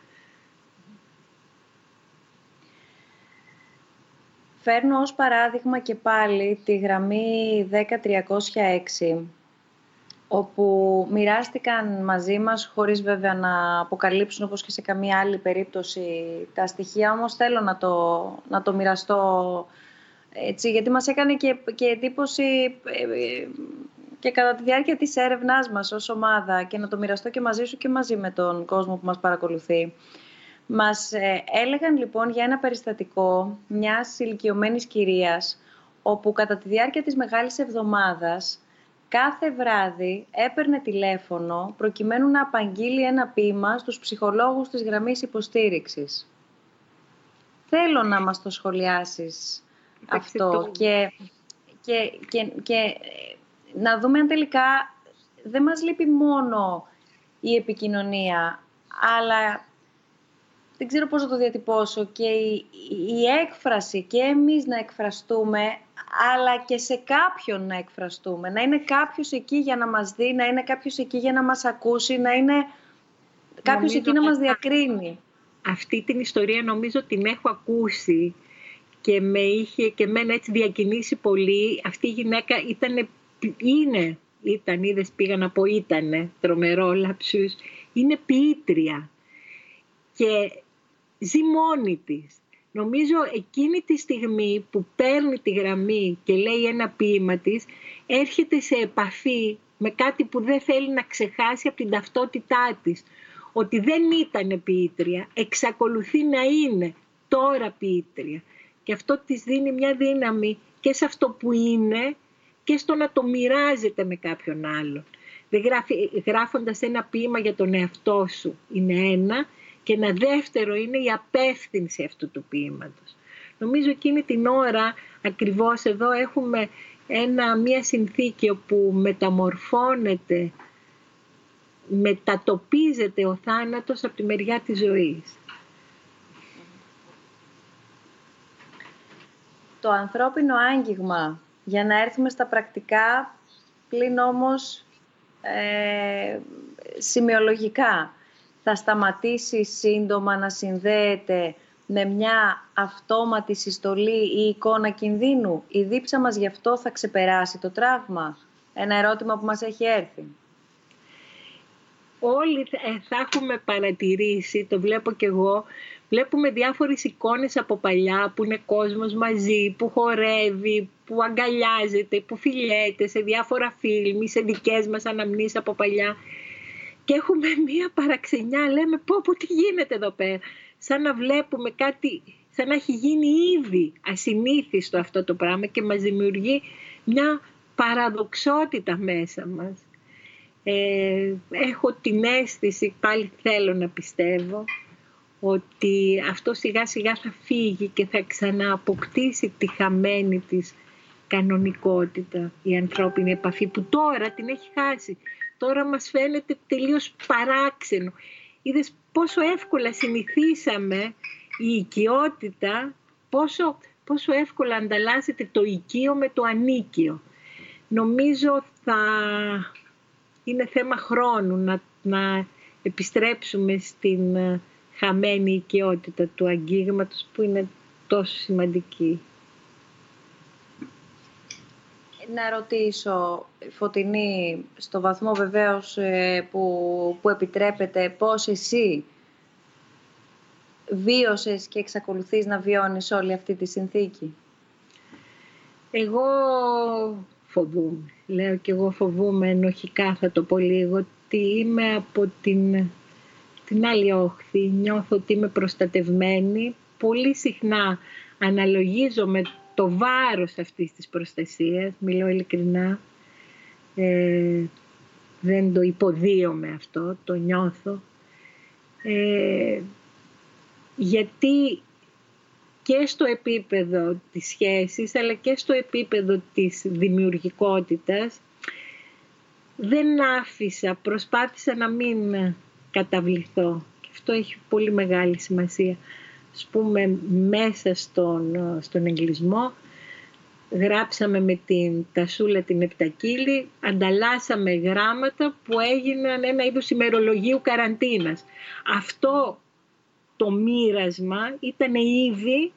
Φέρνω ως παράδειγμα και πάλι τη γραμμή 10306 όπου μοιράστηκαν μαζί μας, χωρίς βέβαια να αποκαλύψουν όπως και σε καμία άλλη περίπτωση τα στοιχεία, όμως θέλω να το, να το μοιραστώ έτσι, γιατί μας έκανε και, και εντύπωση ε, ε, και κατά τη διάρκεια της έρευνάς μας ως ομάδα και να το μοιραστώ και μαζί σου και μαζί με τον κόσμο που μας παρακολουθεί. Μας ε, έλεγαν λοιπόν για ένα περιστατικό μιας ηλικιωμένης κυρίας όπου κατά τη διάρκεια της Μεγάλης Εβδομάδας κάθε βράδυ έπαιρνε τηλέφωνο προκειμένου να απαγγείλει ένα ποίημα στους ψυχολόγους της γραμμής υποστήριξης. Θέλω να μας το σχολιάσεις αυτό και, και, και, και να δούμε αν τελικά δεν μας λείπει μόνο η επικοινωνία, αλλά δεν ξέρω πώς να το διατυπώσω και η, η έκφραση και εμείς να εκφραστούμε, αλλά και σε κάποιον να εκφραστούμε. Να είναι κάποιος εκεί για να μας δει, να είναι κάποιος εκεί για να μας ακούσει, να είναι κάποιος εκεί να μας διακρίνει. Αυτή την ιστορία νομίζω την έχω ακούσει και με είχε και μένα έτσι διακινήσει πολύ. Αυτή η γυναίκα ήταν είναι, ήταν, είδες πήγα να πω ήτανε, τρομερό λαψούς, είναι ποιήτρια και ζει μόνη της. Νομίζω εκείνη τη στιγμή που παίρνει τη γραμμή και λέει ένα ποίημα της, έρχεται σε επαφή με κάτι που δεν θέλει να ξεχάσει από την ταυτότητά της. Ότι δεν ήταν ποιήτρια, εξακολουθεί να είναι τώρα ποιήτρια. Και αυτό της δίνει μια δύναμη και σε αυτό που είναι και στο να το μοιράζεται με κάποιον άλλον. Δεν γράφει, γράφοντας ένα ποίημα για τον εαυτό σου είναι ένα και ένα δεύτερο είναι η απεύθυνση αυτού του ποίηματος. Νομίζω εκείνη την ώρα ακριβώς εδώ έχουμε ένα, μια συνθήκη όπου μεταμορφώνεται, μετατοπίζεται ο θάνατος από τη μεριά της ζωής. Το ανθρώπινο άγγιγμα για να έρθουμε στα πρακτικά, πλην όμως ε, σημειολογικά. Θα σταματήσει σύντομα να συνδέεται με μια αυτόματη συστολή ή εικόνα κινδύνου; Η δίψα μας γι' αυτό θα ξεπεράσει το τραύμα; Ένα ερώτημα που μας έχει έρθει. Όλοι ε, θα έχουμε παρατηρήσει, το βλέπω κι εγώ, βλέπουμε διάφορες εικόνες από παλιά που είναι κόσμος μαζί, που χορεύει, που αγκαλιάζεται, που φιλιέται σε διάφορα φιλμ, σε δικές μας αναμνήσεις από παλιά. Και έχουμε μία παραξενιά, λέμε πω πω τι γίνεται εδώ πέρα; Σαν να βλέπουμε κάτι, σαν να έχει γίνει ήδη ασυνήθιστο αυτό το πράγμα και μας δημιουργεί μια παραδοξότητα μέσα μας. Ε, έχω την αίσθηση, πάλι θέλω να πιστεύω, ότι αυτό σιγά σιγά θα φύγει και θα ξανααποκτήσει τη χαμένη της κανονικότητα η ανθρώπινη επαφή που τώρα την έχει χάσει. Τώρα μας φαίνεται τελείως παράξενο. Είδες πόσο εύκολα συνηθίσαμε η οικειότητα, πόσο, πόσο εύκολα ανταλλάσσεται το οικείο με το ανίκιο. Νομίζω θα είναι θέμα χρόνου να, να επιστρέψουμε στην ε, χαμένη οικειότητα του αγγίγματος που είναι τόσο σημαντική. Να ρωτήσω, Φωτεινή, στο βαθμό βεβαίως ε, που, που επιτρέπεται, πώς εσύ βίωσες και εξακολουθείς να βιώνεις όλη αυτή τη συνθήκη; Εγώ φοβούμαι. Λέω και εγώ φοβούμαι ενοχικά θα το πω λίγο ότι είμαι από την, την άλλη όχθη. Νιώθω ότι είμαι προστατευμένη. Πολύ συχνά αναλογίζομαι το βάρος αυτής της προστασίας. Μιλώ ειλικρινά. Ε, δεν το υποδίωμαι αυτό, το νιώθω. Ε, γιατί και στο επίπεδο της σχέσης αλλά και στο επίπεδο της δημιουργικότητας δεν άφησα, προσπάθησα να μην καταβληθώ και αυτό έχει πολύ μεγάλη σημασία. Ας πούμε μέσα στον, στον εγκλισμό γράψαμε με την τασούλα την Επτακύλη, ανταλλάσσαμε γράμματα που έγιναν ένα είδος ημερολογίου καραντίνας. Αυτό το μοίρασμα ήταν ήδη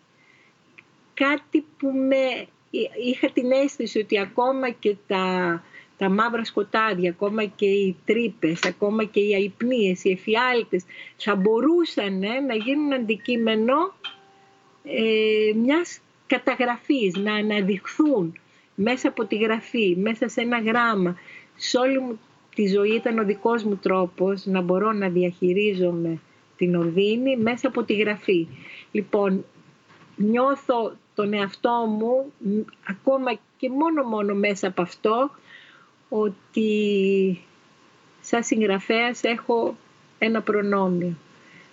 κάτι που με... Είχα την αίσθηση ότι ακόμα και τα, τα μαύρα σκοτάδια, ακόμα και οι τρύπες, ακόμα και οι αϊπνίες, οι εφιάλτες θα μπορούσαν να γίνουν αντικείμενο ε, μιας καταγραφής, να αναδειχθούν μέσα από τη γραφή, μέσα σε ένα γράμμα. Σε όλη μου τη ζωή ήταν ο δικός μου τρόπος να μπορώ να διαχειρίζομαι την οδύνη μέσα από τη γραφή. Λοιπόν, νιώθω τον εαυτό μου, ακόμα και μόνο μόνο μέσα από αυτό, ότι σαν συγγραφέας έχω ένα προνόμιο.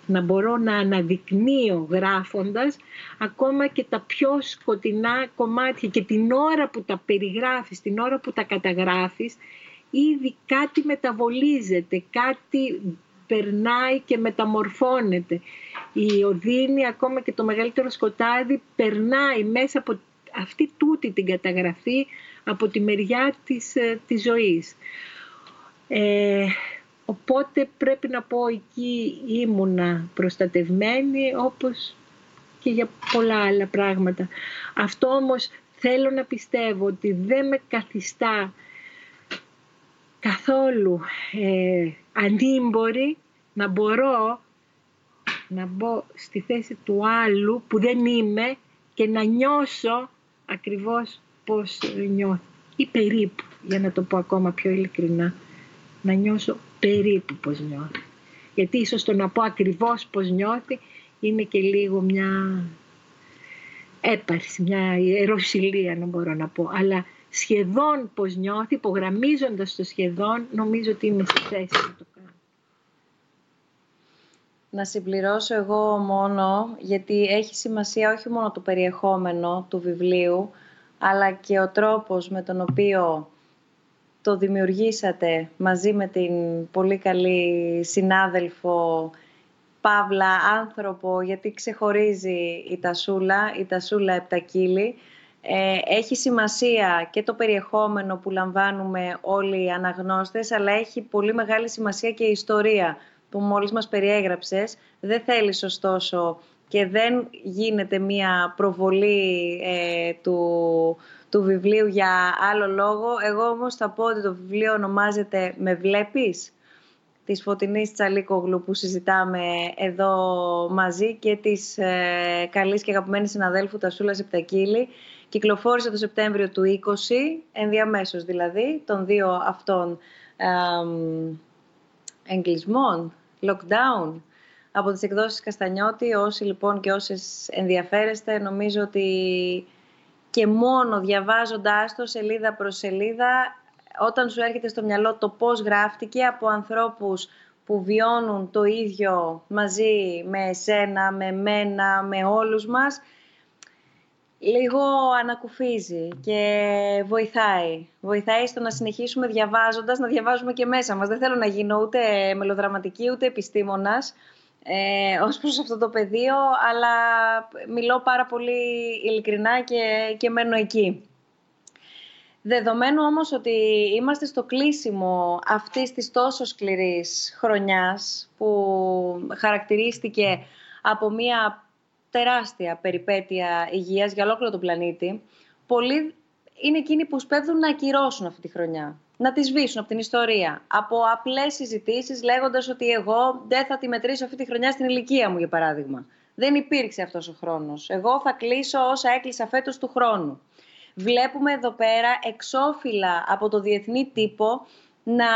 Να μπορώ να αναδεικνύω γράφοντας ακόμα και τα πιο σκοτεινά κομμάτια και την ώρα που τα περιγράφεις, την ώρα που τα καταγράφεις, ήδη κάτι μεταβολίζεται, κάτι περνάει και μεταμορφώνεται. Η οδύνη, ακόμα και το μεγαλύτερο σκοτάδι, περνάει μέσα από αυτή τούτη την καταγραφή από τη μεριά της, ε, της ζωής. Ε, οπότε πρέπει να πω εκεί ήμουνα προστατευμένη όπως και για πολλά άλλα πράγματα. Αυτό όμως θέλω να πιστεύω ότι δεν με καθιστά καθόλου ε, ανήμπορη να μπορώ να μπω στη θέση του άλλου που δεν είμαι και να νιώσω ακριβώς πώς νιώθω ή περίπου, για να το πω ακόμα πιο ειλικρινά, να νιώσω περίπου πώς νιώθει. Γιατί ίσως το να πω ακριβώς πώς νιώθει είναι και λίγο μια έπαρση, μια ιεροσυλία να μπορώ να πω. Αλλά σχεδόν πώς νιώθει, υπογραμμίζοντας το σχεδόν, νομίζω ότι είμαι στη θέση να το κάνω. Να συμπληρώσω εγώ μόνο, γιατί έχει σημασία όχι μόνο το περιεχόμενο του βιβλίου, αλλά και ο τρόπος με τον οποίο το δημιουργήσατε μαζί με την πολύ καλή συνάδελφο Παύλα άνθρωπο, γιατί ξεχωρίζει η Τασούλα, η Τασούλα Επτακύλη. Ε, έχει σημασία και το περιεχόμενο που λαμβάνουμε όλοι οι αναγνώστες, αλλά έχει πολύ μεγάλη σημασία και η ιστορία που μόλις μας περιέγραψες. Δεν θέλεις ωστόσο και δεν γίνεται μία προβολή ε, του, του βιβλίου για άλλο λόγο. Εγώ όμως θα πω ότι το βιβλίο ονομάζεται «Με βλέπεις» της Φωτεινής Τσαλίκογλου που συζητάμε εδώ μαζί και της ε, καλής και αγαπημένης συναδέλφου Τασούλα Σεπτακίλη. Κυκλοφόρησε το Σεπτέμβριο του 20, ενδιαμέσως δηλαδή, των δύο αυτών ε, εγκλισμών, lockdown, από τις εκδόσεις Καστανιώτη. Όσοι λοιπόν και όσες ενδιαφέρεστε, νομίζω ότι και μόνο διαβάζοντάς το σελίδα προς σελίδα, όταν σου έρχεται στο μυαλό το πώς γράφτηκε από ανθρώπους που βιώνουν το ίδιο μαζί με εσένα, με μένα, με όλους μας, λίγο ανακουφίζει και βοηθάει. Βοηθάει στο να συνεχίσουμε διαβάζοντας, να διαβάζουμε και μέσα μας. Δεν θέλω να γίνω ούτε μελοδραματική, ούτε επιστήμονας ε, ως προς αυτό το πεδίο, αλλά μιλώ πάρα πολύ ειλικρινά και, και μένω εκεί. Δεδομένου όμως ότι είμαστε στο κλείσιμο αυτής της τόσο σκληρής χρονιάς που χαρακτηρίστηκε από μια τεράστια περιπέτεια υγείας για ολόκληρο τον πλανήτη, πολλοί είναι εκείνοι που σπέβδουν να ακυρώσουν αυτή τη χρονιά. Να τη σβήσουν από την ιστορία. Από απλές συζητήσεις λέγοντας ότι εγώ δεν θα τη μετρήσω αυτή τη χρονιά στην ηλικία μου, για παράδειγμα. Δεν υπήρξε αυτός ο χρόνος. Εγώ θα κλείσω όσα έκλεισα φέτος του χρόνου. Βλέπουμε εδώ πέρα εξώφυλλα από το διεθνή τύπο να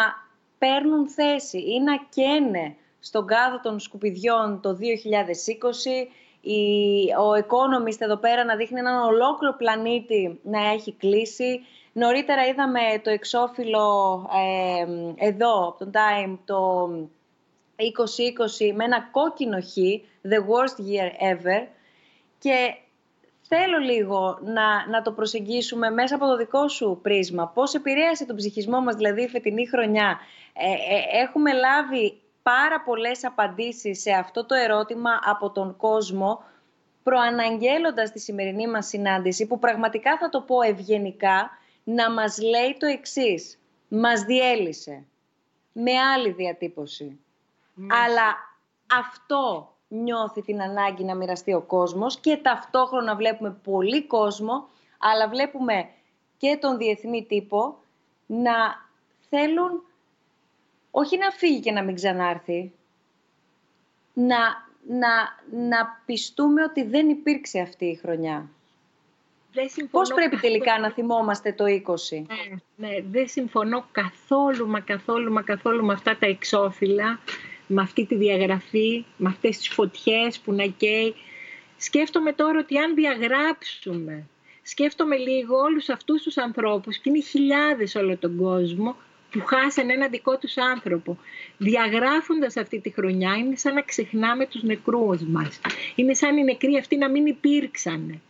παίρνουν θέση ή να καίνε στον κάδο των σκουπιδιών το 2020, ο Economist εδώ πέρα να δείχνει έναν ολόκληρο πλανήτη να έχει κλείσει. Νωρίτερα είδαμε το εξώφυλλο ε, εδώ, από τον Time, το 2020 με ένα κόκκινο χ, the worst year ever. Και θέλω λίγο να, να το προσεγγίσουμε μέσα από το δικό σου πρίσμα. Πώς επηρέασε τον ψυχισμό μας, δηλαδή η φετινή χρονιά; Ε, ε, έχουμε λάβει πάρα πολλές απαντήσεις σε αυτό το ερώτημα από τον κόσμο, προαναγγέλλοντας τη σημερινή μας συνάντηση, που πραγματικά θα το πω ευγενικά, να μας λέει το εξής. Μας διέλυσε. Με άλλη διατύπωση. Αλλά αυτό νιώθει την ανάγκη να μοιραστεί ο κόσμος και ταυτόχρονα βλέπουμε πολύ κόσμο, αλλά βλέπουμε και τον διεθνή τύπο να θέλουν όχι να φύγει και να μην ξανάρθει, να, να, να πιστούμε ότι δεν υπήρξε αυτή η χρονιά. Δεν Πώς πρέπει τελικά να θυμόμαστε το 20. Ναι, ναι, δεν συμφωνώ καθόλου, μα καθόλου, μα καθόλου με αυτά τα εξώφυλλα με αυτή τη διαγραφή, με αυτές τις φωτιές που να καίει. Σκέφτομαι τώρα ότι αν διαγράψουμε, σκέφτομαι λίγο όλους αυτούς τους ανθρώπους, και είναι χιλιάδες όλο τον κόσμο, που χάσανε ένα δικό τους άνθρωπο. Διαγράφοντας αυτή τη χρονιά είναι σαν να ξεχνάμε τους νεκρούς μας. Είναι σαν οι νεκροί αυτοί να μην υπήρξαν.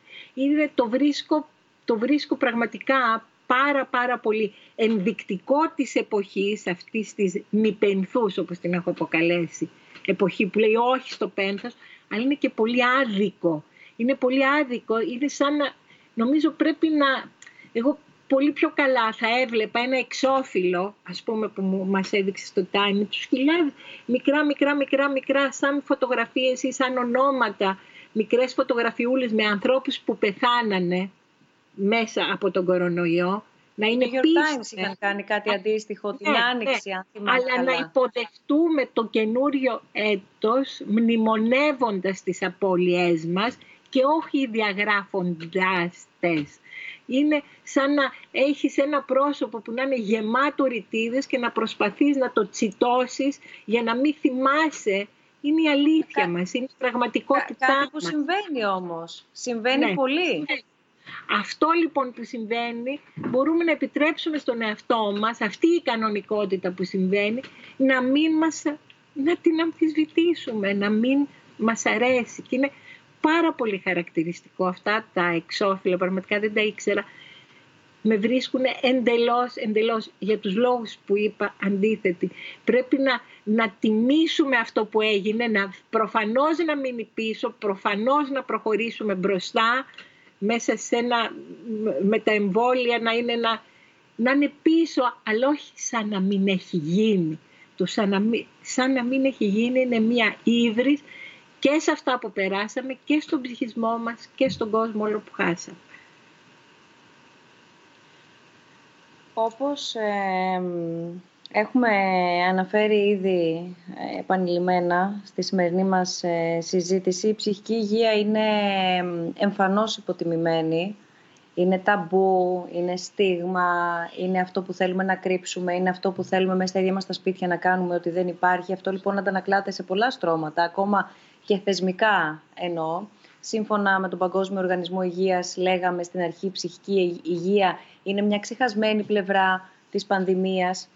Είναι, το, βρίσκω, το βρίσκω πραγματικά πάρα πάρα πολύ ενδεικτικό της εποχής αυτής της νηπενθούς όπως την έχω αποκαλέσει εποχή που λέει όχι στο πένθος αλλά είναι και πολύ άδικο. Είναι πολύ άδικο είναι σαν να νομίζω πρέπει να εγώ πολύ πιο καλά θα έβλεπα ένα εξώφυλλο ας πούμε που μας έδειξε στο Time τους χιλιάδες μικρά μικρά μικρά μικρά σαν φωτογραφίες ή σαν ονόματα μικρές φωτογραφιούλες με ανθρώπους που πεθάνανε μέσα από τον κορονοϊό, να είναι πίσω. Times είχαν κάνει κάτι ναι. αντίστοιχο την ναι, Άνοιξη, ναι. αν θυμάμαι Αλλά να υποδεχτούμε το καινούριο έτος, μνημονεύοντας τις απώλειές μας και όχι διαγράφοντάς τες. Είναι σαν να έχεις ένα πρόσωπο που να είναι γεμάτο ρητίδες και να προσπαθείς να το τσιτώσεις για να μην θυμάσαι είναι η αλήθεια Κα... μας, είναι η πραγματικότητά Κα, κάτι που συμβαίνει όμως. Συμβαίνει πολύ. Ναι. Αυτό λοιπόν που συμβαίνει μπορούμε να επιτρέψουμε στον εαυτό μας, αυτή η κανονικότητα που συμβαίνει, να μην μας, να την αμφισβητήσουμε, να μην μας αρέσει. Και είναι πάρα πολύ χαρακτηριστικό αυτά τα εξώφυλλα, πραγματικά δεν τα ήξερα, με βρίσκουν εντελώς, εντελώς για τους λόγους που είπα αντίθετη. Πρέπει να, να τιμήσουμε αυτό που έγινε, να, προφανώς να μείνει πίσω, προφανώς να προχωρήσουμε μπροστά, μέσα σε ένα, με τα εμβόλια να είναι, να, να είναι πίσω, αλλά όχι σαν να μην έχει γίνει. του, σαν να, μην, σαν να μην έχει γίνει, είναι μια ύβρις και σε αυτά που περάσαμε και στον ψυχισμό μας και στον κόσμο όλο που χάσαμε. Όπως έχουμε αναφέρει ήδη ε, επανειλημμένα στη σημερινή μας ε, συζήτηση, η ψυχική υγεία είναι εμφανώς υποτιμημένη. Είναι ταμπού, είναι στίγμα, είναι αυτό που θέλουμε να κρύψουμε, είναι αυτό που θέλουμε μέσα στα ίδια μας τα σπίτια να κάνουμε ότι δεν υπάρχει. Αυτό λοιπόν αντανακλάται σε πολλά στρώματα, ακόμα και θεσμικά εννοώ. Σύμφωνα με τον Παγκόσμιο Οργανισμό Υγείας, λέγαμε στην αρχή, η ψυχική υγεία είναι μια ξεχασμένη πλευρά της πανδημίας.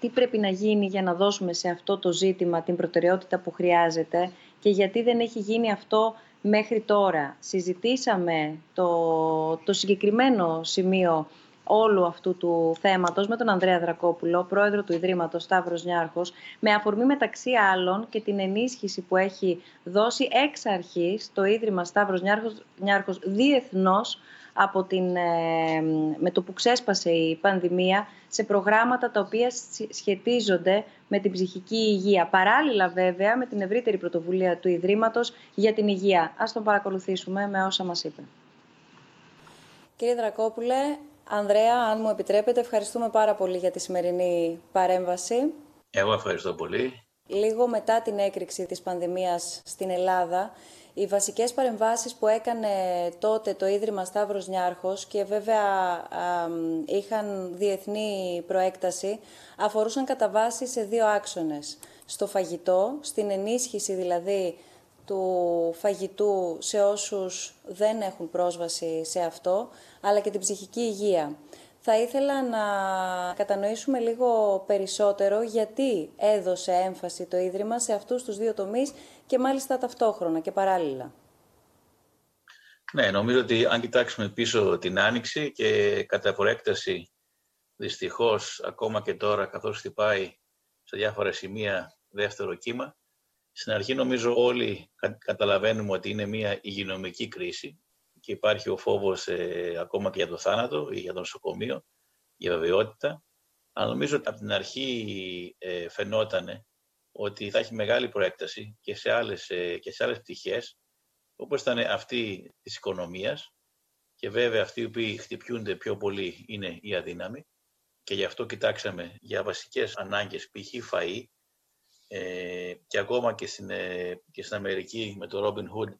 Τι πρέπει να γίνει για να δώσουμε σε αυτό το ζήτημα την προτεραιότητα που χρειάζεται και γιατί δεν έχει γίνει αυτό μέχρι τώρα. Συζητήσαμε το, το συγκεκριμένο σημείο όλου αυτού του θέματος με τον Ανδρέα Δρακόπουλο, πρόεδρο του Ιδρύματος Σταύρος Νιάρχος, με αφορμή μεταξύ άλλων και την ενίσχυση που έχει δώσει εξ αρχής το Ίδρυμα Σταύρος Νιάρχος, Νιάρχος διεθνώς από την, ε, με το που ξέσπασε η πανδημία σε προγράμματα τα οποία σχετίζονται με την ψυχική υγεία. Παράλληλα βέβαια με την ευρύτερη πρωτοβουλία του Ιδρύματος για την υγεία. Ας τον παρακολουθήσουμε με όσα μας είπε. Κύριε Δρακόπουλε, Ανδρέα, αν μου επιτρέπετε, ευχαριστούμε πάρα πολύ για τη σημερινή παρέμβαση. Εγώ ευχαριστώ πολύ. Λίγο μετά την έκρηξη της πανδημίας στην Ελλάδα, οι βασικές παρεμβάσεις που έκανε τότε το Ίδρυμα Σταύρος Νιάρχος και βέβαια είχαν διεθνή προέκταση, αφορούσαν κατά βάση σε δύο άξονες. Στο φαγητό, στην ενίσχυση δηλαδή του φαγητού σε όσους δεν έχουν πρόσβαση σε αυτό, αλλά και την ψυχική υγεία. Θα ήθελα να κατανοήσουμε λίγο περισσότερο γιατί έδωσε έμφαση το Ίδρυμα σε αυτούς τους δύο τομείς και μάλιστα ταυτόχρονα και παράλληλα. Ναι, νομίζω ότι αν κοιτάξουμε πίσω την Άνοιξη και κατά προέκταση δυστυχώς ακόμα και τώρα καθώς χτυπάει σε διάφορα σημεία δεύτερο κύμα, στην αρχή νομίζω όλοι καταλαβαίνουμε ότι είναι μια υγειονομική κρίση και υπάρχει ο φόβος ε, ακόμα και για το θάνατο ή για το νοσοκομείο, για βεβαιότητα. Αλλά νομίζω ότι από την αρχή ε, φαινόταν ότι θα έχει μεγάλη προέκταση και σε άλλες, ε, και σε άλλες πτυχές, όπως ήταν αυτή της οικονομίας και βέβαια αυτοί οι οποίοι χτυπιούνται πιο πολύ είναι οι αδύναμοι και γι' αυτό κοιτάξαμε για βασικές ανάγκες, π.χ. φαΐ, ε, και ακόμα και στην, ε, και στην Αμερική με το Robin Hood,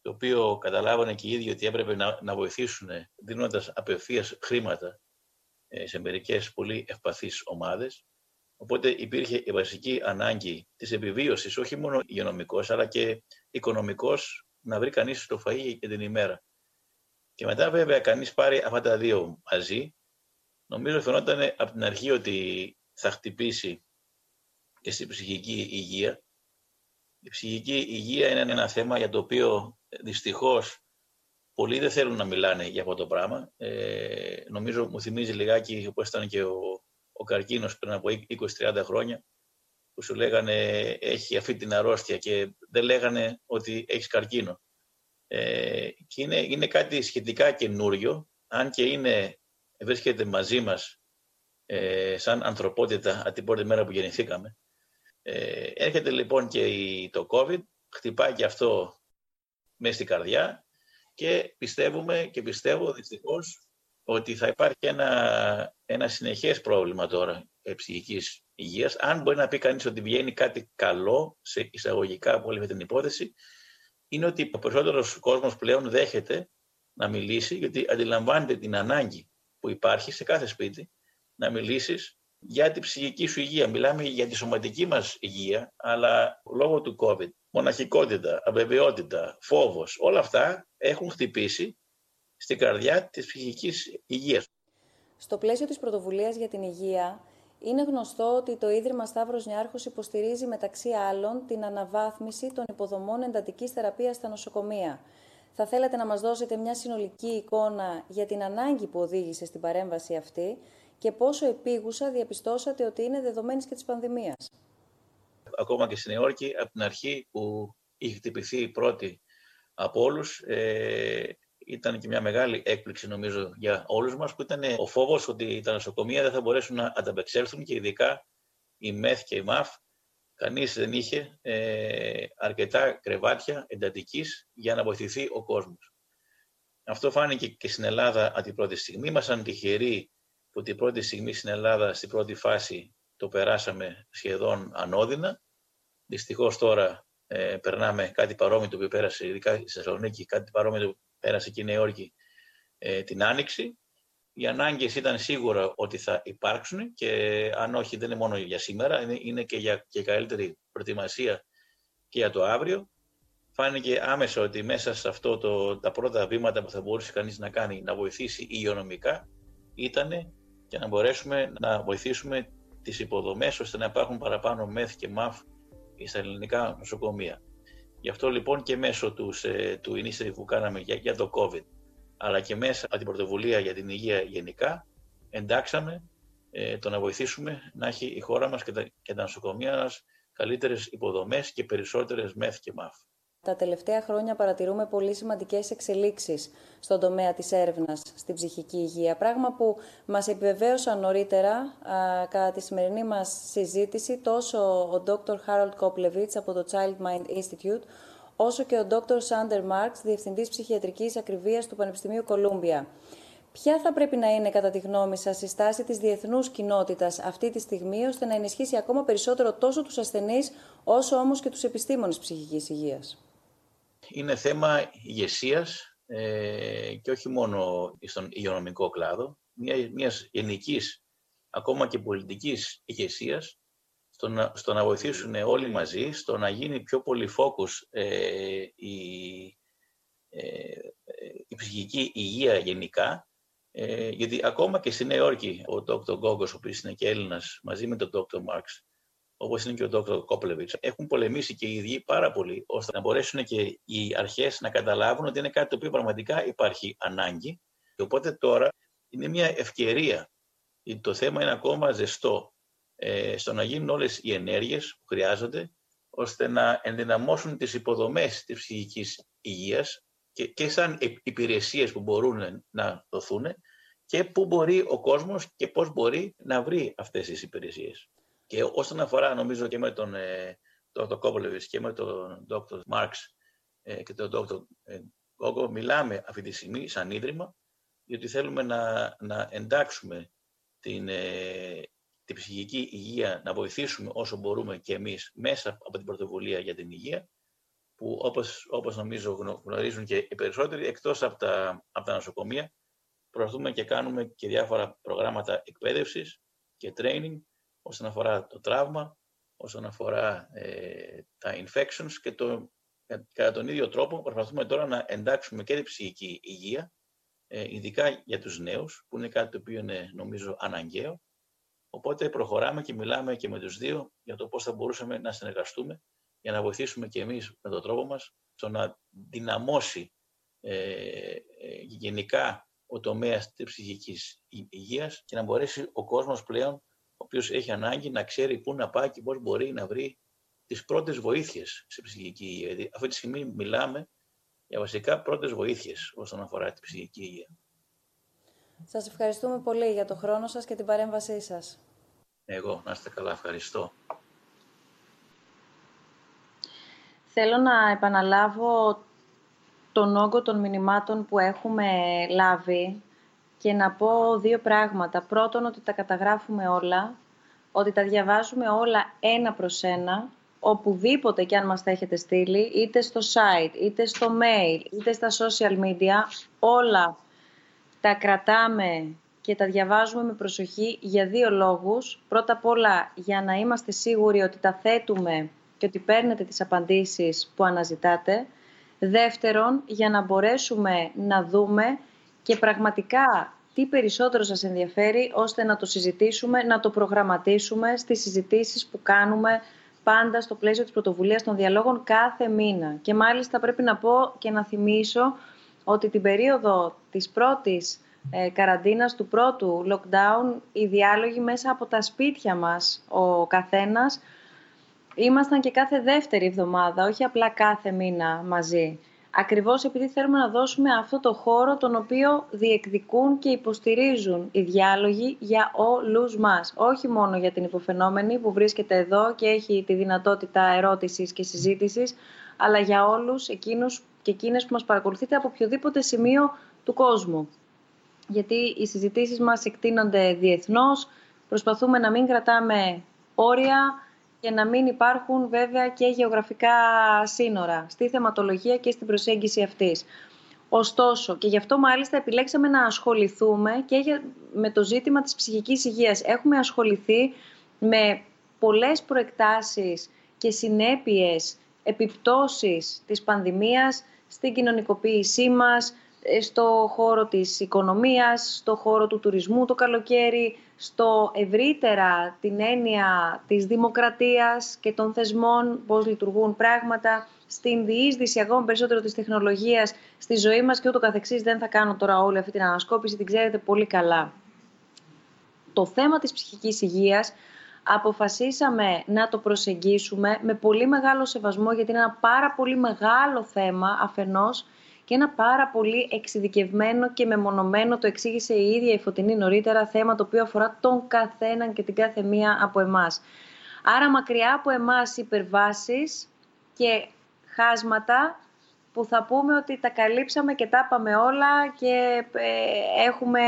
το οποίο καταλάβανε και οι ίδιοι ότι έπρεπε να, να βοηθήσουν δίνοντας απευθείας χρήματα ε, σε μερικές πολύ ευπαθείς ομάδες. Οπότε υπήρχε η βασική ανάγκη της επιβίωσης, όχι μόνο υγειονομικός, αλλά και οικονομικός, να βρει κανείς το φαΐ για την ημέρα. Και μετά βέβαια κανείς πάρει αυτά τα δύο μαζί. Νομίζω φαινόταν από την αρχή ότι θα χτυπήσει και στην ψυχική υγεία. Η ψυχική υγεία είναι ένα θέμα για το οποίο δυστυχώς πολλοί δεν θέλουν να μιλάνε για αυτό το πράγμα. Ε, νομίζω μου θυμίζει λιγάκι όπως ήταν και ο, ο καρκίνος πριν από 20-30 χρόνια που σου λέγανε έχει αυτή την αρρώστια και δεν λέγανε ότι έχεις καρκίνο. Ε, και είναι, είναι κάτι σχετικά καινούριο, αν και είναι, βρίσκεται μαζί μας ε, σαν ανθρωπότητα από την πρώτη μέρα που γεννηθήκαμε. Ε, έρχεται λοιπόν και το COVID, χτυπάει και αυτό μέσα στην καρδιά και πιστεύουμε και πιστεύω δυστυχώς ότι θα υπάρχει ένα, ένα συνεχές πρόβλημα τώρα ψυχικής υγείας. Αν μπορεί να πει κανείς ότι βγαίνει κάτι καλό σε εισαγωγικά από όλη την υπόθεση, είναι ότι ο περισσότερος κόσμος πλέον δέχεται να μιλήσει, γιατί αντιλαμβάνεται την ανάγκη που υπάρχει σε κάθε σπίτι, να μιλήσεις για την ψυχική σου υγεία. Μιλάμε για τη σωματική μας υγεία, αλλά λόγω του COVID, μοναχικότητα, αβεβαιότητα, φόβος, όλα αυτά έχουν χτυπήσει στην καρδιά της ψυχικής υγείας. Στο πλαίσιο της πρωτοβουλίας για την υγεία, είναι γνωστό ότι το Ίδρυμα Σταύρος Νιάρχος υποστηρίζει μεταξύ άλλων την αναβάθμιση των υποδομών εντατικής θεραπείας στα νοσοκομεία. Θα θέλατε να μας δώσετε μια συνολική εικόνα για την ανάγκη που οδήγησε στην παρέμβαση αυτή και πόσο επίγουσα διαπιστώσατε ότι είναι δεδομένης και της πανδημίας; Ακόμα και στην Νέα από την αρχή που είχε χτυπηθεί η πρώτη από όλους, ε, ήταν και μια μεγάλη έκπληξη νομίζω για όλους μας, που ήταν ο φόβος ότι τα νοσοκομεία δεν θα μπορέσουν να ανταπεξέλθουν και ειδικά η ΜΕΘ και η ΜΑΦ, κανείς δεν είχε ε, αρκετά κρεβάτια εντατικής για να βοηθηθεί ο κόσμος. Αυτό φάνηκε και στην Ελλάδα από την πρώτη στιγμή. Ήμασταν τυχεροί που την πρώτη στιγμή στην Ελλάδα, στην πρώτη φάση, το περάσαμε σχεδόν ανώδυνα. Δυστυχώς τώρα ε, περνάμε κάτι παρόμοιο το οποίο πέρασε, ειδικά στη Θεσσαλονίκη, κάτι παρόμοιο το πέρασε και η Νέα Υόρκη ε, την Άνοιξη. Οι ανάγκες ήταν σίγουρα ότι θα υπάρξουν και αν όχι δεν είναι μόνο για σήμερα, είναι, είναι και για και καλύτερη προετοιμασία και για το αύριο. Φάνηκε άμεσα ότι μέσα σε αυτό το, τα πρώτα βήματα που θα μπορούσε κανείς να κάνει, να βοηθήσει υγειονομικά, ήταν και να μπορέσουμε να βοηθήσουμε τις υποδομές ώστε να υπάρχουν παραπάνω ΜΕΘ και ΜΑΦ στα ελληνικά νοσοκομεία. Γι' αυτό λοιπόν και μέσω τους, του initiative που κάναμε για, για το COVID, αλλά και μέσα από την πρωτοβουλία για την υγεία γενικά, εντάξαμε ε, το να βοηθήσουμε να έχει η χώρα μας και τα, και τα νοσοκομεία μας καλύτερες υποδομές και περισσότερες ΜΕΘ και ΜΑΦ. Τα τελευταία χρόνια παρατηρούμε πολύ σημαντικές εξελίξεις στον τομέα της έρευνας στην ψυχική υγεία, πράγμα που μας επιβεβαίωσαν νωρίτερα α, κατά τη σημερινή μας συζήτηση τόσο ο Dr. Harold Koplevich από το Child Mind Institute, όσο και ο Dr. Sander Marks, Διευθυντής Ψυχιατρικής Ακριβίας του Πανεπιστημίου Κολούμπια. Ποια θα πρέπει να είναι, κατά τη γνώμη σας, η στάση της διεθνούς κοινότητας αυτή τη στιγμή, ώστε να ενισχύσει ακόμα περισσότερο τόσο τους ασθενείς, όσο όμως και τους επιστήμονες ψυχικής υγείας; Είναι θέμα ηγεσίας ε, και όχι μόνο στον υγειονομικό κλάδο, μια, μιας γενικής, ακόμα και πολιτικής ηγεσίας στο να, στο να βοηθήσουν όλοι μαζί, στο να γίνει πιο πολύ focus ε, η, ε, η ψυχική υγεία γενικά, ε, γιατί ακόμα και στη Νέα Υόρκη ο Dr. Γκόγκος, ο οποίος είναι και Έλληνας, μαζί με τον Dr. Marx, όπως είναι και ο Δ. Κόπλεβιτς, έχουν πολεμήσει και οι ίδιοι πάρα πολύ, ώστε να μπορέσουν και οι αρχές να καταλάβουν ότι είναι κάτι το οποίο πραγματικά υπάρχει ανάγκη. Και οπότε τώρα είναι μια ευκαιρία. Το θέμα είναι ακόμα ζεστό ε, στο να γίνουν όλες οι ενέργειες που χρειάζονται ώστε να ενδυναμώσουν τις υποδομές της ψυχικής υγείας και, και σαν υπηρεσίες που μπορούν να δοθούν και πού μπορεί ο κόσμος και πώς μπορεί να βρει αυτές τις υπηρεσίες. Και όσον αφορά, νομίζω, και με τον ε, Dr. Κόπολεβιτς και με τον Dr. Μάρξ ε, και τον Dr. Κόγκο, μιλάμε αυτή τη στιγμή σαν ίδρυμα, γιατί θέλουμε να, να εντάξουμε την, ε, την ψυχική υγεία, να βοηθήσουμε όσο μπορούμε και εμείς μέσα από την πρωτοβουλία για την υγεία, που όπως, όπως νομίζω γνωρίζουν και οι περισσότεροι, εκτός από τα, από τα νοσοκομεία, προωθούμε και κάνουμε και διάφορα προγράμματα εκπαίδευσης και training, όσον αφορά το τραύμα, όσον αφορά ε, τα infections και το, κατά τον ίδιο τρόπο προσπαθούμε τώρα να εντάξουμε και την ψυχική υγεία, ε, ειδικά για τους νέους, που είναι κάτι το οποίο είναι νομίζω αναγκαίο. Οπότε προχωράμε και μιλάμε και με τους δύο για το πώς θα μπορούσαμε να συνεργαστούμε για να βοηθήσουμε και εμείς με τον τρόπο μας στο να δυναμώσει ε, ε γενικά ο τομέας της ψυχικής υγείας και να μπορέσει ο κόσμος πλέον ο οποίος έχει ανάγκη να ξέρει πού να πάει και πώς μπορεί να βρει τις πρώτες βοήθειες σε ψυχική υγεία. Δηλαδή, αυτή τη στιγμή μιλάμε για βασικά πρώτες βοήθειες όσον αφορά την ψυχική υγεία. Σας ευχαριστούμε πολύ για το χρόνο σας και την παρέμβασή σας. Εγώ, να είστε καλά, ευχαριστώ. Θέλω να επαναλάβω τον όγκο των μηνυμάτων που έχουμε λάβει και να πω δύο πράγματα. Πρώτον, ότι τα καταγράφουμε όλα, ότι τα διαβάζουμε όλα ένα προς ένα, οπουδήποτε και αν μας τα έχετε στείλει, είτε στο site, είτε στο mail, είτε στα social media, όλα τα κρατάμε και τα διαβάζουμε με προσοχή για δύο λόγους. Πρώτα απ' όλα για να είμαστε σίγουροι ότι τα θέτουμε και ότι παίρνετε τις απαντήσεις που αναζητάτε. Δεύτερον, για να μπορέσουμε να δούμε και πραγματικά τι περισσότερο σας ενδιαφέρει ώστε να το συζητήσουμε, να το προγραμματίσουμε στις συζητήσεις που κάνουμε πάντα στο πλαίσιο της πρωτοβουλίας των διαλόγων κάθε μήνα. Και μάλιστα πρέπει να πω και να θυμίσω ότι την περίοδο της πρώτης ε, καραντίνας, του πρώτου lockdown, οι διάλογοι μέσα από τα σπίτια μας ο καθένας, ήμασταν και κάθε δεύτερη εβδομάδα, όχι απλά κάθε μήνα μαζί. Ακριβώς επειδή θέλουμε να δώσουμε αυτό το χώρο τον οποίο διεκδικούν και υποστηρίζουν οι διάλογοι για όλους μας. Όχι μόνο για την υποφαινόμενη που βρίσκεται εδώ και έχει τη δυνατότητα ερώτησης και συζήτησης, αλλά για όλους εκείνους και εκείνες που μας παρακολουθείτε από οποιοδήποτε σημείο του κόσμου. Γιατί οι συζητήσεις μας εκτείνονται διεθνώς, προσπαθούμε να μην κρατάμε όρια, και να μην υπάρχουν βέβαια και γεωγραφικά σύνορα στη θεματολογία και στην προσέγγιση αυτής. Ωστόσο, και γι' αυτό μάλιστα επιλέξαμε να ασχοληθούμε και με το ζήτημα της ψυχικής υγείας. Έχουμε ασχοληθεί με πολλές προεκτάσεις και συνέπειες, επιπτώσεις της πανδημίας στην κοινωνικοποίησή μας, ε, στο χώρο της οικονομίας, στο χώρο του τουρισμού το καλοκαίρι, στο ευρύτερα την έννοια της δημοκρατίας και των θεσμών, πώς λειτουργούν πράγματα, στην διείσδυση ακόμα περισσότερο της τεχνολογίας στη ζωή μας και ούτω καθεξής. Δεν θα κάνω τώρα όλη αυτή την ανασκόπηση, την ξέρετε πολύ καλά. Το θέμα της ψυχικής υγείας αποφασίσαμε να το προσεγγίσουμε με πολύ μεγάλο σεβασμό γιατί είναι ένα πάρα πολύ μεγάλο θέμα αφενός και ένα πάρα πολύ εξειδικευμένο και μεμονωμένο, το εξήγησε η ίδια η Φωτεινή νωρίτερα, θέμα το οποίο αφορά τον καθέναν και την κάθε μία από εμάς. Άρα μακριά από εμάς υπερβάσεις και χάσματα που θα πούμε ότι τα καλύψαμε και τα πάμε όλα και ε, έχουμε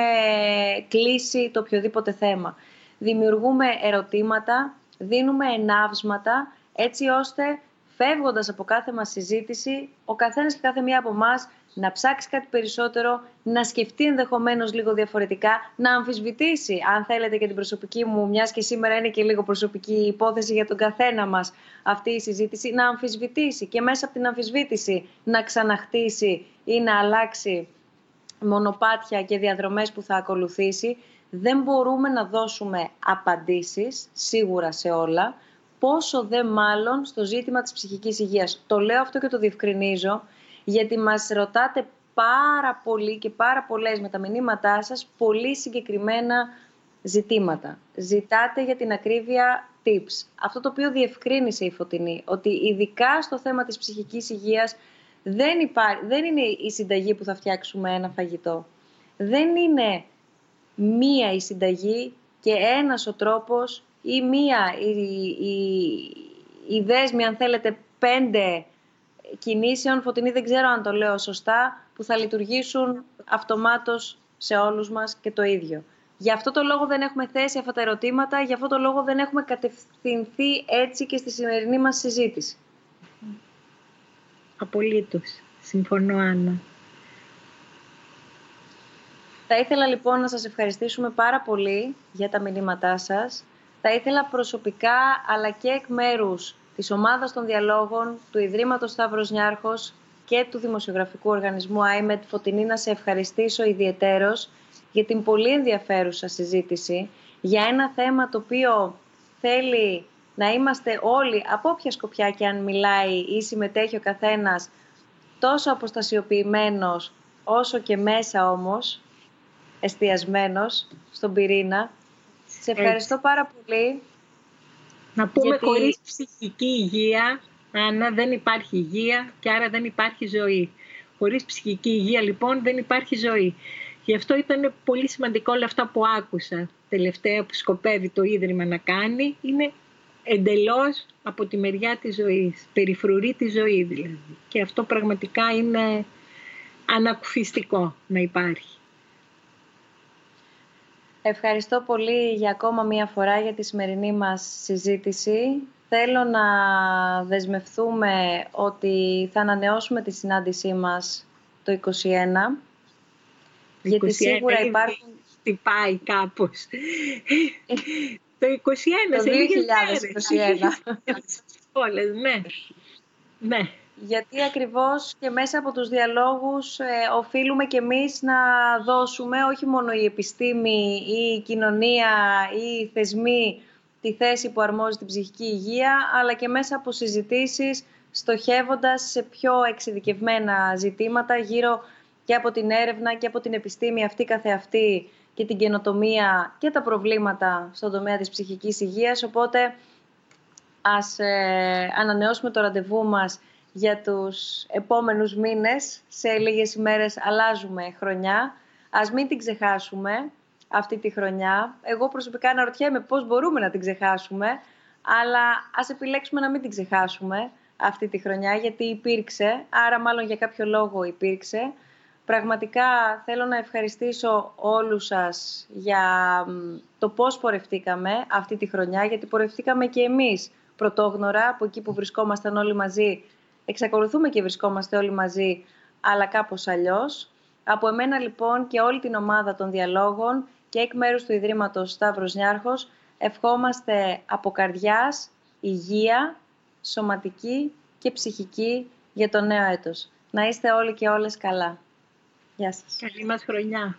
κλείσει το οποιοδήποτε θέμα. Δημιουργούμε ερωτήματα, δίνουμε ενάυσματα έτσι ώστε φεύγοντας από κάθε μας συζήτηση, ο καθένας και κάθε μία από εμάς να ψάξει κάτι περισσότερο, να σκεφτεί ενδεχομένως λίγο διαφορετικά, να αμφισβητήσει, αν θέλετε και την προσωπική μου, μιας και σήμερα είναι και λίγο προσωπική υπόθεση για τον καθένα μας αυτή η συζήτηση, να αμφισβητήσει και μέσα από την αμφισβήτηση να ξαναχτίσει ή να αλλάξει μονοπάτια και διαδρομές που θα ακολουθήσει. Δεν μπορούμε να δώσουμε απαντήσεις, σίγουρα σε όλα, πόσο δε μάλλον στο ζήτημα της ψυχικής υγείας. Το λέω αυτό και το διευκρινίζω, γιατί μας ρωτάτε πάρα πολύ και πάρα πολλές με τα μηνύματά σας πολύ συγκεκριμένα ζητήματα. Ζητάτε για την ακρίβεια tips. Αυτό το οποίο διευκρίνησε η Φωτεινή, ότι ειδικά στο θέμα της ψυχικής υγείας δεν, δεν είναι η συνταγή που θα φτιάξουμε ένα φαγητό. Δεν είναι μία η συνταγή και ένας ο τρόπος ή μία η, η, η δέσμη, αν θέλετε, πέντε κινήσεων, Φωτεινή δεν ξέρω αν το λέω σωστά, που θα λειτουργήσουν αυτομάτως σε όλους μας και το ίδιο. Γι' αυτό το λόγο δεν έχουμε θέσει αυτά τα ερωτήματα, γι' αυτό το λόγο δεν έχουμε κατευθυνθεί έτσι και στη σημερινή μας συζήτηση. Απολύτως. Συμφωνώ, Άννα. Θα ήθελα λοιπόν να σας ευχαριστήσουμε πάρα πολύ για τα μηνύματά σας. Θα ήθελα προσωπικά αλλά και εκ μέρους της ομάδας των διαλόγων του Ιδρύματος Σταύρος Νιάρχος και του Δημοσιογραφικού Οργανισμού IMED Φωτεινή να σε ευχαριστήσω ιδιαιτέρως για την πολύ ενδιαφέρουσα συζήτηση για ένα θέμα το οποίο θέλει να είμαστε όλοι, από όποια σκοπιά και αν μιλάει ή συμμετέχει ο καθένας, τόσο αποστασιοποιημένος όσο και μέσα όμως, εστιασμένος στον πυρήνα. Σε ευχαριστώ πάρα πολύ να πούμε Γιατί... χωρίς ψυχική υγεία, Άννα, δεν υπάρχει υγεία και άρα δεν υπάρχει ζωή. Χωρίς ψυχική υγεία λοιπόν δεν υπάρχει ζωή. Γι' αυτό ήταν πολύ σημαντικό όλα αυτά που άκουσα τελευταία που σκοπεύει το Ίδρυμα να κάνει. Είναι εντελώς από τη μεριά της ζωής, περιφρουρεί τη ζωή δηλαδή. Και αυτό πραγματικά είναι ανακουφιστικό να υπάρχει. Ευχαριστώ πολύ για ακόμα μία φορά για τη σημερινή μας συζήτηση. Θέλω να δεσμευτούμε ότι θα ανανεώσουμε τη συνάντησή μας το 2021. γιατί σίγουρα υπάρχουν... Τι πάει κάπως. το 2021, το 2021. Όλες, ναι. Ναι γιατί ακριβώς και μέσα από τους διαλόγους ε, οφείλουμε και εμείς να δώσουμε όχι μόνο η επιστήμη ή η κοινωνία ή οι θεσμοί τη θέση που αρμόζει την ψυχική υγεία, αλλά και μέσα από συζητήσεις στοχεύοντας σε πιο εξειδικευμένα ζητήματα γύρω και από την έρευνα και από την επιστήμη αυτή καθεαυτή και την καινοτομία και τα προβλήματα στον τομέα της ψυχικής υγείας. Οπότε ας ε, ανανεώσουμε το ραντεβού μας για τους επόμενους μήνες. Σε λίγες ημέρες αλλάζουμε χρονιά. Ας μην την ξεχάσουμε αυτή τη χρονιά. Εγώ προσωπικά αναρωτιέμαι πώς μπορούμε να την ξεχάσουμε, αλλά ας επιλέξουμε να μην την ξεχάσουμε αυτή τη χρονιά, γιατί υπήρξε, άρα μάλλον για κάποιο λόγο υπήρξε. Πραγματικά θέλω να ευχαριστήσω όλους σας για το πώς πορευτήκαμε αυτή τη χρονιά, γιατί πορευτήκαμε και εμείς πρωτόγνωρα από εκεί που βρισκόμασταν όλοι μαζί. Εξακολουθούμε και βρισκόμαστε όλοι μαζί, αλλά κάπως αλλιώς. Από εμένα λοιπόν και όλη την ομάδα των διαλόγων και εκ μέρους του Ιδρύματος Σταύρος Νιάρχος ευχόμαστε από καρδιάς, υγεία, σωματική και ψυχική για το νέο έτος. Να είστε όλοι και όλες καλά. Γεια σας. Καλή μας χρονιά.